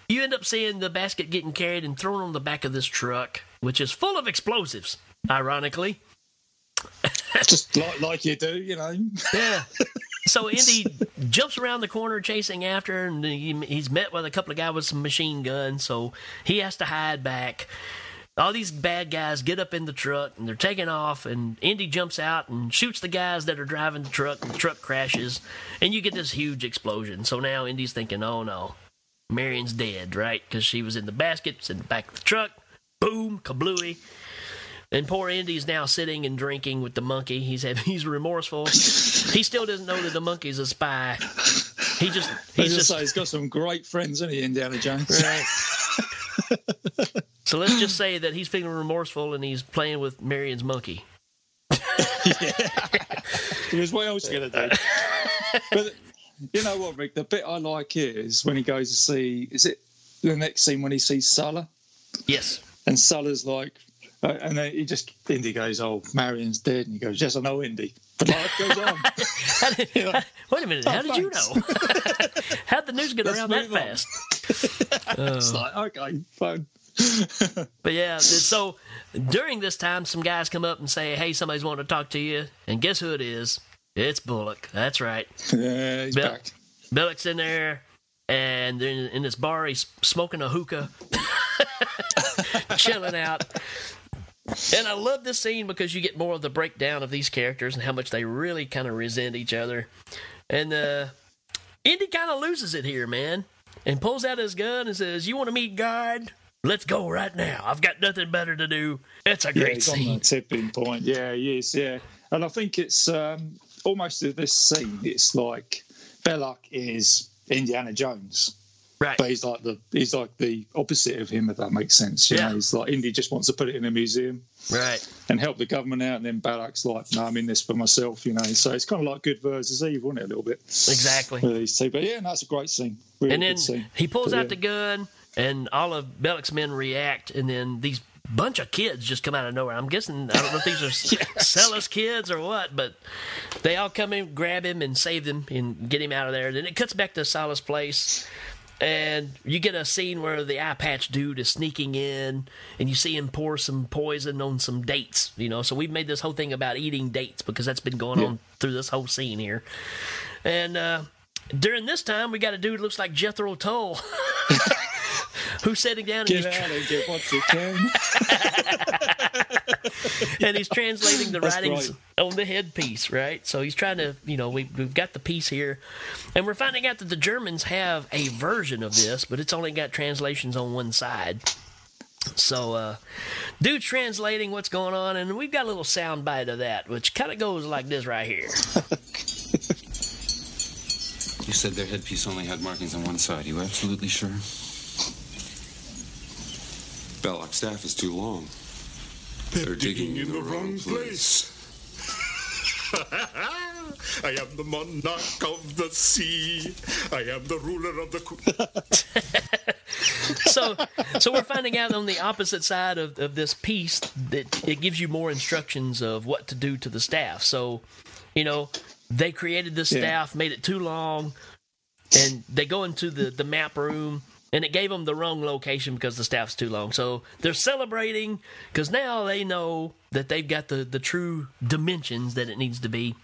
[SPEAKER 5] you end up seeing the basket getting carried and thrown on the back of this truck, which is full of explosives. Ironically,
[SPEAKER 6] just like like you do, you know.
[SPEAKER 5] Yeah. So Indy jumps around the corner chasing after, and he, he's met with a couple of guys with some machine guns. So he has to hide back. All these bad guys get up in the truck and they're taking off, and Indy jumps out and shoots the guys that are driving the truck, and the truck crashes, and you get this huge explosion. So now Indy's thinking, "Oh no, Marion's dead, right? Because she was in the basket, it's in the back of the truck. Boom, kablooey." And poor Indy's now sitting and drinking with the monkey. He's he's remorseful. he still doesn't know that the monkey's a spy. He just
[SPEAKER 6] I
[SPEAKER 5] he's
[SPEAKER 6] just
[SPEAKER 5] just
[SPEAKER 6] say he's got some great friends, isn't he, Indiana Jones?
[SPEAKER 5] right. so let's just say that he's feeling remorseful and he's playing with Marion's monkey.
[SPEAKER 6] Because what else you going to do? but you know what, Rik? The bit I like is when he goes to see. Is it the next scene when he sees Sallah?
[SPEAKER 5] Yes.
[SPEAKER 6] And Sallah's like, uh, and then he just Indy goes, "Oh, Marion's dead," and he goes, "Yes, I know, Indy." But life goes on.
[SPEAKER 5] How did- how- wait a minute, how
[SPEAKER 6] Oh,
[SPEAKER 5] did you know? How'd the news get
[SPEAKER 6] Let's
[SPEAKER 5] around that
[SPEAKER 6] on.
[SPEAKER 5] fast?
[SPEAKER 6] it's
[SPEAKER 5] Oh.
[SPEAKER 6] like okay, fine.
[SPEAKER 5] But yeah, so during this time, some guys come up and say, "Hey, somebody's wanting to talk to you," and guess who it is? It's Belloq. That's right.
[SPEAKER 6] Yeah, he's
[SPEAKER 5] Bill-
[SPEAKER 6] back.
[SPEAKER 5] Belloq's in there, and they're in, this bar. He's smoking a hookah, chilling out. And I love this scene because you get more of the breakdown of these characters and how much they really kind of resent each other. And uh, Indy kind of loses it here, man, and pulls out his gun and says, "You want to meet God? Let's go right now. I've got nothing better to do." It's a
[SPEAKER 6] Yeah,
[SPEAKER 5] great
[SPEAKER 6] he's on
[SPEAKER 5] scene.
[SPEAKER 6] the tipping point. Yeah, yes. Yeah, and I think it's um, almost at this scene. It's like Belloq is Indiana Jones,
[SPEAKER 5] right?
[SPEAKER 6] But he's like the he's like the opposite of him, if that makes sense. You
[SPEAKER 5] Yeah.
[SPEAKER 6] know, he's like Indy just wants to put it in a museum,
[SPEAKER 5] right?
[SPEAKER 6] and help the government out, and then Belloq's like, no, I'm in this for myself. You know, so it's kind of like good versus evil, isn't it? A little bit.
[SPEAKER 5] Exactly.
[SPEAKER 6] These two, but yeah, no, that's a great scene. Really
[SPEAKER 5] and then
[SPEAKER 6] scene.
[SPEAKER 5] he pulls
[SPEAKER 6] But
[SPEAKER 5] out
[SPEAKER 6] yeah.
[SPEAKER 5] the gun, and all of Belloq's men react, and then these bunch of kids just come out of nowhere. I'm guessing I don't know if these are Sallah's kids or what, but they all come in, grab him, and save him, and get him out of there. Then it cuts back to Sallah's place. And you get a scene where the eye patch dude is sneaking in, and you see him pour some poison on some dates. You know, so we've made this whole thing about eating dates because that's been going
[SPEAKER 6] Yeah.
[SPEAKER 5] on through this whole scene here. And uh, during this time, we got a dude who looks like Jethro Tull, who's sitting down and
[SPEAKER 6] Get
[SPEAKER 5] he's,
[SPEAKER 6] out and get what you can.
[SPEAKER 5] and he's translating the
[SPEAKER 6] That's
[SPEAKER 5] writings
[SPEAKER 6] right.
[SPEAKER 5] on the headpiece, right? So he's trying to, you know, we, we've got the piece here, and we're finding out that the Germans have a version of this, but it's only got translations on one side. So, uh, dude's translating what's going on, and we've got a little sound bite of that, which kind of goes like this right here.
[SPEAKER 23] You said their headpiece only had markings on one side. You absolutely sure?
[SPEAKER 18] Belloq staff is too long. They're, digging, in the, wrong place.
[SPEAKER 25] I am the monarch of the sea. I am the ruler of the.
[SPEAKER 5] so so we're finding out on the opposite side of, of this piece that it gives you more instructions of what to do to the staff so you know they created this
[SPEAKER 6] Yeah.
[SPEAKER 5] staff made it too long and they go into the, the map room and it gave them the wrong location because the staff's too long. So they're celebrating because now they know that they've got the, the true dimensions that it needs to be.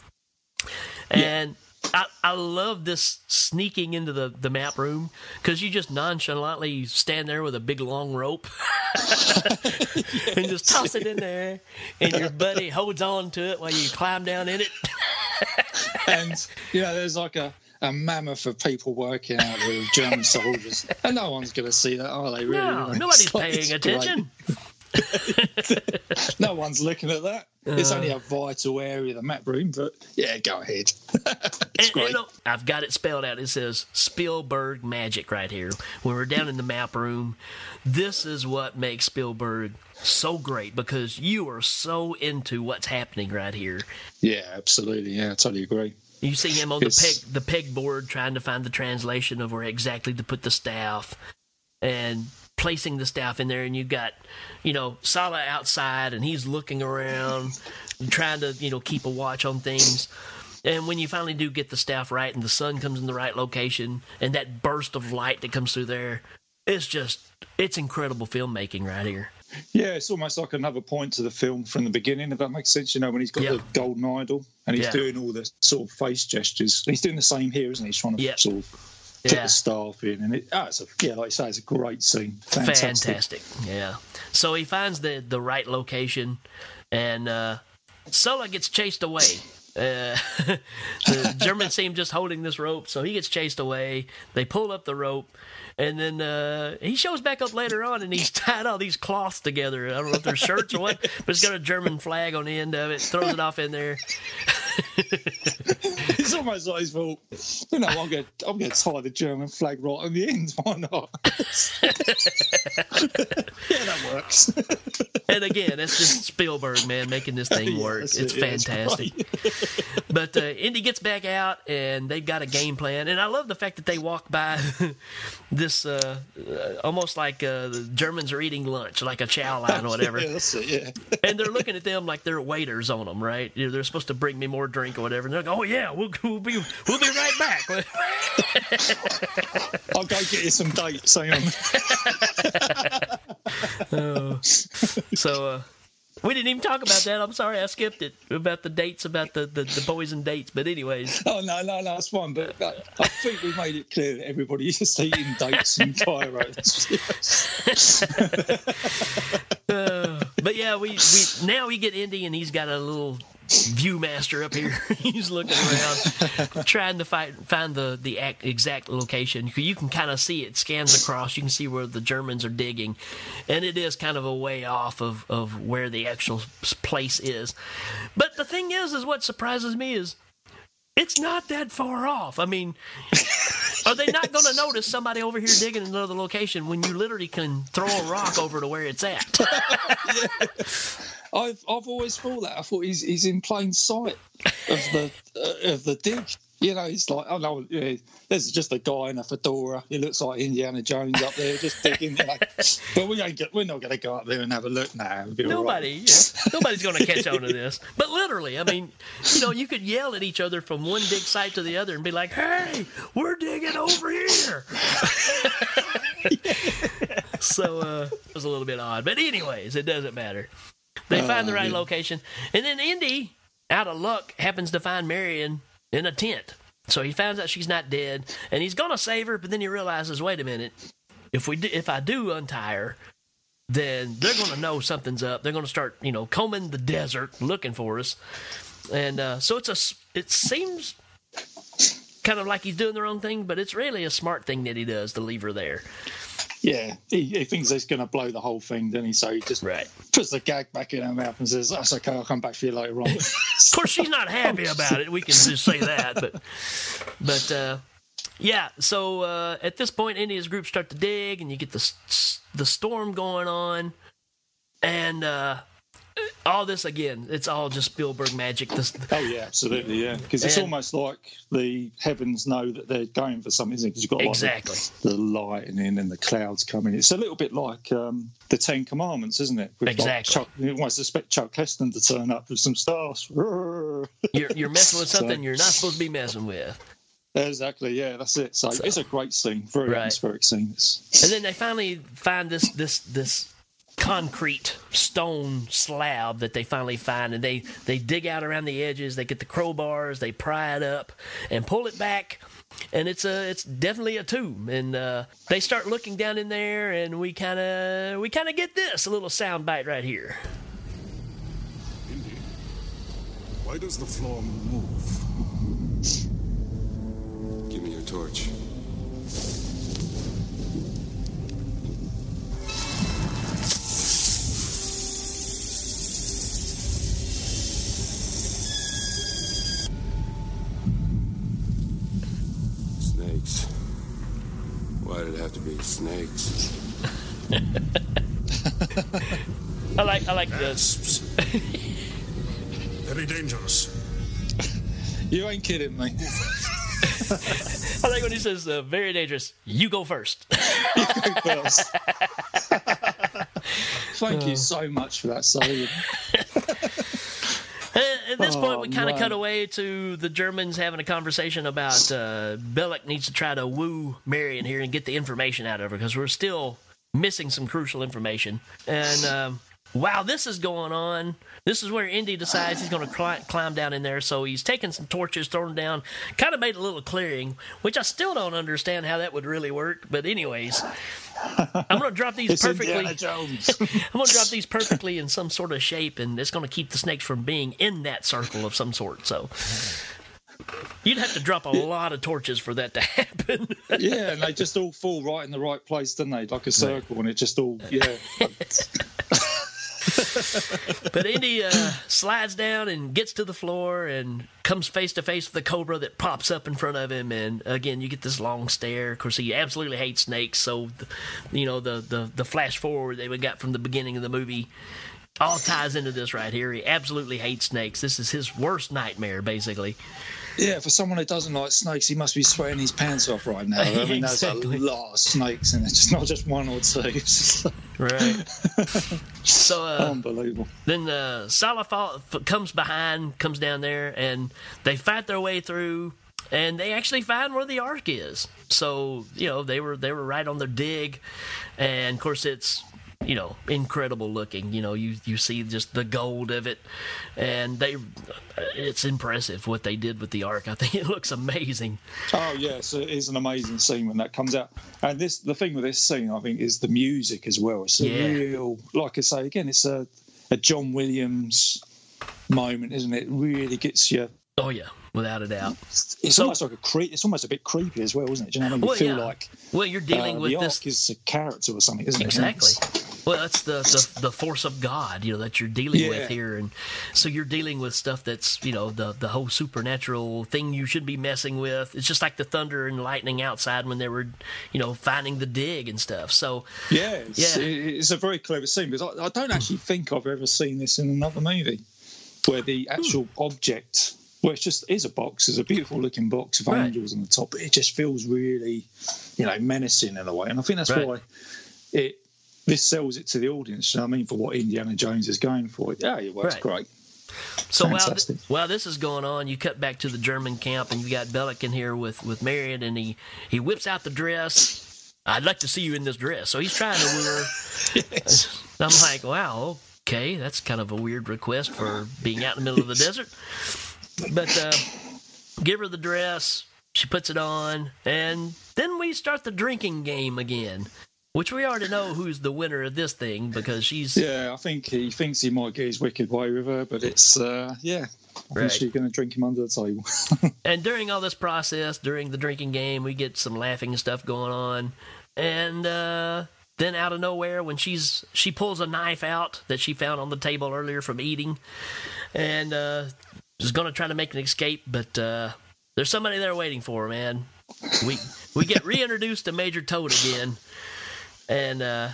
[SPEAKER 5] And I, I love this sneaking into the, the map room because you just nonchalantly stand there with a big long rope and just toss it in there, and your buddy holds on to it while you climb down in it.
[SPEAKER 6] and you know, there's like a, a mammoth of people working out with German soldiers, and no one's going to see that, are they? Really?
[SPEAKER 5] No,
[SPEAKER 6] It's
[SPEAKER 5] nobody's
[SPEAKER 6] like-
[SPEAKER 5] paying
[SPEAKER 6] it's
[SPEAKER 5] attention.
[SPEAKER 6] no one's looking at that. it's
[SPEAKER 5] Uh.
[SPEAKER 6] only a vital area of the map room, but yeah, go ahead.
[SPEAKER 5] And, you know, I've got it spelled out. It says Spielberg magic right here. When we're down in the map room, this is what makes Spielberg so great because you are so into what's happening right here.
[SPEAKER 6] Yeah, absolutely. Yeah, I totally agree.
[SPEAKER 5] You see him on the peg the pegboard trying to find the translation of where exactly to put the staff and placing the staff in there and you've got, you know, Sallah outside and he's looking around trying to, you know, keep a watch on things. And when you finally do get the staff right and the sun comes in the right location and that burst of light that comes through there, it's just it's incredible filmmaking right here.
[SPEAKER 6] Yeah, it's almost like another point to the film from the beginning, if that makes sense. You know, when he's got
[SPEAKER 5] Yeah.
[SPEAKER 6] the golden idol and he's
[SPEAKER 5] Yeah.
[SPEAKER 6] doing all the sort of face gestures. He's doing the same here, isn't he? He's trying to
[SPEAKER 5] Yeah.
[SPEAKER 6] sort of
[SPEAKER 5] Yeah.
[SPEAKER 6] the staff in. And it, oh, it's a, yeah, like you say, it's a great scene. Fantastic.
[SPEAKER 5] Fantastic. Yeah. So he finds the the right location, and uh, Sallah gets chased away. Uh, the Germans see him just holding this rope, so he gets chased away. They pull up the rope, and then uh, he shows back up later on, and he's tied all these cloths together. I don't know if they're shirts or what, but it's got a German flag on the end of it. Throws it off in there.
[SPEAKER 6] it's almost like he's thought, you know, I'm going to I'm going to tie the German flag right on the end. Why not? yeah, that works.
[SPEAKER 5] And again, that's just Spielberg, man, making this thing work.
[SPEAKER 6] that's
[SPEAKER 5] it's
[SPEAKER 6] it, yeah,
[SPEAKER 5] fantastic. but uh, Indy gets back out, and they've got a game plan. And I love the fact that they walk by this uh, uh, almost like uh, the Germans are eating lunch, like a chow line or whatever.
[SPEAKER 6] yeah, yeah.
[SPEAKER 5] and they're looking at them like they're waiters on them, right? You know, they're supposed to bring me more drink or whatever. And they're like, "Oh yeah, we'll, we'll be we'll be right back."
[SPEAKER 6] I'll go get you some dates. Hang on.
[SPEAKER 5] Oh. so uh, we didn't even talk about that. I'm sorry, I skipped it about the dates, about the the, the boys and dates. But anyways,
[SPEAKER 6] Oh no, no, no, that's fine. But I think we made it clear that everybody is just eating dates and Cairo.
[SPEAKER 5] Uh, but yeah, we, we now we get Indy, and he's got a little viewmaster up here. he's looking around, trying to find find the the exact location. You can kind of see it scans across. You can see where the Germans are digging, and it is kind of a way off of of where the actual place is. But the thing is, is what surprises me is. It's not that far off. I mean, are they not going to notice somebody over here digging in another location when you literally can throw a rock over to where it's at?
[SPEAKER 6] I've I've always thought that. I thought he's he's in plain sight of the uh, of the dig. You know, it's like oh no, yeah, there's just a guy in a fedora. He looks like Indiana Jones up there, just digging. You know. But we ain't get, we're not going to go up there and have a look now.
[SPEAKER 5] Nobody, yeah, nobody's going to catch on to this. But literally, I mean, you know, you could yell at each other from one dig site to the other and be like, "Hey, we're digging over here." so uh, it was a little bit odd, but anyways, it doesn't matter. They find the right location, and then Indy, out of luck, happens to find Marion in a tent. So he finds out she's not dead, and he's going to save her. But then he realizes, wait a minute, if we do, if I do untie her, then they're going to know something's up. They're going to start, you know, combing the desert looking for us. And uh, so it's a it seems kind of like he's doing the wrong thing, but it's really a smart thing that he does to leave her there.
[SPEAKER 6] Yeah, he, he thinks he's going to blow the whole thing, doesn't he? So he just
[SPEAKER 5] right.
[SPEAKER 6] puts the gag back in her mouth and says, "That's okay. I'll come back for you later on."
[SPEAKER 5] Of course, she's not happy about it. We can just say that, but but uh, yeah. So uh, at this point, Indy's group start to dig, and you get the the storm going on, and uh, all this again. It's all just Spielberg magic. This,
[SPEAKER 6] oh yeah, absolutely, yeah. Because it's almost like the heavens know that they're going for something, isn't it? Because you've got like
[SPEAKER 5] Exactly.
[SPEAKER 6] the, the lightning and the clouds coming. It's a little bit like um, the Ten Commandments, isn't it? With like
[SPEAKER 5] Exactly.
[SPEAKER 6] Chuck, you almost expect Chuck Heston to turn up with some stars.
[SPEAKER 5] you're you're messing with
[SPEAKER 6] So-
[SPEAKER 5] something you're not supposed to be messing with.
[SPEAKER 6] Exactly, yeah, that's it. So, it's a great scene, very
[SPEAKER 5] Right.
[SPEAKER 6] atmospheric scene. It's,
[SPEAKER 5] And then they finally find this this this concrete stone slab that they finally find and they they dig out around the edges they get the crowbars they pry it up and pull it back and it's a it's definitely a tomb and uh, they start looking down in there and we kind of we kind of get this a little sound bite right here
[SPEAKER 25] Indy, why does the floor move?
[SPEAKER 18] Give me your torch. Why did it have to be snakes?
[SPEAKER 5] i like i like this
[SPEAKER 25] Very dangerous.
[SPEAKER 6] You ain't kidding me.
[SPEAKER 5] i like when he says uh, very dangerous you go first
[SPEAKER 6] Thank you so much for that, Sallah.
[SPEAKER 5] At this point, we
[SPEAKER 6] Oh,
[SPEAKER 5] kind of cut away to the Germans having a conversation about uh, Belloq needs to try to woo Marion here and get the information out of her because we're still missing some crucial information. And um, while this is going on, this is where Indy decides he's going to cli- climb down in there. So he's taking some torches, throwing them down, kind of made a little clearing, which I still don't understand how that would really work. But anyways, I'm going to drop these perfectly. I'm going to drop these perfectly in some sort of shape, and it's going to keep the snakes from being in that circle of some sort. So you'd have to drop a lot of torches for that to happen.
[SPEAKER 6] yeah, and they just all fall right in the right place, don't they? Like a circle, and it just all yeah.
[SPEAKER 5] but Indy uh, slides down and gets to the floor and comes face to face with the cobra that pops up in front of him. And again, you get this long stare. Of course, he absolutely hates snakes. So, you know, the, the, the flash forward that we got from the beginning of the movie all ties into this right here. He absolutely hates snakes. This is his worst nightmare, basically.
[SPEAKER 6] Yeah, for someone who doesn't like snakes, he must be sweating his pants off right now. I mean,
[SPEAKER 5] Exactly.
[SPEAKER 6] there's a lot of snakes, in and it's not just one or two.
[SPEAKER 5] Right. so, uh,
[SPEAKER 6] unbelievable.
[SPEAKER 5] Then uh, Sallah fall, comes behind, comes down there, and they fight their way through, and they actually find where the ark is. So you know they were they were right on their dig, and of course it's you know incredible looking. You know you you see just the gold of it, and they it's impressive what they did with the ark. I think it looks amazing.
[SPEAKER 6] Oh yes, it is an amazing scene when that comes out. And this, the thing with this scene, I think, is the music as well. It's a
[SPEAKER 5] Yeah.
[SPEAKER 6] real, like I say again, it's a, a John Williams moment, isn't it? It really gets you.
[SPEAKER 5] Oh yeah, without a doubt.
[SPEAKER 6] It's
[SPEAKER 5] So-
[SPEAKER 6] almost like a. It's almost a bit creepy as well, isn't it? Do you know what I mean?
[SPEAKER 5] Well,
[SPEAKER 6] you feel
[SPEAKER 5] yeah.
[SPEAKER 6] like
[SPEAKER 5] Well, you're dealing
[SPEAKER 6] uh,
[SPEAKER 5] with
[SPEAKER 6] the
[SPEAKER 5] this
[SPEAKER 6] is a character or something, isn't it?
[SPEAKER 5] Exactly. Well, that's the, the the force of God, you know, that you're dealing
[SPEAKER 6] Yeah.
[SPEAKER 5] with here, and so you're dealing with stuff that's you know the the whole supernatural thing you should be messing with. It's just like the thunder and lightning outside when they were, you know, finding the dig and stuff. So
[SPEAKER 6] Yeah, it's,
[SPEAKER 5] Yeah.
[SPEAKER 6] it's a very clever scene because I, I don't actually think I've ever seen this in another movie where the actual object, well, it's just is a box, It's a beautiful looking box of
[SPEAKER 5] Right.
[SPEAKER 6] angels on the top, it just feels really, you know, menacing in a way, and I think that's
[SPEAKER 5] Right.
[SPEAKER 6] why it this sells it to the audience. you know I mean, for what Indiana Jones is going for, yeah, it works
[SPEAKER 5] Right.
[SPEAKER 6] great.
[SPEAKER 5] So while,
[SPEAKER 6] Fantastic.
[SPEAKER 5] while this is going on, you cut back to the German camp, and you got Belloq in here with with Marion, and he he whips out the dress. I'd like to see you in this dress. So he's trying to woo her. I'm like, wow, okay, that's kind of a weird request for being out in the middle of the desert. But uh, give her the dress. She puts it on, and then we start the drinking game again, which we already know who's the winner of this thing because she's
[SPEAKER 6] Yeah, I think he thinks he might get his wicked way with her, but it's uh, yeah, I
[SPEAKER 5] Right.
[SPEAKER 6] she's going to drink him under the table.
[SPEAKER 5] And during all this process, during the drinking game, we get some laughing and stuff going on. And uh, then out of nowhere, when she's she pulls a knife out that she found on the table earlier from eating, and uh, is going to try to make an escape, but uh, there's somebody there waiting for her. Man, we we get reintroduced to Major Toht again, and uh,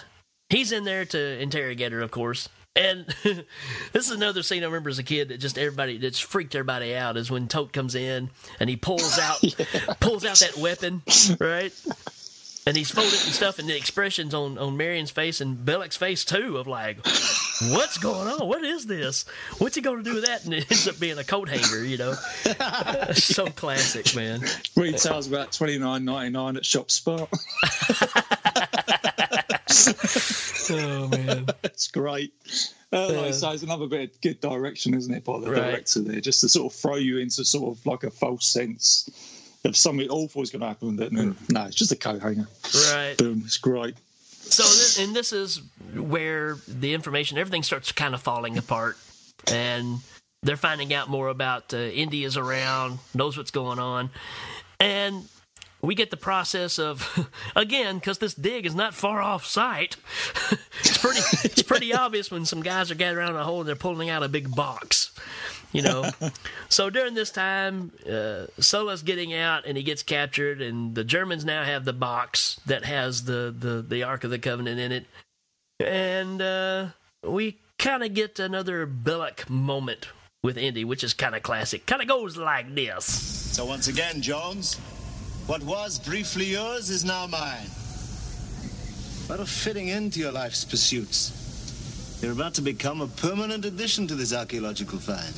[SPEAKER 5] he's in there to interrogate her, of course. And this is another scene I remember as a kid that just everybody that's freaked everybody out is when Toht comes in and he pulls out pulls out that weapon, right? And he's folding and stuff, and the expressions on, on Marion's face and Belloq's face too of like, what's going on? What is this? What's he going to do with that? And it ends up being a coat hanger, you know. so classic, man.
[SPEAKER 6] Retails about twenty nine ninety nine at Shop Spot.
[SPEAKER 5] oh man,
[SPEAKER 6] it's great. Uh, like
[SPEAKER 5] Yeah.
[SPEAKER 6] it's another bit of good direction, isn't it, by the
[SPEAKER 5] Right.
[SPEAKER 6] director there, just to sort of throw you into sort of like a false sense of something awful is going to happen. Then, then no, it's just a coat hanger.
[SPEAKER 5] Right.
[SPEAKER 6] Boom, it's great.
[SPEAKER 5] So, this, and this is where the information, everything starts kind of falling apart, and they're finding out more about uh, Indy's around, knows what's going on, and we get the process of again because this dig is not far off site. it's pretty, it's pretty obvious when some guys are gathered around a hole and they're pulling out a big box. You know, so during this time, uh, Sallah's getting out and he gets captured, and the Germans now have the box that has the the, the Ark of the Covenant in it, and uh, we kind of get another Belloq moment with Indy, which is kind of classic. Kind of goes like this.
[SPEAKER 26] So once again, Jones, what was briefly yours is now mine. What a fitting end to your life's pursuits. You're about to become a permanent addition to this archaeological find.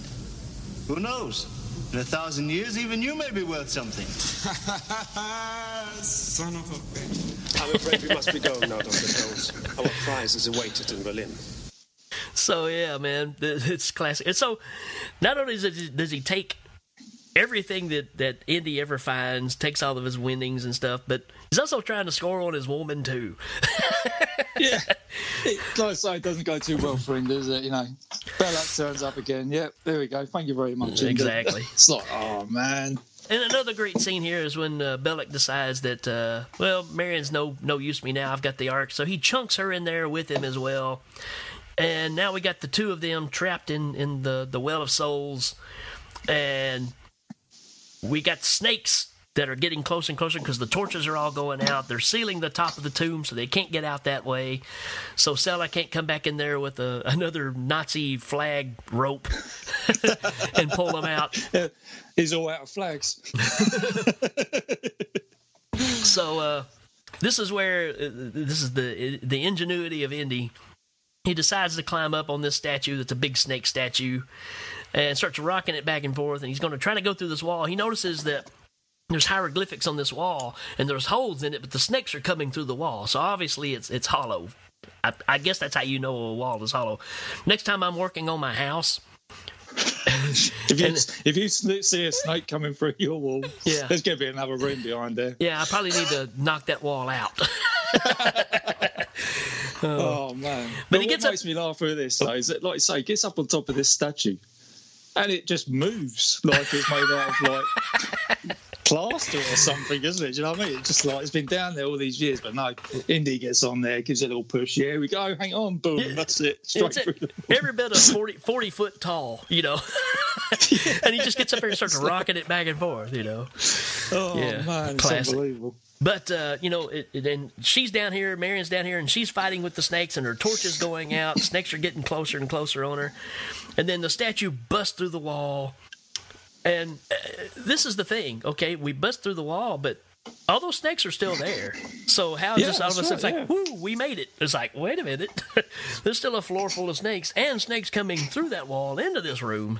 [SPEAKER 26] Who knows? In a thousand years, even you may be worth something.
[SPEAKER 23] Son of a bitch. I'm afraid we must be going now, Dr. Jones. Our prize is awaited in Berlin.
[SPEAKER 5] So yeah, man, it's classic. And so, not only does he, does he take everything that that Indy ever finds, takes all of his winnings and stuff, but he's also trying to score on his woman too.
[SPEAKER 6] yeah, it, like I say, it doesn't go too well for him, does it? You know, Belloq turns up again. Yep, there we go. Thank you very much. Indy.
[SPEAKER 5] Exactly.
[SPEAKER 6] it's like, oh man.
[SPEAKER 5] And another great scene here is when uh, Belloq decides that, uh, well, Marion's no no use to me now. I've got the ark, so he chunks her in there with him as well. And now we got the two of them trapped in in the the well of souls, and we got snakes that are getting closer and closer because the torches are all going out. They're sealing the top of the tomb so they can't get out that way. So Sallah can't come back in there with a, another Nazi flag rope and pull them out.
[SPEAKER 6] He's all out of flags.
[SPEAKER 5] so uh, this is where uh, this is the the ingenuity of Indy. He decides to climb up on this statue that's a big snake statue and starts rocking it back and forth. And he's going to try to go through this wall. He notices that there's hieroglyphics on this wall and there's holes in it, but the snakes are coming through the wall. So obviously it's it's hollow. I, I guess that's how you know a wall is hollow. Next time I'm working on my house.
[SPEAKER 6] if you if you see a snake coming through your wall,
[SPEAKER 5] Yeah.
[SPEAKER 6] there's going to be another room behind there.
[SPEAKER 5] Yeah, I probably need to knock that wall out.
[SPEAKER 6] Uh, oh, man!
[SPEAKER 5] But
[SPEAKER 6] But
[SPEAKER 5] he
[SPEAKER 6] what
[SPEAKER 5] gets up-
[SPEAKER 6] makes me laugh with this though is that, like I say, he gets up on top of this statue, and it just moves like it's made out of like plaster or something, isn't it? Do you know what I mean? It's just like it's been down there all these years, but no, Indy gets on there, gives it a little push. Yeah, we go. Hang on, boom, that's it. Straight
[SPEAKER 5] It's
[SPEAKER 6] through. The-
[SPEAKER 5] every bit of 40, 40 foot tall, you know. and he just gets up there and starts rocking it back and forth, you know.
[SPEAKER 6] Oh
[SPEAKER 5] Yeah,
[SPEAKER 6] man, it's
[SPEAKER 5] classic.
[SPEAKER 6] unbelievable.
[SPEAKER 5] But uh, you know, it, it, and she's down here, Marion's down here, and she's fighting with the snakes, and her torch is going out. snakes are getting closer and closer on her, and then the statue busts through the wall. And uh, this is the thing, okay? We bust through the wall, but all those snakes are still there. So how
[SPEAKER 6] Yeah,
[SPEAKER 5] just all of a sudden
[SPEAKER 6] right,
[SPEAKER 5] it's like, whoo, we made it. It's like, wait a minute, there's still a floor full of snakes, and snakes coming through that wall into this room.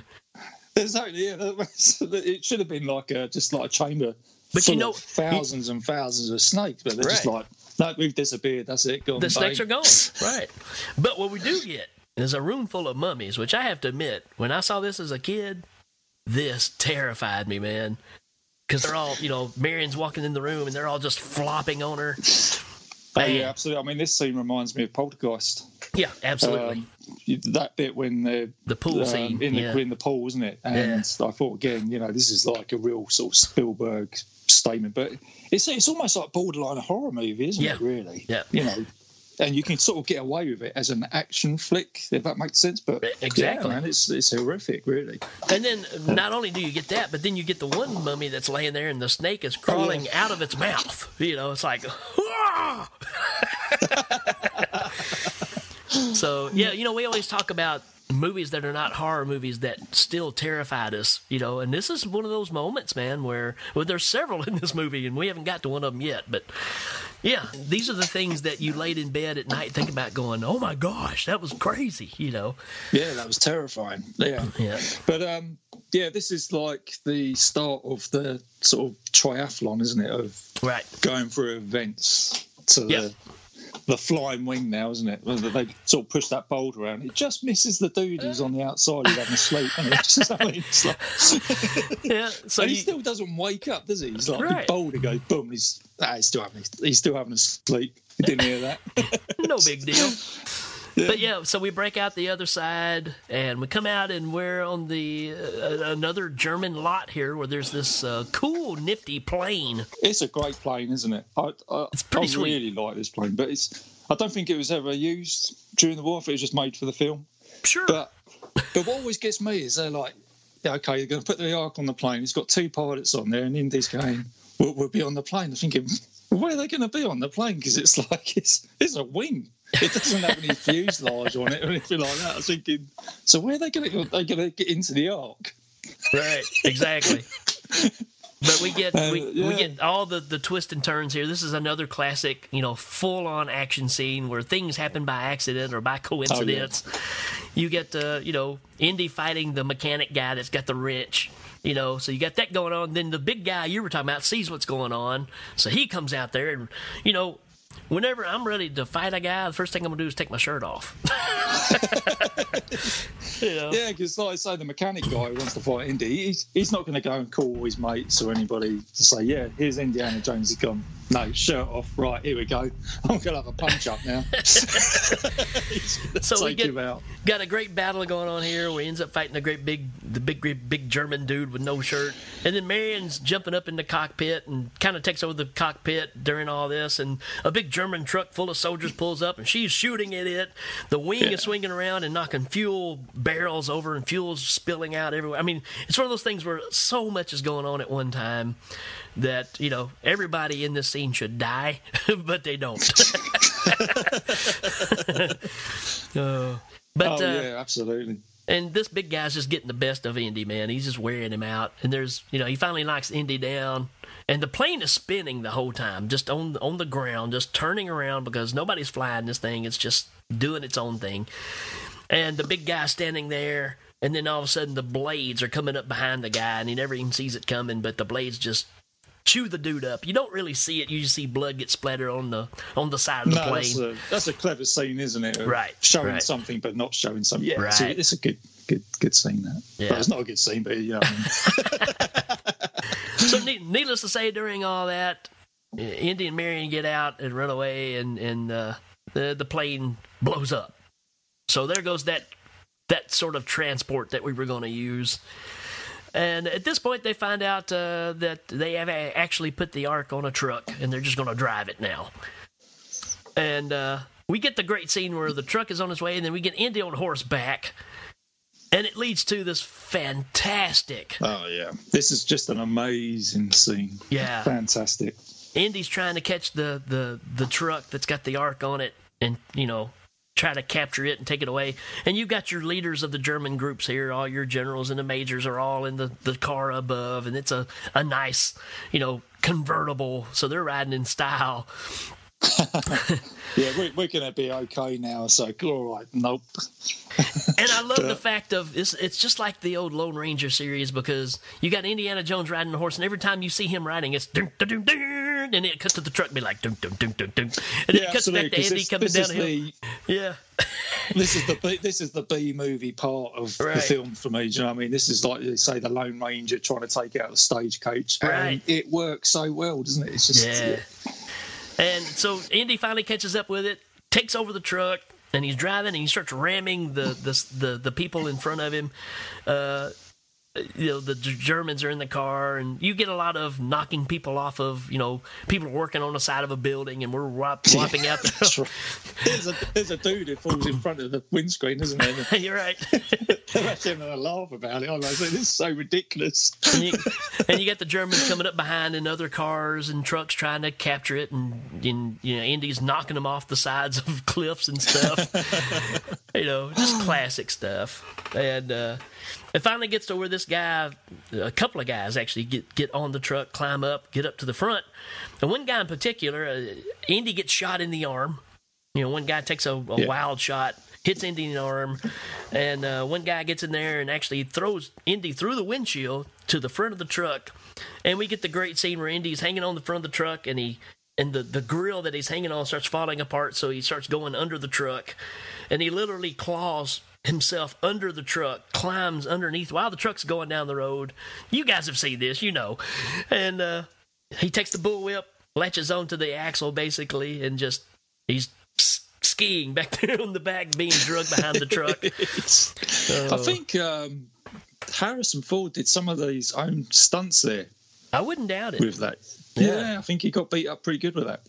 [SPEAKER 6] Exactly. Yeah, it should have been like a just like a chamber.
[SPEAKER 5] But you know-
[SPEAKER 6] thousands and thousands of snakes, but they're just like, no, we've disappeared. That's it. Gone.
[SPEAKER 5] the snakes are gone. Right. But what we do get is a room full of mummies, which I have to admit, when I saw this as a kid, this terrified me, man. Because they're all, you know, Marion's walking in the room and they're all just flopping on her.
[SPEAKER 6] Oh, yeah, absolutely. I mean, this scene reminds me of Poltergeist.
[SPEAKER 5] Yeah, absolutely.
[SPEAKER 6] Um, that bit when they're
[SPEAKER 5] The pool
[SPEAKER 6] um,
[SPEAKER 5] scene,
[SPEAKER 6] in the
[SPEAKER 5] yeah.
[SPEAKER 6] in the pool, isn't it? And I thought again, you know, this is like a real sort of Spielberg statement, but it's it's almost like borderline a horror movie, isn't
[SPEAKER 5] Yeah.
[SPEAKER 6] it? Really?
[SPEAKER 5] Yeah.
[SPEAKER 6] You know, and you can sort of get away with it as an action flick, if that makes sense. But
[SPEAKER 5] Exactly.
[SPEAKER 6] yeah, man, it's it's horrific, really.
[SPEAKER 5] And then not only do you get that, but then you get the one mummy that's laying there and the snake is oh, crawling out of its mouth. You know, it's like, so yeah, you know, we always talk about movies that are not horror movies that still terrified us, you know, and this is one of those moments, man, where well, there's several in this movie, and we haven't got to one of them yet, but yeah, these are the things that you laid in bed at night think about, going, "Oh my gosh, that was crazy," you know.
[SPEAKER 6] Yeah, that was terrifying. Yeah.
[SPEAKER 5] Yeah.
[SPEAKER 6] But um, yeah, this is like the start of the sort of triathlon, isn't it? Of
[SPEAKER 5] right
[SPEAKER 6] going through events to
[SPEAKER 5] Yeah.
[SPEAKER 6] the the flying wing now, isn't it? They sort of push that boulder around. It just misses the dude who's on the outside who's having a sleep. And it's just, I mean, it's like,
[SPEAKER 5] yeah, so
[SPEAKER 6] and he
[SPEAKER 5] you-
[SPEAKER 6] still doesn't wake up, does he? He's like
[SPEAKER 5] Right.
[SPEAKER 6] the boulder goes boom. He's ah, he's still having he's still having a sleep. He didn't hear that?
[SPEAKER 5] no big deal. But yeah, so we break out the other side, and we come out, and we're on the uh, another German lot here, where there's this uh, cool, nifty plane.
[SPEAKER 6] It's a great plane, isn't it? I, I,
[SPEAKER 5] It's pretty
[SPEAKER 6] I
[SPEAKER 5] sweet.
[SPEAKER 6] really like this plane, but it's. I don't think it was ever used during the war. I think it was just made for the film.
[SPEAKER 5] Sure.
[SPEAKER 6] But but what always gets me is they're like, yeah, okay, they're going to put the Ark on the plane. It's got two pilots on there, and Indy's going, we'll, we'll be on the plane. I'm thinking, where are they going to be on the plane? Because it's like it's it's a wing. It doesn't have any fuselage on it or anything like that. I was thinking, so where are they going to they going to get into the Ark?
[SPEAKER 5] Right, exactly. But we get
[SPEAKER 6] Uh,
[SPEAKER 5] we, we get all the, the twists and turns here. This is another classic, you know, full on action scene where things happen by accident or by coincidence. You get uh, you know, Indy fighting the mechanic guy that's got the wrench. You know, so you got that going on. Then the big guy you were talking about sees what's going on, so he comes out there and you know. Whenever I'm ready to fight a guy, the first thing I'm gonna do is take my shirt off. know?
[SPEAKER 6] Yeah, because like I say, the mechanic guy who wants to fight Indy, he's, he's not to go and call all his mates or anybody to say, yeah, here's Indiana Jones. He's gone, no, shirt off. Right, here we go. I'm going to have a punch up now.
[SPEAKER 5] so we get got a great battle going on here We ends up fighting the great big the big great big German dude with no shirt. And then Marion's jumping up in the cockpit and kind of takes over the cockpit during all this and a big German truck full of soldiers pulls up and she's shooting at it. The wing is swinging around and knocking fuel barrels over and fuel's spilling out everywhere. I mean, it's one of those things where so much is going on at one time that, you know, everybody in this scene should die, but they don't. Uh, but
[SPEAKER 6] oh,
[SPEAKER 5] uh,
[SPEAKER 6] yeah, absolutely.
[SPEAKER 5] and this big guy's just getting the best of Indy, man. He's just wearing him out. And there's, you know, he finally knocks Indy down. And the plane is spinning the whole time, just on on the ground, just turning around because nobody's flying this thing. It's just doing its own thing. And the big guy standing there, and then all of a sudden the blades are coming up behind the guy, and he never even sees it coming. But the blades just chew the dude up. You don't really see it. You just see blood get splattered on the on the side of the plane.
[SPEAKER 6] that's a, that's a clever scene, isn't it? Of
[SPEAKER 5] Right,
[SPEAKER 6] Showing
[SPEAKER 5] right.
[SPEAKER 6] something but not showing something. Yeah,
[SPEAKER 5] Right.
[SPEAKER 6] so it's a good, good, good scene. That.
[SPEAKER 5] Yeah.
[SPEAKER 6] But it's not a good scene, but you know,
[SPEAKER 5] so ne- needless to say, during all that, Indy and Marion get out and run away, and and uh, the the plane blows up. So there goes that that sort of transport that we were going to use. And at this point, they find out uh, that they have actually put the Ark on a truck, and they're just going to drive it now. And uh, we get the great scene where the truck is on its way, and then we get Indy on horseback, and it leads to this fantastic
[SPEAKER 6] oh yeah, this is just an amazing scene.
[SPEAKER 5] Yeah.
[SPEAKER 6] fantastic.
[SPEAKER 5] Indy's trying to catch the, the, the truck that's got the ark on it and, you know, try to capture it and take it away. And you've got your leaders of the German groups here, all your generals and the majors are all in the, the car above, and it's a, a nice, you know, convertible. So they're riding in style.
[SPEAKER 6] Yeah, we're, we're going to be okay now. So all right, nope.
[SPEAKER 5] And I love the fact of it's it's just like the old Lone Ranger series because you got Indiana Jones riding a horse, and every time you see him riding, it's dun, dun, dun, dun, and it cuts to the truck, and be like dun dun dun dun dun, and
[SPEAKER 6] Yeah,
[SPEAKER 5] it cuts back to Indy
[SPEAKER 6] this-
[SPEAKER 5] coming
[SPEAKER 6] this
[SPEAKER 5] down the hill. Yeah.
[SPEAKER 6] this is the B, this is the B movie part of
[SPEAKER 5] Right.
[SPEAKER 6] the film for me. Do you know what I mean? This is like you say the Lone Ranger trying to take out the stagecoach, and
[SPEAKER 5] Right.
[SPEAKER 6] it works so well, doesn't it? It's just
[SPEAKER 5] Yeah. And so Indy finally catches up with it, takes over the truck, and he's driving and he starts ramming the the the, the people in front of him. Uh, you know the Germans are in the car, and you get a lot of knocking people off of you know people working on the side of a building, and we're whop, whopping out.
[SPEAKER 6] Right. There's a there's a dude who falls in front of the windscreen, isn't there?
[SPEAKER 5] You're right.
[SPEAKER 6] They're actually having a laugh about it. I'm like, this is so ridiculous.
[SPEAKER 5] and you, and you got the Germans coming up behind in other cars and trucks trying to capture it, and, and you know Indy's knocking them off the sides of cliffs and stuff. You know, just classic stuff. And uh, it finally gets to where this guy, a couple of guys actually get get on the truck, climb up, get up to the front, and one guy in particular, uh, Indy gets shot in the arm. You know, one guy takes a, a
[SPEAKER 6] Yeah.
[SPEAKER 5] wild shot, hits Indy in the arm, and uh, one guy gets in there and actually throws Indy through the windshield to the front of the truck. And we get the great scene where Indy's hanging on the front of the truck and he and the, the grill that he's hanging on starts falling apart, so he starts going under the truck, and he literally claws himself under the truck, climbs underneath while the truck's going down the road. You guys have seen this, you know. And uh, he takes the bullwhip, latches onto the axle basically, and just he's skiing back there on the back, being drugged behind the truck.
[SPEAKER 6] I think um, Harrison Ford did some of these own stunts there.
[SPEAKER 5] I wouldn't doubt it.
[SPEAKER 6] With that.
[SPEAKER 5] Yeah.
[SPEAKER 6] Yeah, I think he got beat up pretty good with that.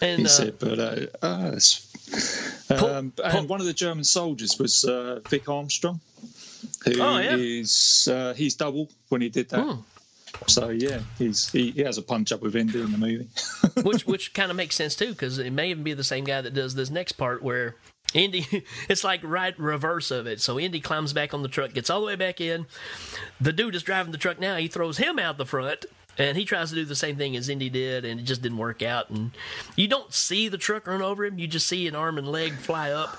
[SPEAKER 5] And,
[SPEAKER 6] he
[SPEAKER 5] uh,
[SPEAKER 6] said, but uh, uh, it's- um, and one of the German soldiers was uh, Vic Armstrong, who
[SPEAKER 5] Oh, yeah.
[SPEAKER 6] is, uh, he's double when he did that.
[SPEAKER 5] Hmm.
[SPEAKER 6] So yeah, he's he, he has a punch up with Indy in the movie.
[SPEAKER 5] which which kind of makes sense too because it may even be the same guy that does this next part where Indy it's like right reverse of it. So Indy climbs back on the truck, gets all the way back in. The dude is driving the truck now. He throws him out the front. And he tries to do the same thing as Indy did, and it just didn't work out. And you don't see the truck run over him; you just see an arm and leg fly up.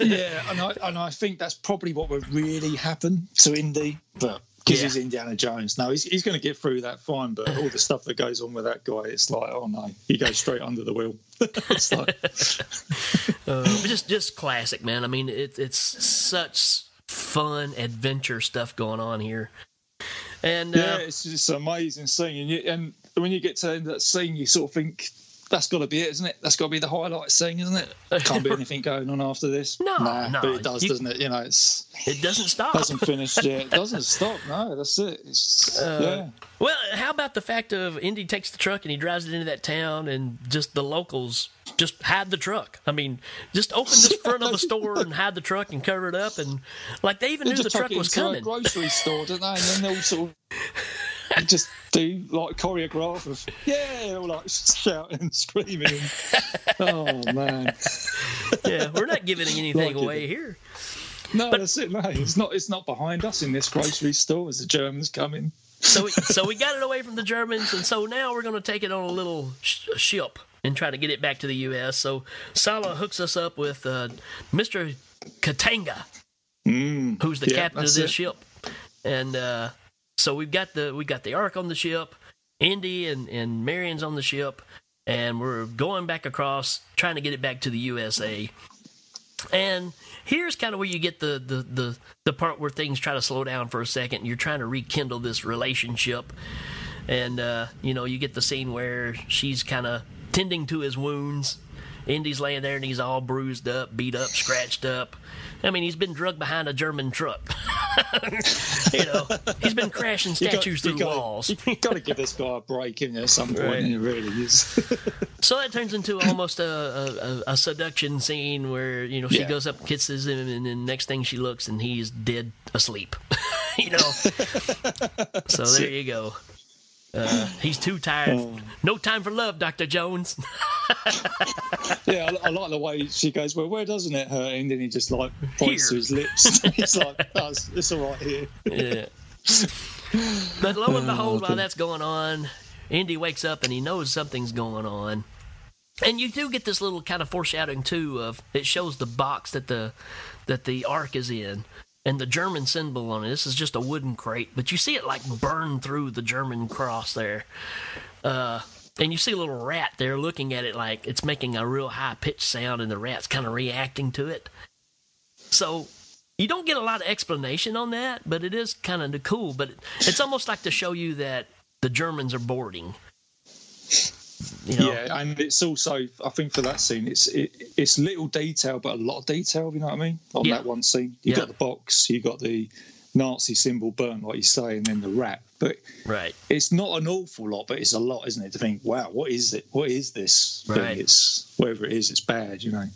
[SPEAKER 6] yeah, and I and I think that's probably what would really happen to Indy, but because
[SPEAKER 5] Yeah.
[SPEAKER 6] he's Indiana Jones, Now he's he's going to get through that fine. But all the stuff that goes on with that guy, it's like, oh no, he goes straight under the wheel. it's like,
[SPEAKER 5] Uh, just just classic, man. I mean, it, it's such fun adventure stuff going on here. And
[SPEAKER 6] yeah,
[SPEAKER 5] uh,
[SPEAKER 6] it's just an amazing scene, and, you, and when you get to the end of that scene, you sort of think. That's got to be it, isn't it? That's got to be the highlight scene, isn't it? Can't be anything going on after this.
[SPEAKER 5] No,
[SPEAKER 6] nah,
[SPEAKER 5] no,
[SPEAKER 6] but it does,
[SPEAKER 5] you-
[SPEAKER 6] doesn't it? You know, it's
[SPEAKER 5] it doesn't stop.
[SPEAKER 6] Doesn't finish yet. It doesn't stop. No, that's it. It's,
[SPEAKER 5] Uh,
[SPEAKER 6] yeah.
[SPEAKER 5] Well, how about the fact of Indy takes the truck and he drives it into that town, and just the locals just hide the truck. I mean, just open the front of the store and hide the truck and cover it up, and like they even
[SPEAKER 6] They
[SPEAKER 5] knew the truck
[SPEAKER 6] it
[SPEAKER 5] was
[SPEAKER 6] into a
[SPEAKER 5] coming.
[SPEAKER 6] grocery store, don't they? And then they'll sort of just do like choreograph of yeah, all like shouting and screaming. oh man,
[SPEAKER 5] yeah, we're not giving anything
[SPEAKER 6] Like it.
[SPEAKER 5] away here.
[SPEAKER 6] no, that's it. No, it's not. It's not behind us in this grocery store as the Germans come in.
[SPEAKER 5] So, we, so we got it away from the Germans, and so now we're going to take it on a little sh- ship and try to get it back to the U.S. So Sallah hooks us up with uh, Mr. Katanga,
[SPEAKER 6] Mm,
[SPEAKER 5] who's the
[SPEAKER 6] yeah,
[SPEAKER 5] captain of this
[SPEAKER 6] it.
[SPEAKER 5] ship, and uh, so we've got the we got the Ark on the ship, Indy and and Marion's on the ship, and we're going back across trying to get it back to the USA. And here's kind of where you get the, the, the, the part where things try to slow down for a second. You're trying to rekindle this relationship. And, uh, you know, you get the scene where she's kind of tending to his wounds. Indy's laying there and he's all bruised up, beat up, scratched up. I mean, he's been drugged behind a German truck. you know, he's been crashing
[SPEAKER 6] got-
[SPEAKER 5] statues
[SPEAKER 6] you
[SPEAKER 5] through
[SPEAKER 6] gotta-
[SPEAKER 5] walls.
[SPEAKER 6] You got to give this guy a break, isn't at some point?
[SPEAKER 5] Right.
[SPEAKER 6] And it really is.
[SPEAKER 5] So that turns into almost a, a, a, a seduction scene where you know she
[SPEAKER 6] Yeah.
[SPEAKER 5] goes up and kisses him, and then next thing she looks and he's dead asleep. you know. so there you go. Uh, he's too tired.
[SPEAKER 6] Oh.
[SPEAKER 5] No time for love, Doctor Jones.
[SPEAKER 6] yeah, I, I like the way she goes. Well, where doesn't it hurt? And then he just like points to his lips. He's like, oh, it's, it's all right here.
[SPEAKER 5] yeah. But lo and
[SPEAKER 6] Oh,
[SPEAKER 5] behold, while that's going on, Indy wakes up and he knows something's going on. And you do get this little kind of foreshadowing too of it shows the box that the that the ark is in and the German symbol on it. This is just a wooden crate, but you see it like burn through the German cross there. Uh and you see a little rat there looking at it like it's making a real high pitched sound and the rat's kind of reacting to it. So you don't get a lot of explanation on that, but it is kind of cool. But it's almost like to show you that the Germans are boarding. You know?
[SPEAKER 6] Yeah, and it's also, I think, for that scene, it's it, it's little detail, but a lot of detail. You know what I mean? On
[SPEAKER 5] Yeah.
[SPEAKER 6] that one scene, you
[SPEAKER 5] Yeah.
[SPEAKER 6] got the box, you got the Nazi symbol burnt, like you say, and then the rat. But
[SPEAKER 5] Right.
[SPEAKER 6] it's not an awful lot, but it's a lot, isn't it? To think, wow, what is it? What is this
[SPEAKER 5] Right.
[SPEAKER 6] thing? It's whatever it is, it's bad. You know?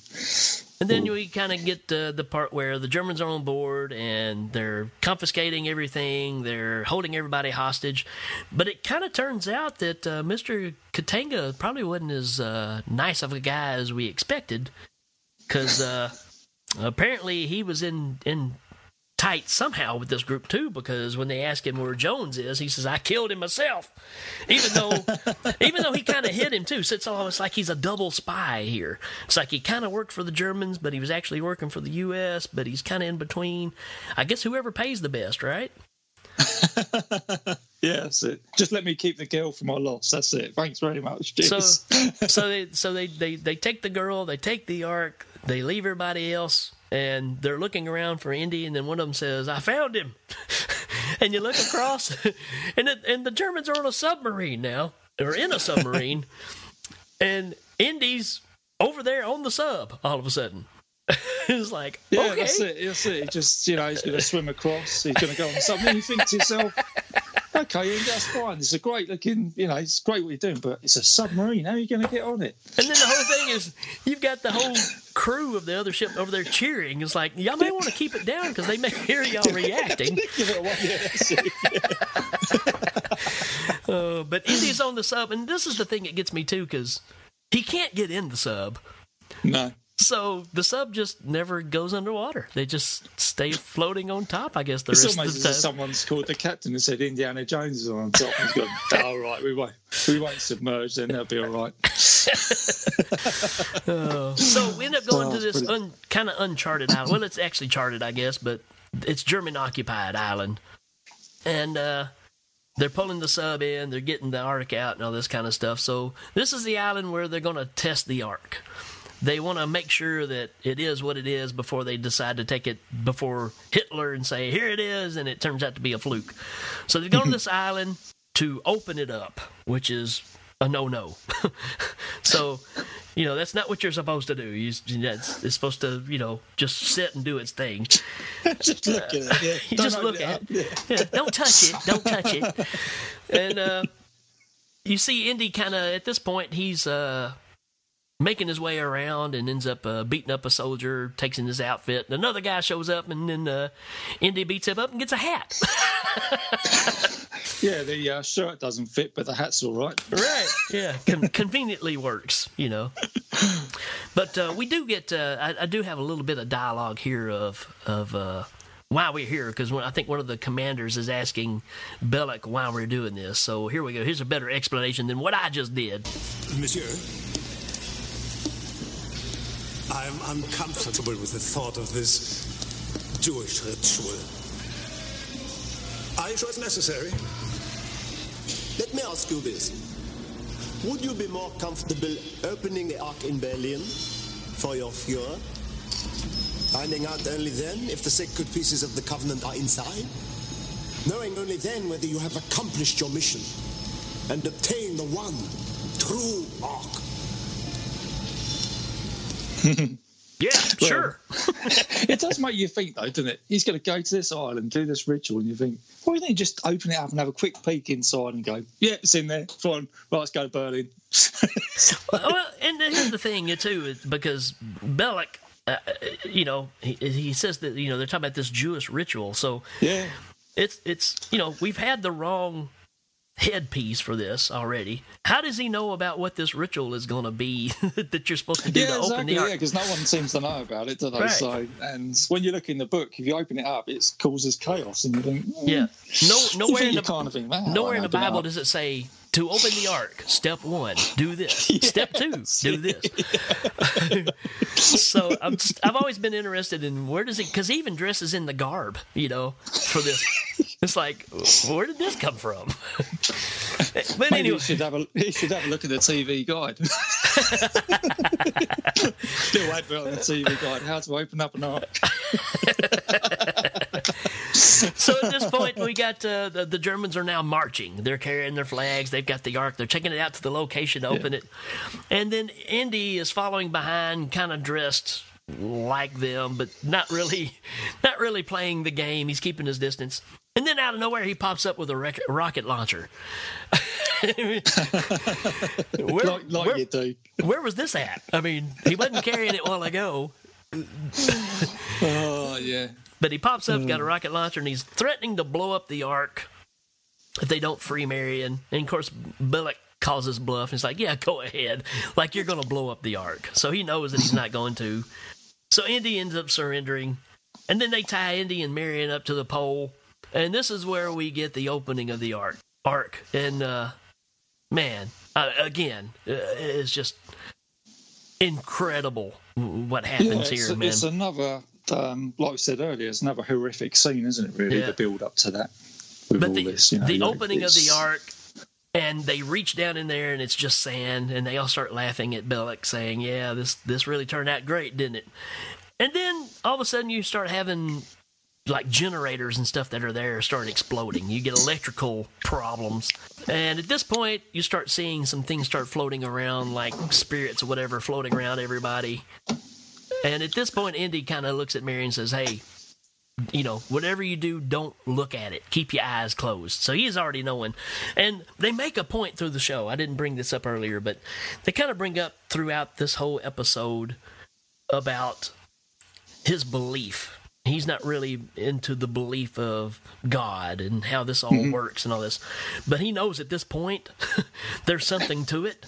[SPEAKER 5] And then we kind of get uh, the part where the Germans are on board and they're confiscating everything, they're holding everybody hostage. But it kind of turns out that uh, Mr. Katanga probably wasn't as uh, nice of a guy as we expected, because uh, apparently he was in in tight somehow with this group too. Because when they ask him where Jones is, he says, "I killed him myself," even though even though he kind of hit him too. So it's almost like he's a double spy here. It's like he kind of worked for the Germans, but he was actually working for the U.S. But he's kind of in between. I guess whoever pays the best, right?
[SPEAKER 6] yes, it. Just let me keep the girl for my loss. That's it. Thanks very much.
[SPEAKER 5] So, so they so they, they they take the girl, they take the ark, they leave everybody else, and they're looking around for Indy, and then one of them says, "I found him," and you look across, and it, and the Germans are on a submarine now, or in a submarine, and Indy's over there on the sub. All of a sudden, it's like,
[SPEAKER 6] Yeah,
[SPEAKER 5] okay,
[SPEAKER 6] that's it. That's it. He just, you know, he's going to swim across. He's going to go on something. You think to yourself, okay, that's fine. It's a great looking, you know, it's great what you're doing, but it's a submarine. How are you going to get on it?
[SPEAKER 5] And then the whole thing is, you've got the whole crew of the other ship over there cheering. It's like y'all may want to keep it down because they may hear y'all reacting.
[SPEAKER 6] Give it a one. Yeah, that's it.
[SPEAKER 5] Uh, but Indy's on the sub, and this is the thing that gets me too because he can't get in the sub.
[SPEAKER 6] No.
[SPEAKER 5] So the sub just never goes underwater. They just stay floating on top. I guess the
[SPEAKER 6] It's
[SPEAKER 5] rest of the
[SPEAKER 6] as if
[SPEAKER 5] time.
[SPEAKER 6] someone's called the captain and said Indiana Jones is on top. He's gone, all right, we won't, we won't submerge, then that'll be all right.
[SPEAKER 5] So we end up going
[SPEAKER 6] Oh,
[SPEAKER 5] to this un, kind of uncharted island. Well, it's actually charted, I guess, but it's German occupied island. And uh, they're pulling the sub in, they're getting the ark out, and all this kind of stuff. So this is the island where they're going to test the ark. They want to make sure that it is what it is before they decide to take it before Hitler and say, here it is, and it turns out to be a fluke. So they go to this island to open it up, which is a no no. so, you know, that's not what you're supposed to do. You, it's, it's supposed to, you know, just sit and do its thing.
[SPEAKER 6] just look at it. Yeah.
[SPEAKER 5] You just look
[SPEAKER 6] it
[SPEAKER 5] at it. Yeah, don't touch it. Don't touch it. And uh, you see Indy kind of, at this point, he's uh, making his way around and ends up uh, beating up a soldier, takes in his outfit. And another guy shows up, and then uh, Indy beats him up and gets a hat.
[SPEAKER 6] Yeah, the uh, shirt doesn't fit, but the hat's all right.
[SPEAKER 5] Right. Yeah. Con- conveniently works, you know. But uh, we do get. Uh, I, I do have a little bit of dialogue here of of uh, why we're here because I think one of the commanders is asking Belloq why we're doing this. So here we go. Here's a better explanation than what I just did.
[SPEAKER 25] Monsieur, I am uncomfortable with the thought of this Jewish ritual. Are you sure it's necessary?
[SPEAKER 27] Let me ask you this. Would you be more comfortable opening the Ark in Berlin for your Fuhrer? Finding out only then if the sacred pieces of the Covenant are inside? Knowing only then whether you have accomplished your mission and obtained the one true Ark?
[SPEAKER 5] Yeah, sure.
[SPEAKER 6] it does make you think, though, doesn't it? He's going to go to this island, do this ritual, and you think, why don't you just open it up and have a quick peek inside and go, yeah, it's in there, fine, right, let's go to Berlin.
[SPEAKER 5] well, and here's the thing, too, is because Belloq, uh, you know, he, he says that you know they're talking about this Jewish ritual. So
[SPEAKER 6] yeah,
[SPEAKER 5] it's it's you know we've had the wrong headpiece for this already. How does he know about what this ritual is going to be that you're supposed to do
[SPEAKER 6] yeah,
[SPEAKER 5] to open the ark?
[SPEAKER 6] Yeah, because no one seems to know about it, do they?
[SPEAKER 5] Right.
[SPEAKER 6] So, and when you look in the book, if you open it up, it causes chaos, and you think, mm,
[SPEAKER 5] Yeah. No, nowhere in the
[SPEAKER 6] kind of
[SPEAKER 5] nowhere in the Bible does it say to open the ark. Step one, do this. Step two, do this. so I'm just, I've always been interested in where does it because he even dresses in the garb, you know, for this. It's like where did this come from? but
[SPEAKER 6] Maybe
[SPEAKER 5] anyway,
[SPEAKER 6] you should have a you should have a look at the TV guide. Little advert on the TV guide: how to open up an ark.
[SPEAKER 5] so at this point, we got uh, the, the Germans are now marching. They're carrying their flags. They've got the ark. They're taking it out to the location to open it. And then Indy is following behind, kind of dressed like them, but not really, not really playing the game. He's keeping his distance. And then out of nowhere, he pops up with a rec- rocket launcher. where,
[SPEAKER 6] like like
[SPEAKER 5] where-
[SPEAKER 6] you do.
[SPEAKER 5] where was this at? I mean, he wasn't carrying it while ago.
[SPEAKER 6] Oh yeah.
[SPEAKER 5] But he pops up,
[SPEAKER 6] Hmm.
[SPEAKER 5] got a rocket launcher, and he's threatening to blow up the ark if they don't free Marion. And of course, Belloq calls his bluff. And he's like, "Yeah, go ahead. Like you're going to blow up the ark." So he knows that he's not going to. So Indy ends up surrendering, and then they tie Indy and Marion up to the pole, and this is where we get the opening of the ark. Ark, and uh, man, uh, again, uh, it's just incredible what happens
[SPEAKER 6] yeah,
[SPEAKER 5] here, man.
[SPEAKER 6] it's another, um, like we said earlier, it's another horrific scene, isn't it? Really,
[SPEAKER 5] Yeah.
[SPEAKER 6] the build up to that,
[SPEAKER 5] but the,
[SPEAKER 6] this. You know,
[SPEAKER 5] the
[SPEAKER 6] like,
[SPEAKER 5] opening of the ark and they reach down in there and it's just sand and they all start laughing at Belloq saying yeah this this really turned out great didn't it and then all of a sudden you start having like generators and stuff that are there start exploding you get electrical problems and at this point you start seeing some things start floating around like spirits or whatever floating around everybody and at this point indy kind of looks at mary and says hey you know, whatever you do, don't look at it. Keep your eyes closed. So he's already knowing. And they make a point through the show. I didn't bring this up earlier, but they kind of bring up throughout this whole episode about his belief. He's not really into the belief of God and how this all
[SPEAKER 6] Mhm.
[SPEAKER 5] works and all this. But he knows at this point there's something to it.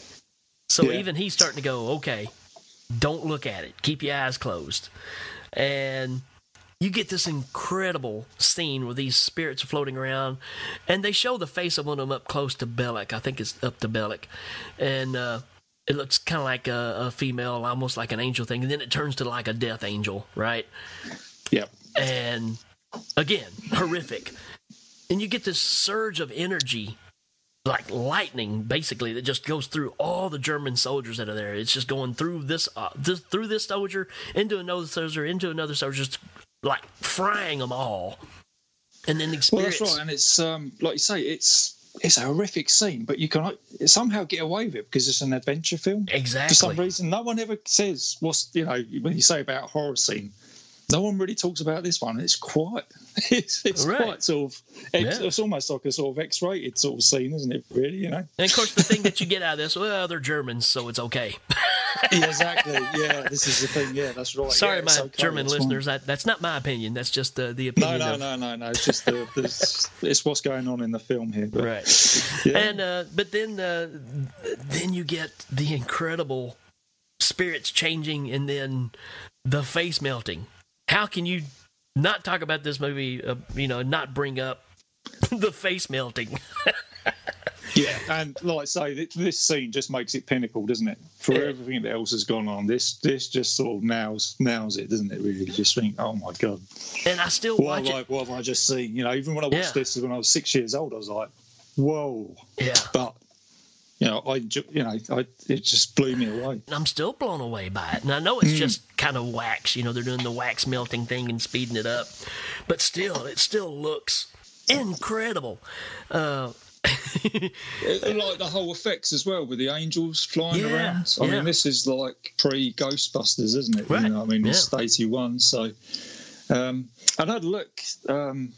[SPEAKER 5] So
[SPEAKER 6] Yeah.
[SPEAKER 5] even he's starting to go, okay, don't look at it. Keep your eyes closed. And you get this incredible scene where these spirits are floating around, and they show the face of one of them up close to Belloq. I think it's up to Belloq, and uh, it looks kind of like a, a female, almost like an angel thing, and then it turns to like a death angel, right?
[SPEAKER 6] Yep.
[SPEAKER 5] And again, horrific. And you get this surge of energy, like lightning, basically, that just goes through all the German soldiers that are there. It's just going through this, uh, this through this soldier into another soldier into another soldier, just like frying them all. And then the
[SPEAKER 6] Well, that's right, and it's um, like you say, it's it's a horrific scene, but you can somehow get away with it because it's an adventure film.
[SPEAKER 5] Exactly.
[SPEAKER 6] For some reason, no one ever says what's you know when you say about a horror scene. No one really talks about this one. It's quite, it's, it's
[SPEAKER 5] Right.
[SPEAKER 6] quite sort of, it's,
[SPEAKER 5] Yeah.
[SPEAKER 6] it's almost like a sort of X-rated sort of scene, isn't it? Really, you know.
[SPEAKER 5] And of course, the thing that you get out of this, well, they're Germans, so it's okay.
[SPEAKER 6] yeah, exactly. Yeah, this is the thing. Yeah, that's right.
[SPEAKER 5] Sorry,
[SPEAKER 6] yeah,
[SPEAKER 5] my
[SPEAKER 6] okay,
[SPEAKER 5] German
[SPEAKER 6] fine.
[SPEAKER 5] listeners. That, that's not my opinion. That's just uh, the
[SPEAKER 6] No,
[SPEAKER 5] opinion
[SPEAKER 6] no,
[SPEAKER 5] of
[SPEAKER 6] no, no, no. It's just the, the it's what's going on in the film here. But,
[SPEAKER 5] right.
[SPEAKER 6] Yeah.
[SPEAKER 5] And uh, but then uh, then you get the incredible spirits changing, and then the face melting. How can you not talk about this movie? Uh, you know, not bring up the face melting.
[SPEAKER 6] Yeah, and like I say, th- this scene just makes it pinnacle, doesn't it? For everything that else has gone on, this this just sort of nails nails it, doesn't it? Really, you just think, oh my god,
[SPEAKER 5] and I still
[SPEAKER 6] what
[SPEAKER 5] watch
[SPEAKER 6] I,
[SPEAKER 5] it.
[SPEAKER 6] what have I just seen? You know, even when I watched
[SPEAKER 5] Yeah.
[SPEAKER 6] this when I was six years old, I was like, whoa.
[SPEAKER 5] Yeah.
[SPEAKER 6] But you know, I you know, I, it just blew me away.
[SPEAKER 5] I'm still blown away by it. And I know it's
[SPEAKER 6] Mm.
[SPEAKER 5] just kind of wax, you know, they're doing the wax melting thing and speeding it up. But still, it still looks incredible. Uh,
[SPEAKER 6] like the whole effects as well with the angels flying
[SPEAKER 5] Yeah,
[SPEAKER 6] around. I
[SPEAKER 5] yeah.
[SPEAKER 6] mean, this is like pre Ghostbusters, isn't it?
[SPEAKER 5] Right,
[SPEAKER 6] You know, I mean, it's eighty one, so. Um, and I had a look, um,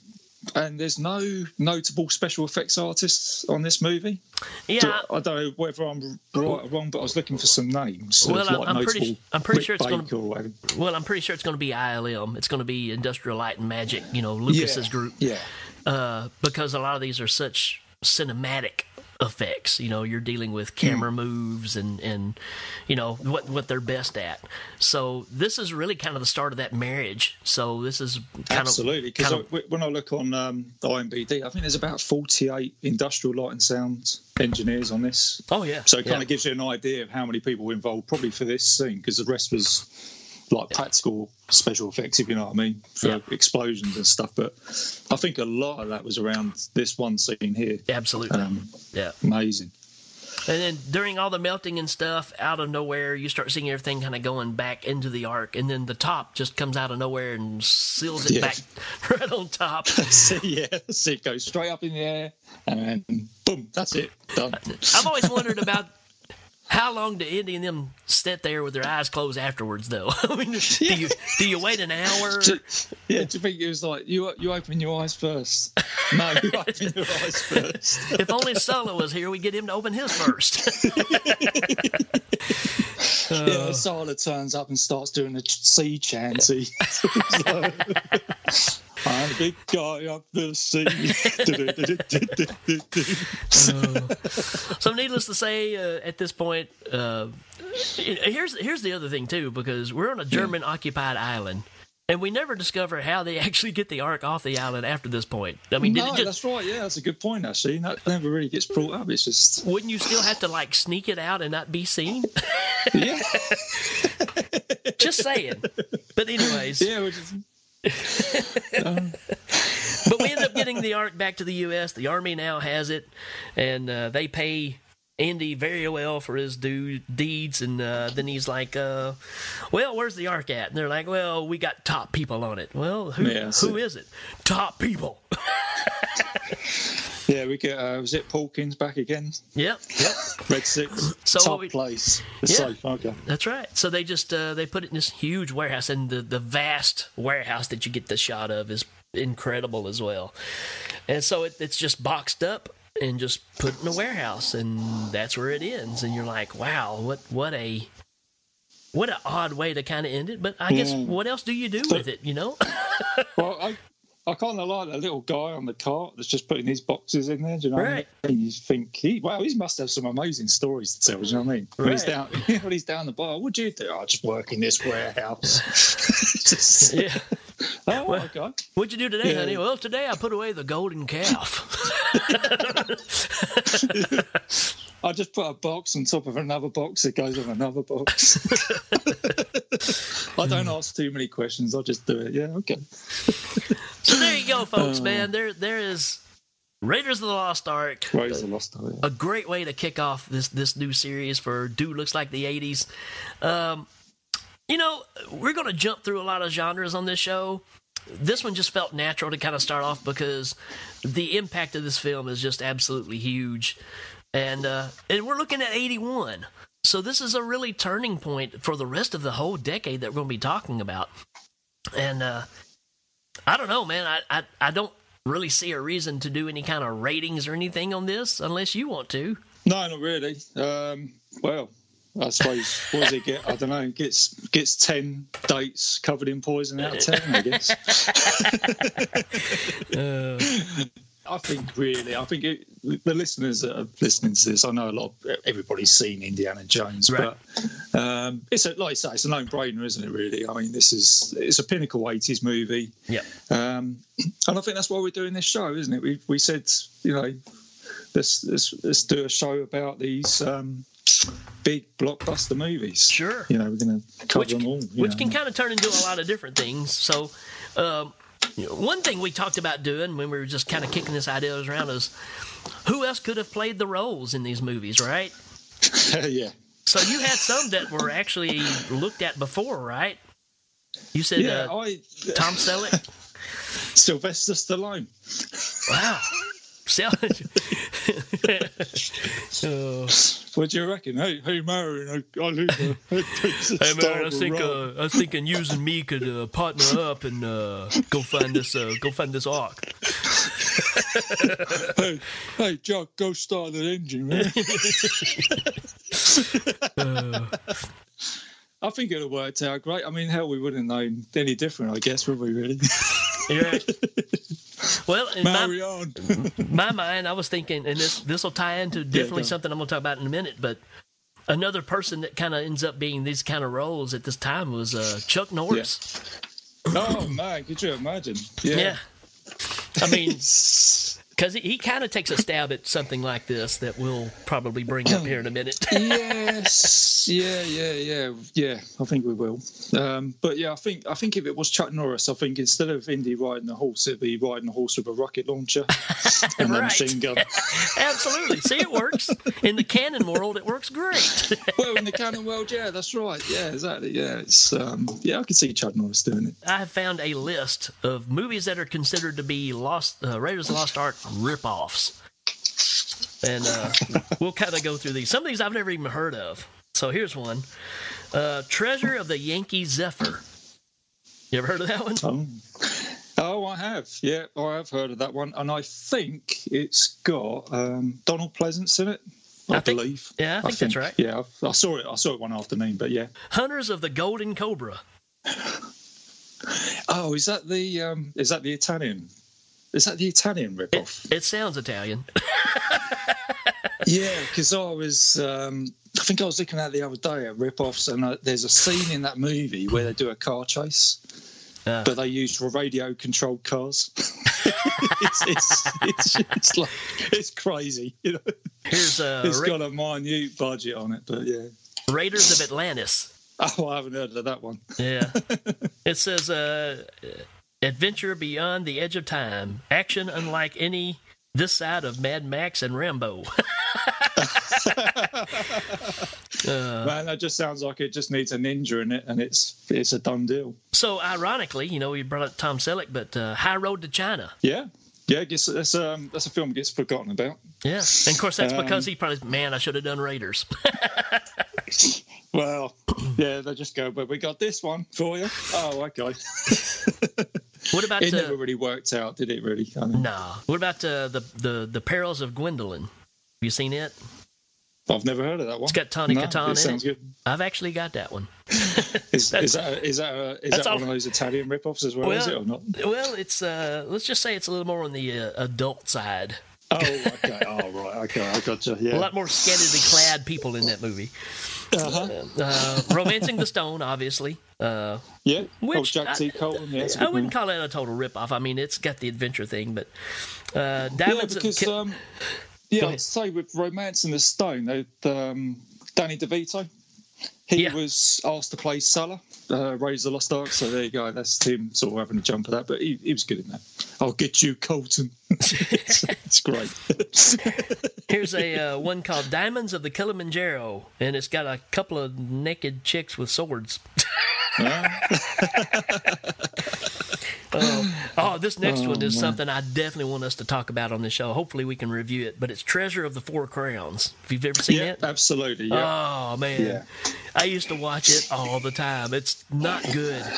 [SPEAKER 6] and there's no notable special effects artists on this movie.
[SPEAKER 5] Yeah.
[SPEAKER 6] So I don't know whether I'm right or wrong, but I was looking for some names.
[SPEAKER 5] Well, I'm-
[SPEAKER 6] like,
[SPEAKER 5] I'm pretty I'm pretty
[SPEAKER 6] Rik
[SPEAKER 5] sure it's
[SPEAKER 6] or whatever.
[SPEAKER 5] well, I'm pretty sure it's going to be ILM. It's going to be Industrial Light and Magic, you know, Lucas's
[SPEAKER 6] Yeah,
[SPEAKER 5] group.
[SPEAKER 6] Yeah.
[SPEAKER 5] Uh, because a lot of these are such cinematic effects. You know, you're dealing with camera moves and and you know what what they're best at. So this is really kind of the start of that marriage. So this is kind
[SPEAKER 6] Absolutely, because when I look on um, IMBD, I think there's about 48 industrial light and sound engineers on this.
[SPEAKER 5] Oh yeah,
[SPEAKER 6] So it kind
[SPEAKER 5] yeah.
[SPEAKER 6] of gives you an idea of how many people were involved, probably for this scene, because the rest was like practical special effects, if you know what I mean, for
[SPEAKER 5] Yeah.
[SPEAKER 6] explosions and stuff. But I think a lot of that was around this one scene here.
[SPEAKER 5] Absolutely,
[SPEAKER 6] Um,
[SPEAKER 5] yeah.
[SPEAKER 6] amazing.
[SPEAKER 5] And then during all the melting and stuff, out of nowhere, you start seeing everything kind of going back into the ark, and then the top just comes out of nowhere and seals it
[SPEAKER 6] Yeah.
[SPEAKER 5] back right on top.
[SPEAKER 6] so, yeah, that's it. Goes straight up in the air, and then boom, that's it. Done.
[SPEAKER 5] I've always wondered about how long do Indy and them sit there with their eyes closed afterwards, though. I mean, do you do you wait an hour?
[SPEAKER 6] Yeah, do you think it was like you you open your eyes first? No, you open your eyes first.
[SPEAKER 5] If only Sallah was here, we'd get him to open his first.
[SPEAKER 6] Yeah, Sallah turns up and starts doing a sea chanty. I'm a big guy up the sea.
[SPEAKER 5] so, needless to say, uh, at this point, uh, here's here's the other thing too, because we're on a German occupied island. And we never discover how they actually get the ark off the island after this point. I mean,
[SPEAKER 6] no,
[SPEAKER 5] just,
[SPEAKER 6] that's right. Yeah, that's a good point. Actually, that never really gets brought up. It's just
[SPEAKER 5] wouldn't you still have to like sneak it out and not be seen?
[SPEAKER 6] yeah.
[SPEAKER 5] just saying. But anyways,
[SPEAKER 6] yeah. We're just,
[SPEAKER 5] but we end up getting the Ark back to the U.S. The Army now has it, and uh, they pay Indy very well for his do- deeds. And uh, then he's like, uh, "Well, where's the Ark at?" And they're like, "Well, we got top people on it." Well, who
[SPEAKER 6] Yeah,
[SPEAKER 5] who is it? Top people.
[SPEAKER 6] Yeah, we get. Uh, was it Paulkins back again?
[SPEAKER 5] Yep. Yep.
[SPEAKER 6] Red Six.
[SPEAKER 5] So
[SPEAKER 6] top
[SPEAKER 5] we-
[SPEAKER 6] place. The
[SPEAKER 5] Yeah.
[SPEAKER 6] safe. Okay.
[SPEAKER 5] That's right. So they just uh, they put it in this huge warehouse, and the the vast warehouse that you get the shot of is incredible as well. And so it, it's just boxed up and just put it in a warehouse, and that's where it ends. And you're like, wow, what what a what an odd way to kind of end it. But I guess
[SPEAKER 6] Yeah.
[SPEAKER 5] what else do you do with it? You know?
[SPEAKER 6] Well, I. I kind of like that little guy on the cart that's just putting his boxes in there. Do you know?
[SPEAKER 5] Right.
[SPEAKER 6] What I mean? You think, he, wow, he must have some amazing stories to tell. Do you know what I mean? When he's down, when he's down the bar, what'd you do? I just work in this warehouse. Just-
[SPEAKER 5] yeah.
[SPEAKER 6] Oh,
[SPEAKER 5] Well,
[SPEAKER 6] okay.
[SPEAKER 5] What'd you do today,
[SPEAKER 6] Yeah.
[SPEAKER 5] honey? Well, today I put away the golden calf.
[SPEAKER 6] I just put a box on top of another box that goes on another box. I don't ask too many questions. I just do it. Yeah, okay.
[SPEAKER 5] So there you go, folks,
[SPEAKER 6] Oh.
[SPEAKER 5] man. There there is Raiders of the Lost Ark.
[SPEAKER 6] Raiders of the Lost Ark,
[SPEAKER 5] A great way to kick off this this new series for Dude Looks Like the 80s. Um, you know, we're going to jump through a lot of genres on this show. This one just felt natural to kind of start off because the impact of this film is just absolutely huge. And uh, and we're looking at 81. So this is a really turning point for the rest of the whole decade that we're going to be talking about. And uh, I don't know, man. I, I I don't really see a reason to do any kind of ratings or anything on this unless you want to.
[SPEAKER 6] No, not really. Um, well, I suppose what does it get? I don't know. Gets gets ten dates covered in poison out of ten. I guess. I think really, I think it, the listeners that are listening to this, I know a lot. Of, everybody's seen Indiana Jones,
[SPEAKER 5] Right.
[SPEAKER 6] but um, it's a, like I say, it's a no-brainer, isn't it? Really, I mean, this is it's a pinnacle '80s movie.
[SPEAKER 5] Yeah.
[SPEAKER 6] Um, and I think that's why we're doing this show, isn't it? We we said, you know, let's let's, let's do a show about these um, big blockbuster movies.
[SPEAKER 5] Sure.
[SPEAKER 6] You know, we're going to cover
[SPEAKER 5] Which-
[SPEAKER 6] them all.
[SPEAKER 5] which
[SPEAKER 6] know.
[SPEAKER 5] can kind of turn into a lot of different things. So, um, you know, one thing we talked about doing when we were just kind of kicking this idea around is who else could have played the roles in these movies, right?
[SPEAKER 6] yeah.
[SPEAKER 5] So you had some that were actually looked at before, right? You said
[SPEAKER 6] Yeah,
[SPEAKER 5] uh,
[SPEAKER 6] I
[SPEAKER 5] Tom Selleck.
[SPEAKER 6] Sylvester Stallone.
[SPEAKER 5] Wow. Oh.
[SPEAKER 6] What do you reckon? Hey, hey, Marion, I, I live a,
[SPEAKER 5] Hey man, I think uh, I was thinking you and me could uh, partner up and uh, go find this uh, go find this ark.
[SPEAKER 6] hey, hey, Jock, go start that engine, man. I think it would have worked out great. I mean, hell, we wouldn't known any different, I guess, would we really?
[SPEAKER 5] Yeah. Well, in my, my mind, I was thinking, and this this will tie into definitely
[SPEAKER 6] go.
[SPEAKER 5] something I'm going to talk about in a minute. But another person that kind of ends up being these kind of roles at this time was uh, Chuck Norris.
[SPEAKER 6] oh, my! could you imagine?
[SPEAKER 5] Yeah. I mean, because he, he kind of takes a stab at something like this that we'll probably bring up here in a minute.
[SPEAKER 6] yes, yeah, yeah, yeah, yeah. I think we will. Um, but yeah, I think I think if it was Chuck Norris, I think instead of Indy riding a horse, it'd be riding a horse with a rocket launcher and a machine gun.
[SPEAKER 5] Absolutely. See, it works. In the Cannon world, it works great.
[SPEAKER 6] well, in the Cannon world, yeah, that's right. Yeah, exactly. Yeah, it's um, yeah, I can see Chuck Norris doing it.
[SPEAKER 5] I have found a list of movies that are considered to be Lost uh, Raiders of the Lost Ark rip-offs. And uh, we'll kind of go through these. Some of these I've never even heard of. So here's one uh, Treasure of the Yankee Zephyr. You ever heard of that one?
[SPEAKER 6] Oh. Oh, I have. Yeah, I have heard of that one, and I think it's got um, Donald Pleasence in it. I,
[SPEAKER 5] I think-
[SPEAKER 6] believe.
[SPEAKER 5] yeah, I think that's right.
[SPEAKER 6] Yeah, I, I saw it. I saw it one afternoon, but yeah.
[SPEAKER 5] Hunters of the Golden Cobra.
[SPEAKER 6] Oh, is that the um, is that the Italian? Is that the Italian ripoff?
[SPEAKER 5] It sounds Italian.
[SPEAKER 6] yeah, because I was, um, I think I was looking at the other day at ripoffs, and uh, there's a scene in that movie where they do a car chase,
[SPEAKER 5] Ah.
[SPEAKER 6] but they use radio-controlled cars. it's, it's, it's, it's like it's crazy, you know.
[SPEAKER 5] Here's uh,
[SPEAKER 6] it's
[SPEAKER 5] Ra-
[SPEAKER 6] got a minute budget on it, but yeah.
[SPEAKER 5] Raiders of Atlantis.
[SPEAKER 6] Oh, I haven't heard of that one.
[SPEAKER 5] Yeah. it says uh, Adventure beyond the edge of time. Action unlike any this side of Mad Max and Rambo. Uh,
[SPEAKER 6] Man, that just sounds like it just needs a ninja in it, and it's it's a done deal.
[SPEAKER 5] so, ironically, you know, we brought up Tom Selleck, but uh, High Road to China.
[SPEAKER 6] Yeah, yeah. I guess that's um that's a film that gets forgotten about.
[SPEAKER 5] Yeah, and of course that's
[SPEAKER 6] Um,
[SPEAKER 5] because he probably man, I should have done Raiders.
[SPEAKER 6] Well, yeah, they just go, but we got this one for you. Oh, okay.
[SPEAKER 5] What about
[SPEAKER 6] it?
[SPEAKER 5] uh,
[SPEAKER 6] Never really worked out, did it? Really? Mean,
[SPEAKER 5] Nah. What about uh, the the the Perils of Gwendoline? Have you seen it?
[SPEAKER 6] I've never heard of that one.
[SPEAKER 5] It's got Tawny
[SPEAKER 6] No,
[SPEAKER 5] Kitaen
[SPEAKER 6] it sounds
[SPEAKER 5] it.
[SPEAKER 6] good.
[SPEAKER 5] I've actually got that one.
[SPEAKER 6] Is, is that is that a, is that
[SPEAKER 5] all-
[SPEAKER 6] one of those Italian rip-offs as well? is it or not?
[SPEAKER 5] Well, it's uh, let's just say it's a little more on the uh, adult side.
[SPEAKER 6] Oh, okay. oh, right. Okay, I gotcha. Yeah.
[SPEAKER 5] A lot more scantily clad people in that movie.
[SPEAKER 6] Uh-huh.
[SPEAKER 5] Uh, Romancing the Stone, obviously. Uh,
[SPEAKER 6] yeah.
[SPEAKER 5] which
[SPEAKER 6] oh, Jack T. Colton. Yeah, it's a
[SPEAKER 5] I
[SPEAKER 6] good
[SPEAKER 5] wouldn't
[SPEAKER 6] movie.
[SPEAKER 5] call that a total rip-off. I mean, it's got the adventure thing, but uh,
[SPEAKER 6] Yeah,
[SPEAKER 5] Diamonds
[SPEAKER 6] because
[SPEAKER 5] of,
[SPEAKER 6] um, yeah. I'd say with Romancing the Stone, they, um, Danny DeVito, he was asked to play Sallah, uh, Raise the Lost Ark. So there you go. That's him sort of having a jump at that, but he, he was good in that. I'll get you, Colton. it's, it's great.
[SPEAKER 5] Here's a uh, one called Diamonds of the Kilimanjaro, and it's got a couple of naked chicks with swords. oh, oh, this next
[SPEAKER 6] Oh,
[SPEAKER 5] one is
[SPEAKER 6] man.
[SPEAKER 5] something I definitely want us to talk about on the show. Hopefully, we can review it. But it's Treasure of the Four Crowns. If you've ever seen
[SPEAKER 6] yeah,
[SPEAKER 5] it,
[SPEAKER 6] absolutely. Yeah.
[SPEAKER 5] oh man,
[SPEAKER 6] Yeah.
[SPEAKER 5] I used to watch it all the time. It's not good.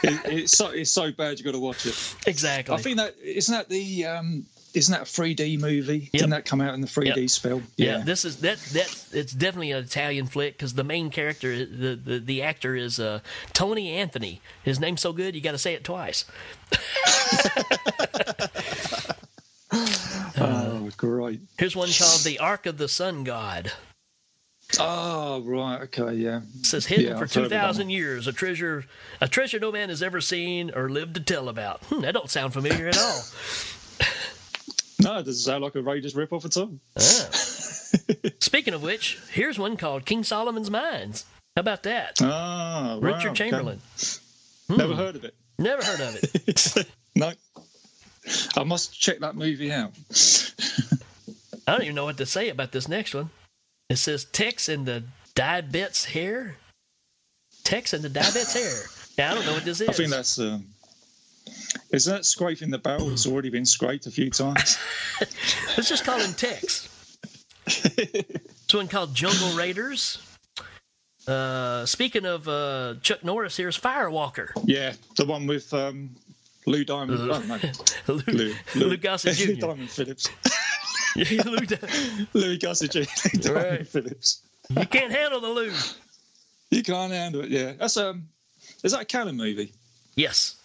[SPEAKER 6] It, it's so it's so bad you got to watch it.
[SPEAKER 5] Exactly.
[SPEAKER 6] I think that isn't that the um, isn't that a 3D movie? Didn't that come out in the 3D
[SPEAKER 5] Yep.
[SPEAKER 6] spell?
[SPEAKER 5] Yeah. this is that that it's definitely an Italian flick because the main character, the the, the actor is uh, Tony Anthony. His name's so good you got to say it twice.
[SPEAKER 6] oh, great.
[SPEAKER 5] Here's one called the Ark of the Sun God.
[SPEAKER 6] Oh, right. Okay. Yeah.
[SPEAKER 5] It says hidden
[SPEAKER 6] Yeah,
[SPEAKER 5] for two thousand years, a treasure, a treasure no man has ever seen or lived to tell about. Hmm, that don't sound familiar at all.
[SPEAKER 6] No, it doesn't sound like a Raiders rip-off at all.
[SPEAKER 5] Ah. Speaking of which, here's one called King Solomon's Mines. How about that?
[SPEAKER 6] Ah, wow,
[SPEAKER 5] Richard
[SPEAKER 6] okay.
[SPEAKER 5] Chamberlain.
[SPEAKER 6] Never
[SPEAKER 5] Hmm.
[SPEAKER 6] heard of it.
[SPEAKER 5] Never heard of it.
[SPEAKER 6] No. I must check that movie out.
[SPEAKER 5] I don't even know what to say about this next one. It says Tex and the Diabetes hair. Tex and the Diabetes hair. Yeah, I don't know what this is.
[SPEAKER 6] I think that's. Um, is that scraping the barrel? It's already been scraped a few times.
[SPEAKER 5] Let's just call him Tex. this one called Jungle Raiders. Uh, speaking of uh, Chuck Norris, here's Firewalker.
[SPEAKER 6] yeah, the one with um, Lou Diamond.
[SPEAKER 5] Lou-
[SPEAKER 6] oh, no.
[SPEAKER 5] Lou-
[SPEAKER 6] Lou,
[SPEAKER 5] Lou Gossett
[SPEAKER 6] Lou
[SPEAKER 5] Jr..
[SPEAKER 6] Diamond Phillips.
[SPEAKER 5] Lou Di-
[SPEAKER 6] Louis Gossett Jr. Diamond
[SPEAKER 5] Right.
[SPEAKER 6] Phillips.
[SPEAKER 5] You can't handle the Lou.
[SPEAKER 6] You can't handle it. Yeah, that's um. Is that a Cannon movie?
[SPEAKER 5] Yes.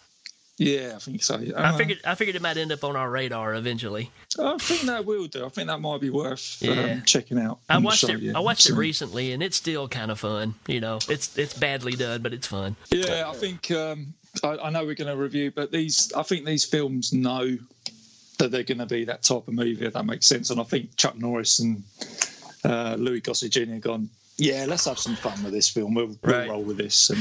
[SPEAKER 6] Yeah, I think so.
[SPEAKER 5] I
[SPEAKER 6] Uh,
[SPEAKER 5] figured I figured it might end up on our radar eventually.
[SPEAKER 6] I think that will do. I think that might be worth
[SPEAKER 5] Yeah.
[SPEAKER 6] um, checking out.
[SPEAKER 5] I watched
[SPEAKER 6] show,
[SPEAKER 5] it.
[SPEAKER 6] yeah.
[SPEAKER 5] I watched it recently, and it's still kind of fun. You know, it's it's badly done, but it's fun.
[SPEAKER 6] Yeah, I think um, I, I know we're going to review, but these I think these films know that they're going to be that type of movie. If that makes sense, and I think Chuck Norris and uh, Louis Gossett Jr. gone. Yeah, let's have some fun with this film. We'll, we'll roll with this, and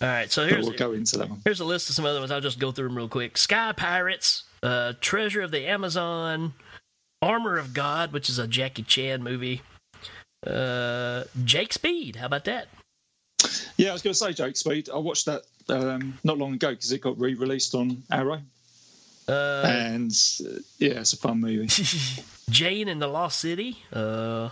[SPEAKER 5] All right, so here's
[SPEAKER 6] we'll go into that
[SPEAKER 5] here's a list of some other ones. I'll just go through them real quick. Sky Pirates, uh, Treasure of the Amazon, Armor of God, which is a Jackie Chan movie. Uh, Jake Speed, how about that?
[SPEAKER 6] Yeah, I was going to say Jake Speed. I watched that um, not long ago because it got re-released on Arrow,
[SPEAKER 5] Uh,
[SPEAKER 6] and uh, yeah, it's a fun movie.
[SPEAKER 5] Jane and the Lost City. Uh,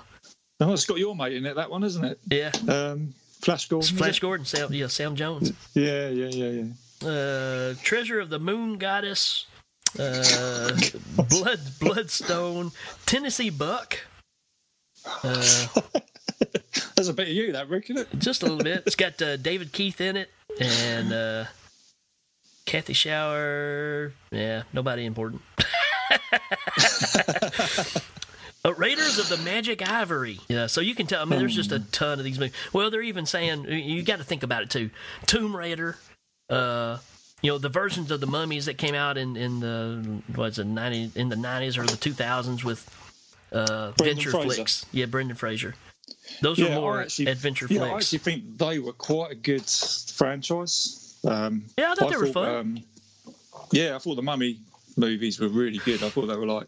[SPEAKER 6] oh, it's got your mate in it. That one, isn't it?
[SPEAKER 5] yeah,
[SPEAKER 6] Um, Flash Gordon.
[SPEAKER 5] Flash? Gordon, Sam, yeah, Sam Jones.
[SPEAKER 6] Yeah, yeah, yeah, yeah.
[SPEAKER 5] uh, Treasure of the Moon Goddess, uh, Blood Bloodstone, Tennessee Buck. Uh,
[SPEAKER 6] There's a bit of you, that Rik, isn't it?
[SPEAKER 5] just a little bit. It's got uh, David Keith in it and uh, Kathy Shower. Yeah, nobody important. Uh, Raiders of the Magic Ivory. Yeah, so you can tell. I mean, there's just a ton of these movies. Well, they're even saying you got to think about it too. Tomb Raider. Uh, you know the versions of the mummies that came out in in the what's it ninety in the nineties or the two thousands with uh, venture
[SPEAKER 6] Fraser.
[SPEAKER 5] flicks. Yeah, Brendan Fraser. Those
[SPEAKER 6] yeah,
[SPEAKER 5] were more
[SPEAKER 6] actually,
[SPEAKER 5] adventure
[SPEAKER 6] yeah, I
[SPEAKER 5] flicks.
[SPEAKER 6] actually think they were quite a good franchise. Um,
[SPEAKER 5] Yeah, I thought they were fun.
[SPEAKER 6] Um, yeah, I thought the Mummy movies were really good. I thought they were like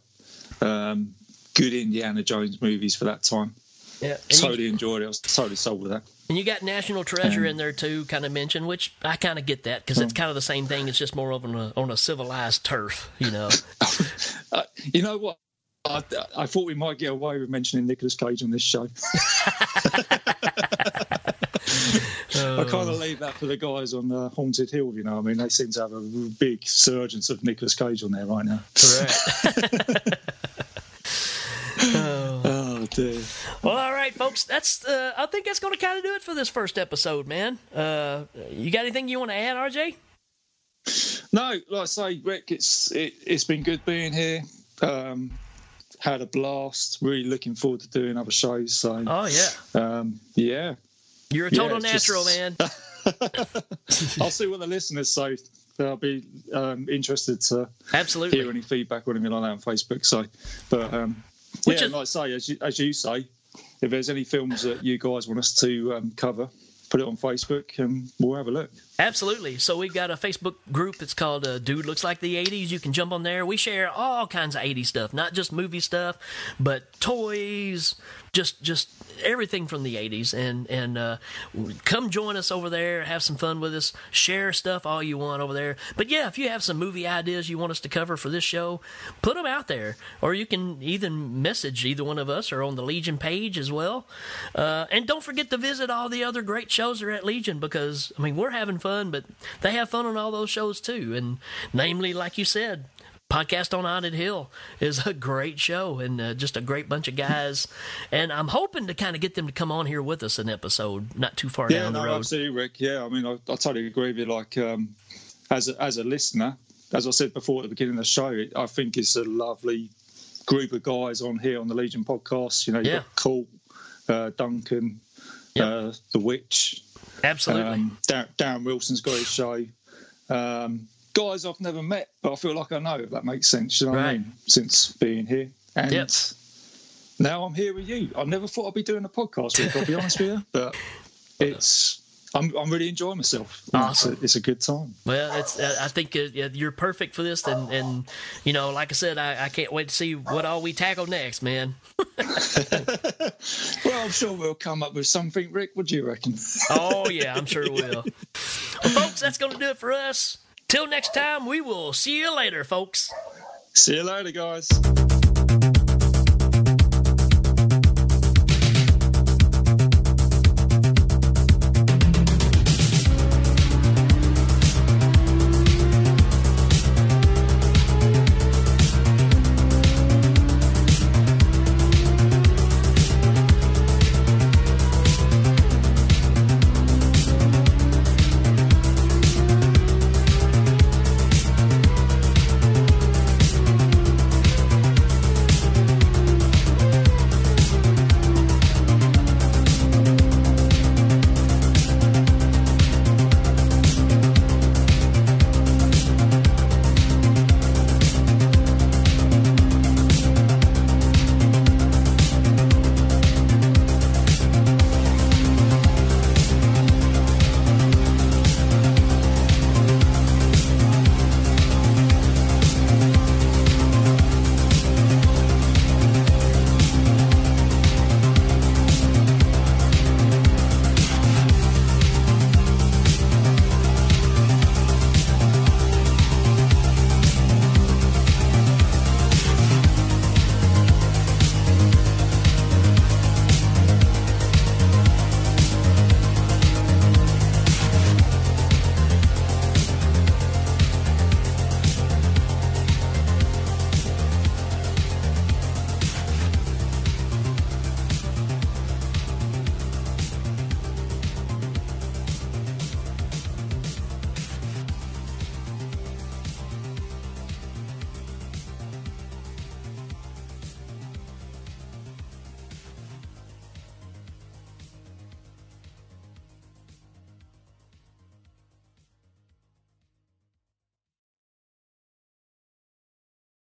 [SPEAKER 6] um, good Indiana Jones movies for that time.
[SPEAKER 5] Yeah, and you-
[SPEAKER 6] Totally enjoyed it. I was totally sold with that.
[SPEAKER 5] And you got National Treasure
[SPEAKER 6] Um,
[SPEAKER 5] in there too, kind of mentioned, which I kind of get that because it's kind of the same thing. It's just more of on a, on a civilized turf, you know.
[SPEAKER 6] Uh, you know what? I, I thought we might get away with mentioning Nicolas Cage on this show. I kind of leave that for the guys on uh, Haunted Hill. You know, I mean, they seem to have a big surgence of Nicolas Cage on there right now.
[SPEAKER 5] Correct. Well, all right, folks. That's uh, I think that's going to kind of do it for this first episode, man. Uh, you got anything you want to add, RJ?
[SPEAKER 6] No, like I say, Rik, it's it, it's been good being here. Um, had a blast. Really looking forward to doing other shows. So,
[SPEAKER 5] Oh yeah,
[SPEAKER 6] um, yeah.
[SPEAKER 5] you're a
[SPEAKER 6] Yeah,
[SPEAKER 5] total
[SPEAKER 6] just-
[SPEAKER 5] natural, man.
[SPEAKER 6] I'll see what the listeners say. I'll be um, interested to
[SPEAKER 5] Absolutely.
[SPEAKER 6] hear any feedback or anything like that on Facebook. So, but um,
[SPEAKER 5] Which
[SPEAKER 6] yeah,
[SPEAKER 5] is-
[SPEAKER 6] like I say, as you, as you say, if there's any films that you guys want us to um, cover, put it on Facebook and we'll have a look.
[SPEAKER 5] Absolutely. So we've got a Facebook group. It's called uh, Dude Looks Like the 80s. You can jump on there. We share all kinds of 80s stuff, not just movie stuff, but toys, just just everything from the 80s. And and uh, come join us over there. Have some fun with us. Share stuff all you want over there. But yeah, if you have some movie ideas you want us to cover for this show, put them out there. Or you can even message either one of us or on the Legion page as well. Uh, and don't forget to visit all the other great shows that are at Legion because, I mean, we're having fun, but they have fun on all those shows too. And namely, like you said, Podcast on Haunted Hill is a great show and uh, just a great bunch of guys. And I'm hoping to kind of get them to come on here with us an episode not too far
[SPEAKER 6] yeah,
[SPEAKER 5] down the
[SPEAKER 6] no,
[SPEAKER 5] road.
[SPEAKER 6] absolutely, Rik. Yeah, I mean, I, I totally agree with you. Like, um, as a, as a listener, as I said before at the beginning of the show, it, I think it's a lovely group of guys on here on the Legion podcast. You know, you've
[SPEAKER 5] Yeah.
[SPEAKER 6] got Colt, uh, Duncan, uh, the Witch.
[SPEAKER 5] Absolutely.
[SPEAKER 6] Um, Dar- Darren Wilson's got his show. Um, guys I've never met, but I feel like I know, if that makes sense. You know what I mean? Since being here. And
[SPEAKER 5] Yep.
[SPEAKER 6] now I'm here with you. I never thought I'd be doing a podcast with you, I'll be honest with you. But it's. I'm, I'm really enjoying myself. Know, It's, a, it's a good time.
[SPEAKER 5] Well, it's. I think uh, you're perfect for this, and and you know, like I said, I, I can't wait to see what all we tackle next, man.
[SPEAKER 6] Well, I'm sure we'll come up with something, Rik. What do you reckon?
[SPEAKER 5] Oh yeah, I'm sure we'll. Well, folks, that's going to do it for us. Till next time, we will see you later, folks.
[SPEAKER 6] See you later, guys.